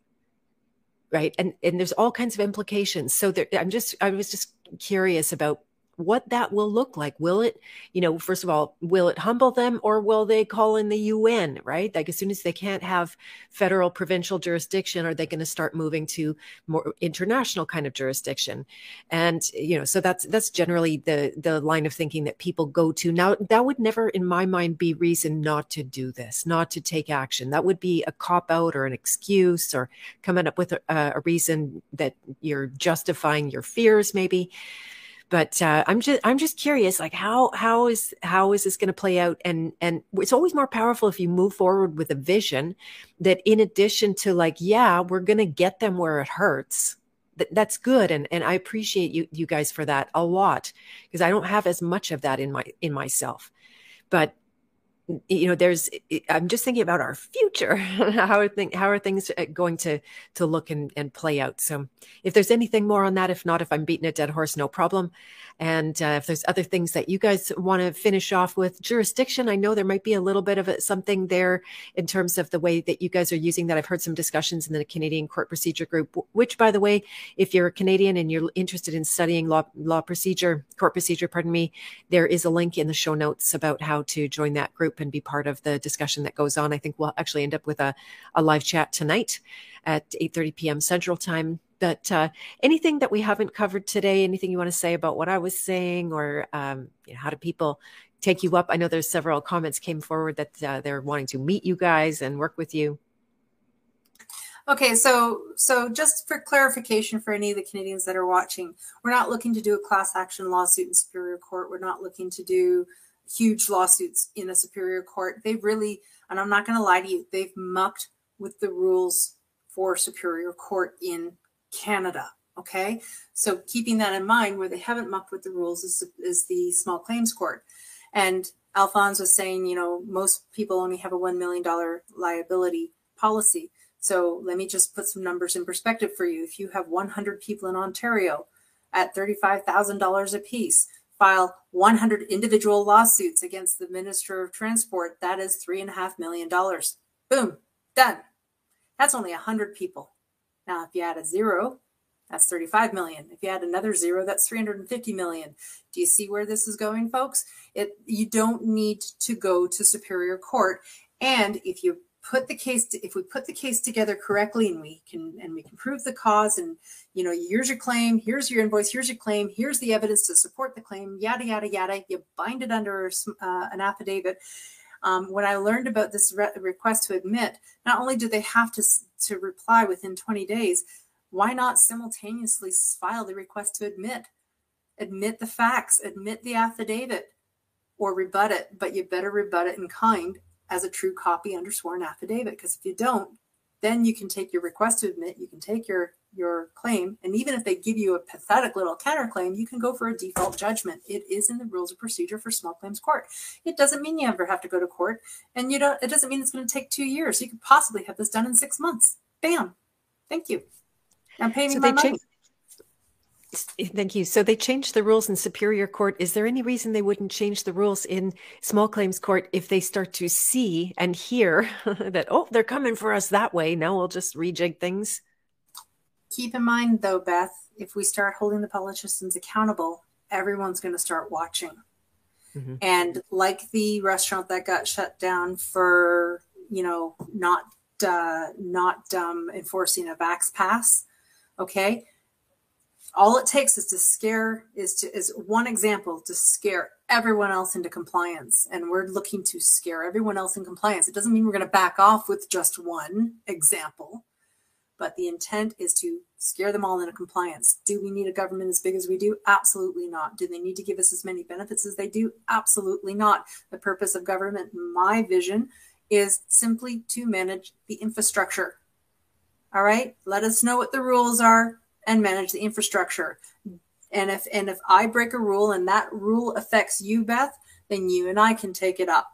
right? And and there's all kinds of implications. So there i'm just i was just curious about what that will look like. Will it, you know, first of all, will it humble them or will they call in the UN, right? Like as soon as they can't have federal provincial jurisdiction, are they going to start moving to more international kind of jurisdiction? And, you know, so that's, that's generally the, the line of thinking that people go to. Now, that would never, in my mind, be reason not to do this, not to take action. That would be a cop out or an excuse or coming up with a, a reason that you're justifying your fears, maybe but uh, I'm just I'm just curious, like how how is how is this going to play out? And and it's always more powerful if you move forward with a vision that, in addition to like, yeah, we're going to get them where it hurts. That, that's good, and and I appreciate you you guys for that a lot because I don't have as much of that in my in myself. But you know there's i'm just thinking about our future. How are things how are things uh, going to to look and, and play out? So if there's anything more on that if not if i'm beating a dead horse no problem and uh, if there's other things that you guys want to finish off with jurisdiction i know there might be a little bit of a, something there in terms of the way that you guys are using that i've heard some discussions in the canadian court procedure group which by the way if you're a canadian and you're interested in studying law law procedure court procedure pardon me there is a link in the show notes about how to join that group and be part of the discussion that goes on. I think we'll actually end up with a, a live chat tonight at 8.30 p.m. Central Time. But uh, anything that we haven't covered today, anything you want to say about what I was saying or um, you know, how do people take you up? I know there's several comments came forward that uh, they're wanting to meet you guys and work with you. Okay, so so just for clarification for any of the Canadians that are watching, we're not looking to do a class action lawsuit in Superior Court. We're not looking to do huge lawsuits in a superior court. They've really, and I'm not going to lie to you, they've mucked with the rules for superior court in Canada. Okay, so keeping that in mind, where they haven't mucked with the rules is, is the small claims court. And Alphonse was saying, you know, most people only have a $1 million liability policy. So let me just put some numbers in perspective for you. If you have 100 people in Ontario at $35,000 a piece, file 100 individual lawsuits against the Minister of Transport, that is $3.5 million. Boom, done. That's only 100 people. Now, if you add a zero, that's 35 million. If you add another zero, that's 350 million. Do you see where this is going, folks? It you don't need to go to superior court. And if you put the case to, if we put the case together correctly and we can and we can prove the cause and you know here's your claim here's your invoice here's your claim here's the evidence to support the claim yada yada yada you bind it under uh, an affidavit um, when i learned about this re- request to admit not only do they have to to reply within 20 days why not simultaneously file the request to admit admit the facts admit the affidavit or rebut it but you better rebut it in kind as a true copy under sworn affidavit. Because if you don't, then you can take your request to admit, you can take your your claim, and even if they give you a pathetic little counterclaim, you can go for a default judgment. It is in the rules of procedure for small claims court. It doesn't mean you ever have to go to court, and you don't. It doesn't mean it's going to take two years. You could possibly have this done in six months. Bam, thank you. Now pay me so my money. Thank you. So they changed the rules in Superior Court. Is there any reason they wouldn't change the rules in Small Claims Court if they start to see and hear that, oh, they're coming for us that way? Now we'll just rejig things? Keep in mind, though, Beth, if we start holding the politicians accountable, everyone's going to start watching. Mm-hmm. And like the restaurant that got shut down for, you know, not uh, not um, enforcing a vax pass, okay all it takes is to scare is to is one example to scare everyone else into compliance and we're looking to scare everyone else in compliance it doesn't mean we're going to back off with just one example but the intent is to scare them all into compliance. Do we need a government as big as we do? Absolutely not. Do they need to give us as many benefits as they do? Absolutely not. The purpose of government, my vision, is simply to manage the infrastructure. All right, let us know what the rules are and manage the infrastructure. And if and if I break a rule and that rule affects you, Beth, then you and I can take it up.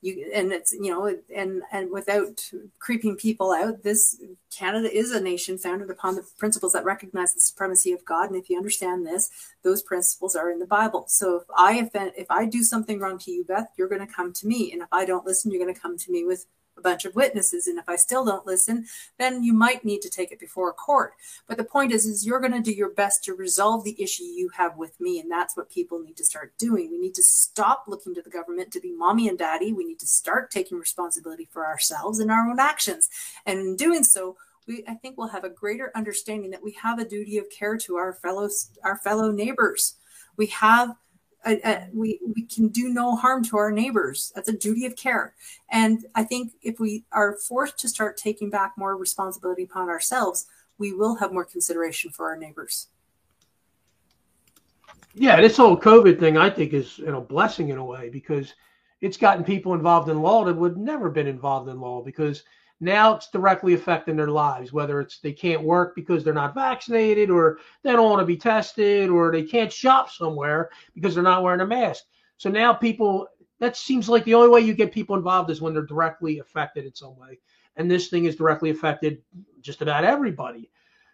You and it's you know and and without creeping people out this canada is a nation founded upon the principles that recognize the supremacy of god. And if you understand this those principles are in the bible. So if i offend if i do something wrong to you beth you're going to come to me. And if i don't listen you're going to come to me with a bunch of witnesses and if i still don't listen then you might need to take it before a court. But the point is is you're going to do your best to resolve the issue you have with me and that's what people need to start doing. We need to stop looking to the government to be mommy and daddy. We need to start taking responsibility for ourselves and our own actions. And in doing so we, I think we'll have a greater understanding that we have a duty of care to our fellow our fellow neighbors. We have we, we can do no harm to our neighbors. That's a duty of care. And I think if we are forced to start taking back more responsibility upon ourselves, we will have more consideration for our neighbors. Yeah, this whole COVID thing, I think, is you know blessing in a way because it's gotten people involved in law that would never been involved in law because now it's directly affecting their lives, whether it's they can't work because they're not vaccinated or they don't want to be tested or they can't shop somewhere because they're not wearing a mask. So now people, that seems like the only way you get people involved is when they're directly affected in some way. And this thing is directly affected just about everybody.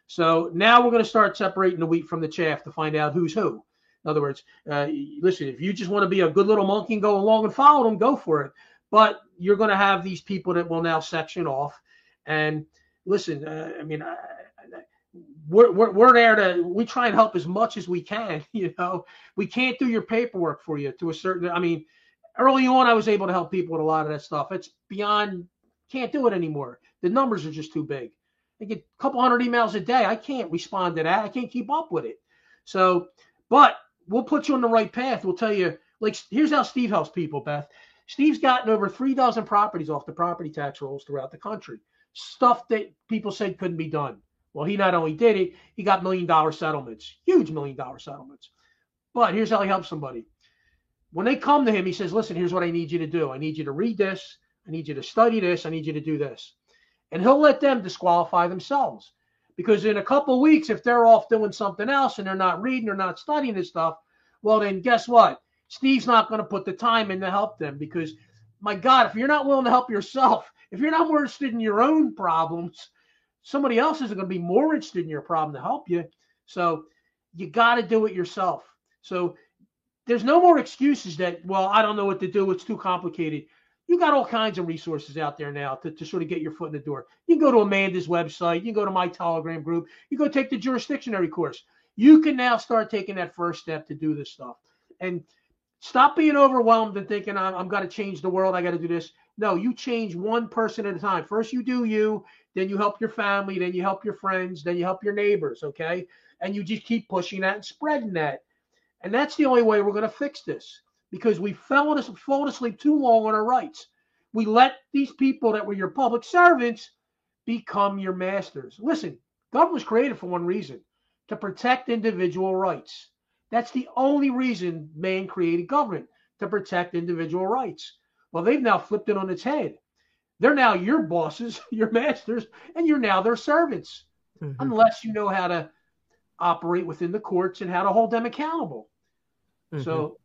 So now we're going to start separating the wheat from the chaff to find out who's who. In other words, uh, listen, if you just want to be a good little monkey and go along and follow them, go for it. But you're going to have these people that will now section off. And listen, uh, I mean, we're, we're, we're there to we try and help as much as we can. You know, we can't do your paperwork for you to a certain. I mean, early on, I was able to help people with a lot of that stuff. It's beyond can't do it anymore. The numbers are just too big. I get a couple hundred emails a day. I can't respond to that. I can't keep up with it. So, but we'll put you on the right path. We'll tell you. Like, here's how Steve helps people, Beth. Steve's gotten over three dozen properties off the property tax rolls throughout the country. Stuff that people said couldn't be done. Well, he not only did it, he got million dollar settlements, huge million dollar settlements. But here's how he helps somebody. When they come to him, he says, Listen, here's what I need you to do. I need you to read this. I need you to study this. I need you to do this. And he'll let them disqualify themselves. Because in a couple weeks, if they're off doing something else and they're not reading or not studying this stuff, well, then guess what? Steve's not going to put the time in to help them because, my God, if you're not willing to help yourself, if you're not more interested in your own problems, somebody else is going to be more interested in your problem to help you. So you got to do it yourself. So there's no more excuses that, well, I don't know what to do. It's too complicated. You got all kinds of resources out there now to, to sort of get your foot in the door. You can go to Amanda's website. You can go to my Telegram group. You go take the jurisdictionary course. You can now start taking that first step to do this stuff. And Stop being overwhelmed and thinking, I'm, I'm going to change the world. I got to do this. No, you change one person at a time. First, you do you, then you help your family, then you help your friends, then you help your neighbors. Okay. And you just keep pushing that and spreading that. And that's the only way we're going to fix this because we fell fallen asleep too long on our rights. We let these people that were your public servants become your masters. Listen, government was created for one reason to protect individual rights. That's the only reason man created government to protect individual rights. Well, they've now flipped it on its head. They're now your bosses, your masters, and you're now their servants, mm-hmm. unless you know how to operate within the courts and how to hold them accountable. Mm-hmm. So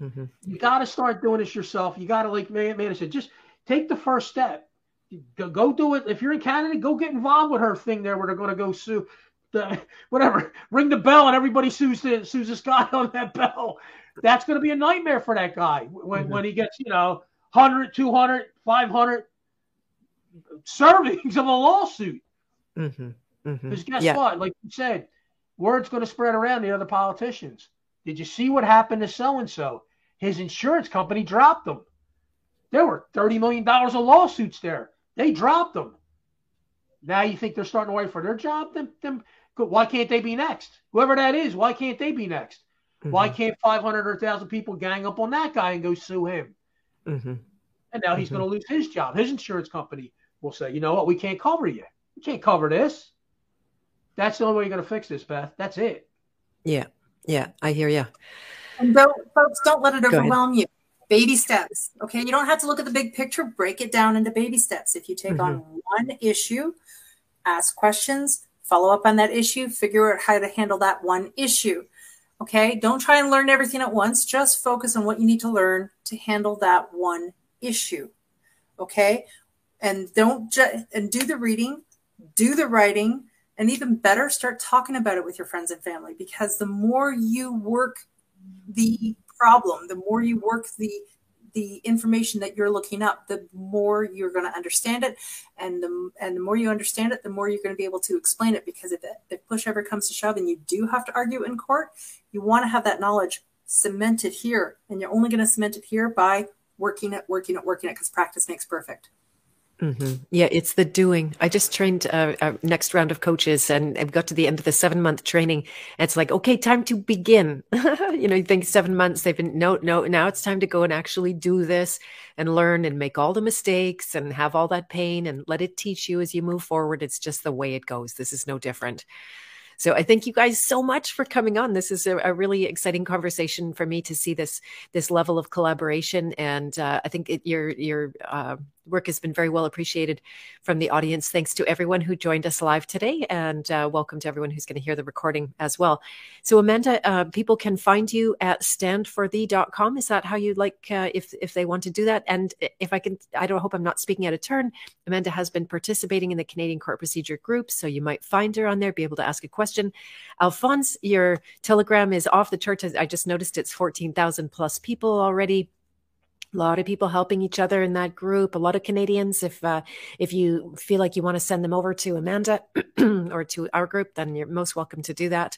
mm-hmm. you got to start doing this yourself. You got to, like man, man I said, just take the first step. Go, go do it. If you're in Canada, go get involved with her thing there where they're going to go sue the whatever, ring the bell and everybody sues the sues this guy on that bell. That's going to be a nightmare for that guy when, mm-hmm. when he gets, you know, 100, 200, 500 servings of a lawsuit. Because mm-hmm. mm-hmm. guess yeah. what? Like you said, word's going to spread around the other politicians. Did you see what happened to so and so? His insurance company dropped them. There were $30 million of lawsuits there. They dropped them. Now you think they're starting to wait for their job? Them, them why can't they be next? Whoever that is, why can't they be next? Mm-hmm. Why can't 500 or 1,000 people gang up on that guy and go sue him? Mm-hmm. And now he's mm-hmm. going to lose his job. His insurance company will say, you know what, we can't cover you. You can't cover this. That's the only way you're going to fix this, Beth. That's it. Yeah. Yeah. I hear you. And don't, folks, don't let it overwhelm you. Baby steps. Okay. You don't have to look at the big picture. Break it down into baby steps. If you take mm-hmm. on one issue, ask questions, follow up on that issue, figure out how to handle that one issue. Okay. Don't try and learn everything at once. Just focus on what you need to learn to handle that one issue. Okay. And don't ju- and do the reading, do the writing, and even better, start talking about it with your friends and family because the more you work the problem, the more you work the the information that you're looking up, the more you're going to understand it, and the and the more you understand it, the more you're going to be able to explain it. Because if, if push ever comes to shove, and you do have to argue in court, you want to have that knowledge cemented here, and you're only going to cement it here by working it, working it, working it, because practice makes perfect. Mm-hmm. Yeah, it's the doing. I just trained uh, a next round of coaches and I've got to the end of the seven month training. it's like, okay, time to begin. you know, you think seven months, they've been, no, no, now it's time to go and actually do this and learn and make all the mistakes and have all that pain and let it teach you as you move forward. It's just the way it goes. This is no different. So I thank you guys so much for coming on. This is a, a really exciting conversation for me to see this this level of collaboration, and uh, I think it, your your uh, work has been very well appreciated from the audience. Thanks to everyone who joined us live today, and uh, welcome to everyone who's going to hear the recording as well. So, Amanda, uh, people can find you at standforthee.com. Is that how you'd like uh, if if they want to do that? And if I can, I don't hope I'm not speaking out of turn. Amanda has been participating in the Canadian Court Procedure Group, so you might find her on there, be able to ask a question. Alphonse, your Telegram is off the charts. I just noticed it's 14,000 plus people already. A lot of people helping each other in that group. A lot of canadians. If uh, if you feel like you want to send them over to amanda or to our group then you're most welcome to do that.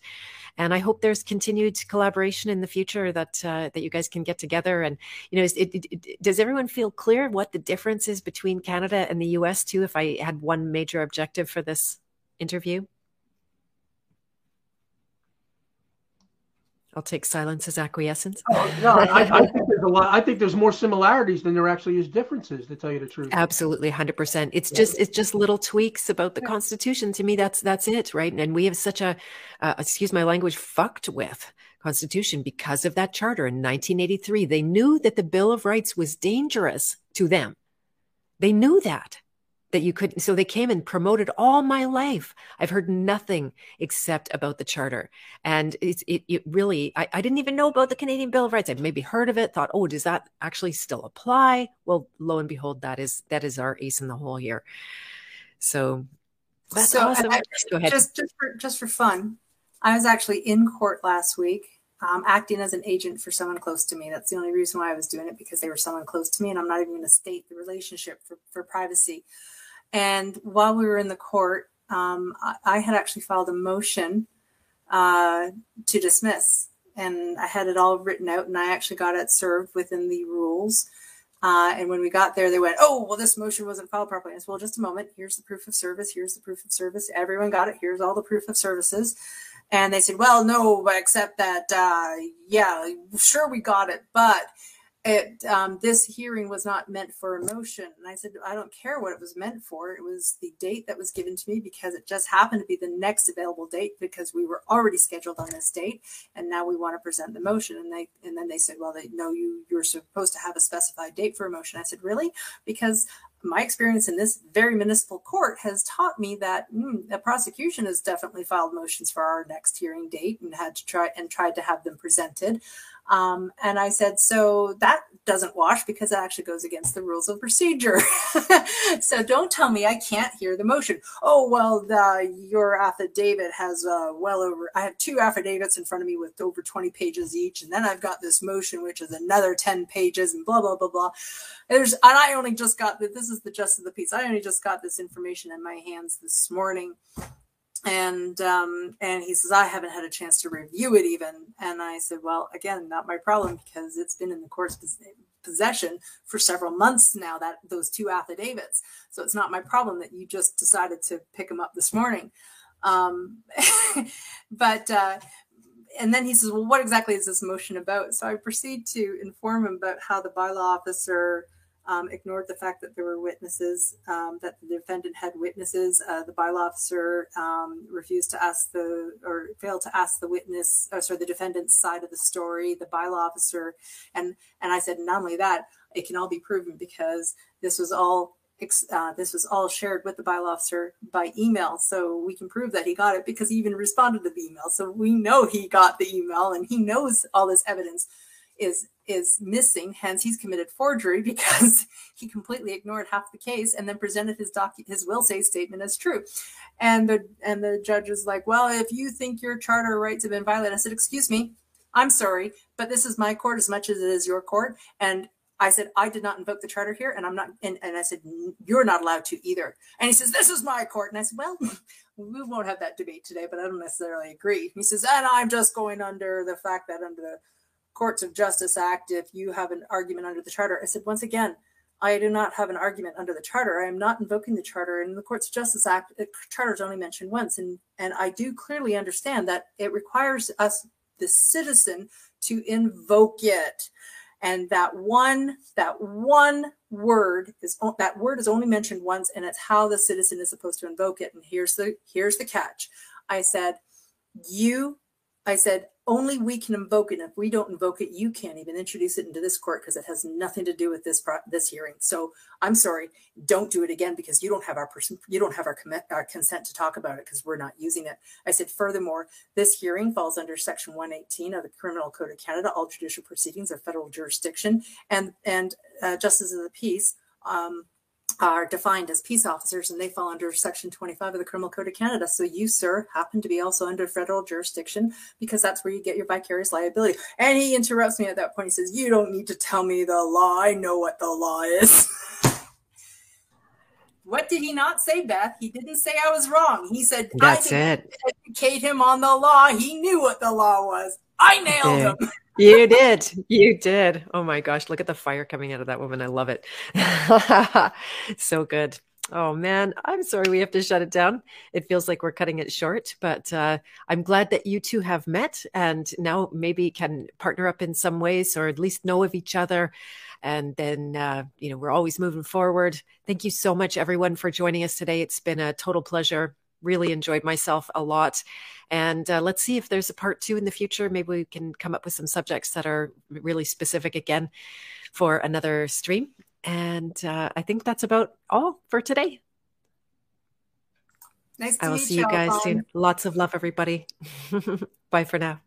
And i hope there's continued collaboration in the future that uh, that you guys can get together. And you know it, it, it, does everyone feel clear what the difference is between canada and the us too if i had one major objective for this interview I'll take silence as acquiescence. Oh, no, I, I, think there's a lot. I think there's more similarities than there actually is differences. To tell you the truth, absolutely, hundred percent. It's yeah. just it's just little tweaks about the yeah. Constitution. To me, that's that's it, right? And we have such a, uh, excuse my language, fucked with Constitution because of that charter in 1983. They knew that the Bill of Rights was dangerous to them. They knew that that you could so they came and promoted all my life. I've heard nothing except about the charter. And it's it, it really I, I, didn't even know about the canadian bill of rights. I'd maybe heard of it thought oh does that actually still apply? Well lo and behold that is that is our ace in the hole here. So that's so awesome. I, go ahead. just just for just for fun i was actually in court last week um, acting as an agent for someone close to me. That's the only reason why I was doing it because they were someone close to me, and I'm not even going to state the relationship for, for privacy. And while we were in the court, um, I, I, had actually filed a motion uh, to dismiss, and I had it all written out, and I actually got it served within the rules. Uh, and when we got there, they went, "Oh, well, this motion wasn't filed properly." I said, "Well, just a moment. Here's the proof of service. Here's the proof of service. Everyone got it. Here's all the proof of services." And they said, "Well, no, except that, uh, yeah, sure, we got it, but." It um, this hearing was not meant for a motion and i said i don't care what it was meant for. It was the date that was given to me because it just happened to be the next available date because we were already scheduled on this date. And now we want to present the motion. And they and then they said well they know you you're supposed to have a specified date for a motion i said really? Because my experience in this very municipal court has taught me that mm, the prosecution has definitely filed motions for our next hearing date and had to try and tried to have them presented um, and I said, so that doesn't wash because it actually goes against the rules of procedure. so don't tell me I can't hear the motion. Oh, well, the, your affidavit has uh, well over, I have two affidavits in front of me with over 20 pages each. And then I've got this motion, which is another 10 pages and blah, blah, blah, blah. There's, and I only just got, that. this is the gist of the piece. I only just got this information in my hands this morning and um, and he says I haven't had a chance to review it even, and I said, well, again, not my problem because it's been in the court's possession for several months now. That those two affidavits, so it's not my problem that you just decided to pick them up this morning. Um, but uh, and then he says, well, what exactly is this motion about? So I proceed to inform him about how the bylaw officer um, ignored the fact that there were witnesses, um, that the defendant had witnesses. Uh, the bylaw officer um, refused to ask the, or failed to ask the witness, or sorry, the defendant's side of the story. The bylaw officer, and and I said, not only that, it can all be proven because this was all uh, this was all shared with the bylaw officer by email. So we can prove that he got it because he even responded to the email. So we know he got the email and he knows all this evidence is is missing. Hence, he's committed forgery because he completely ignored half the case and then presented his doc his will say statement as true. And the and the judge is like, well, if you think your charter rights have been violated, I said, excuse me, I'm sorry, but this is my court as much as it is your court, and I said, I did not invoke the charter here, and I'm not, and, and I said, you're not allowed to either. And he says, This is my court. And I said, Well, we won't have that debate today, but I don't necessarily agree. He says, And I'm just going under the fact that under the Courts of Justice Act, if you have an argument under the charter, I said, Once again, I do not have an argument under the charter. I am not invoking the charter. And the Courts of Justice Act, the charter is only mentioned once. And, and I do clearly understand that it requires us, the citizen, to invoke it and that one that one word is that word is only mentioned once and it's how the citizen is supposed to invoke it and here's the here's the catch i said you i said only we can invoke it. And if we don't invoke it, you can't even introduce it into this court because it has nothing to do with this this hearing. So I'm sorry, don't do it again because you don't have our person, you don't have our, our consent to talk about it because we're not using it. I said, furthermore, this hearing falls under Section 118 of the Criminal Code of Canada. All judicial proceedings are federal jurisdiction, and and uh, justices of the peace. Um, are defined as peace officers and they fall under section 25 of the criminal code of canada. So you sir happen to be also under federal jurisdiction because that's where you get your vicarious liability. And he interrupts me at that point. He says you don't need to tell me the law. I know what the law is. What did he not say beth? He didn't say i was wrong. He said that's it. educate him on the law. He knew what the law was. I nailed him you did. You did. Oh my gosh. Look at the fire coming out of that woman. I love it. so good. Oh man, I'm sorry we have to shut it down. It feels like we're cutting it short, but uh, I'm glad that you two have met and now maybe can partner up in some ways or at least know of each other. And then, uh, you know, we're always moving forward. Thank you so much, everyone, for joining us today. It's been a total pleasure really enjoyed myself a lot. And uh, let's see if there's a part two in the future. Maybe we can come up with some subjects that are really specific again for another stream. And uh, I think that's about all for today. Nice I will see you guys soon. Lots of love, everybody. Bye for now.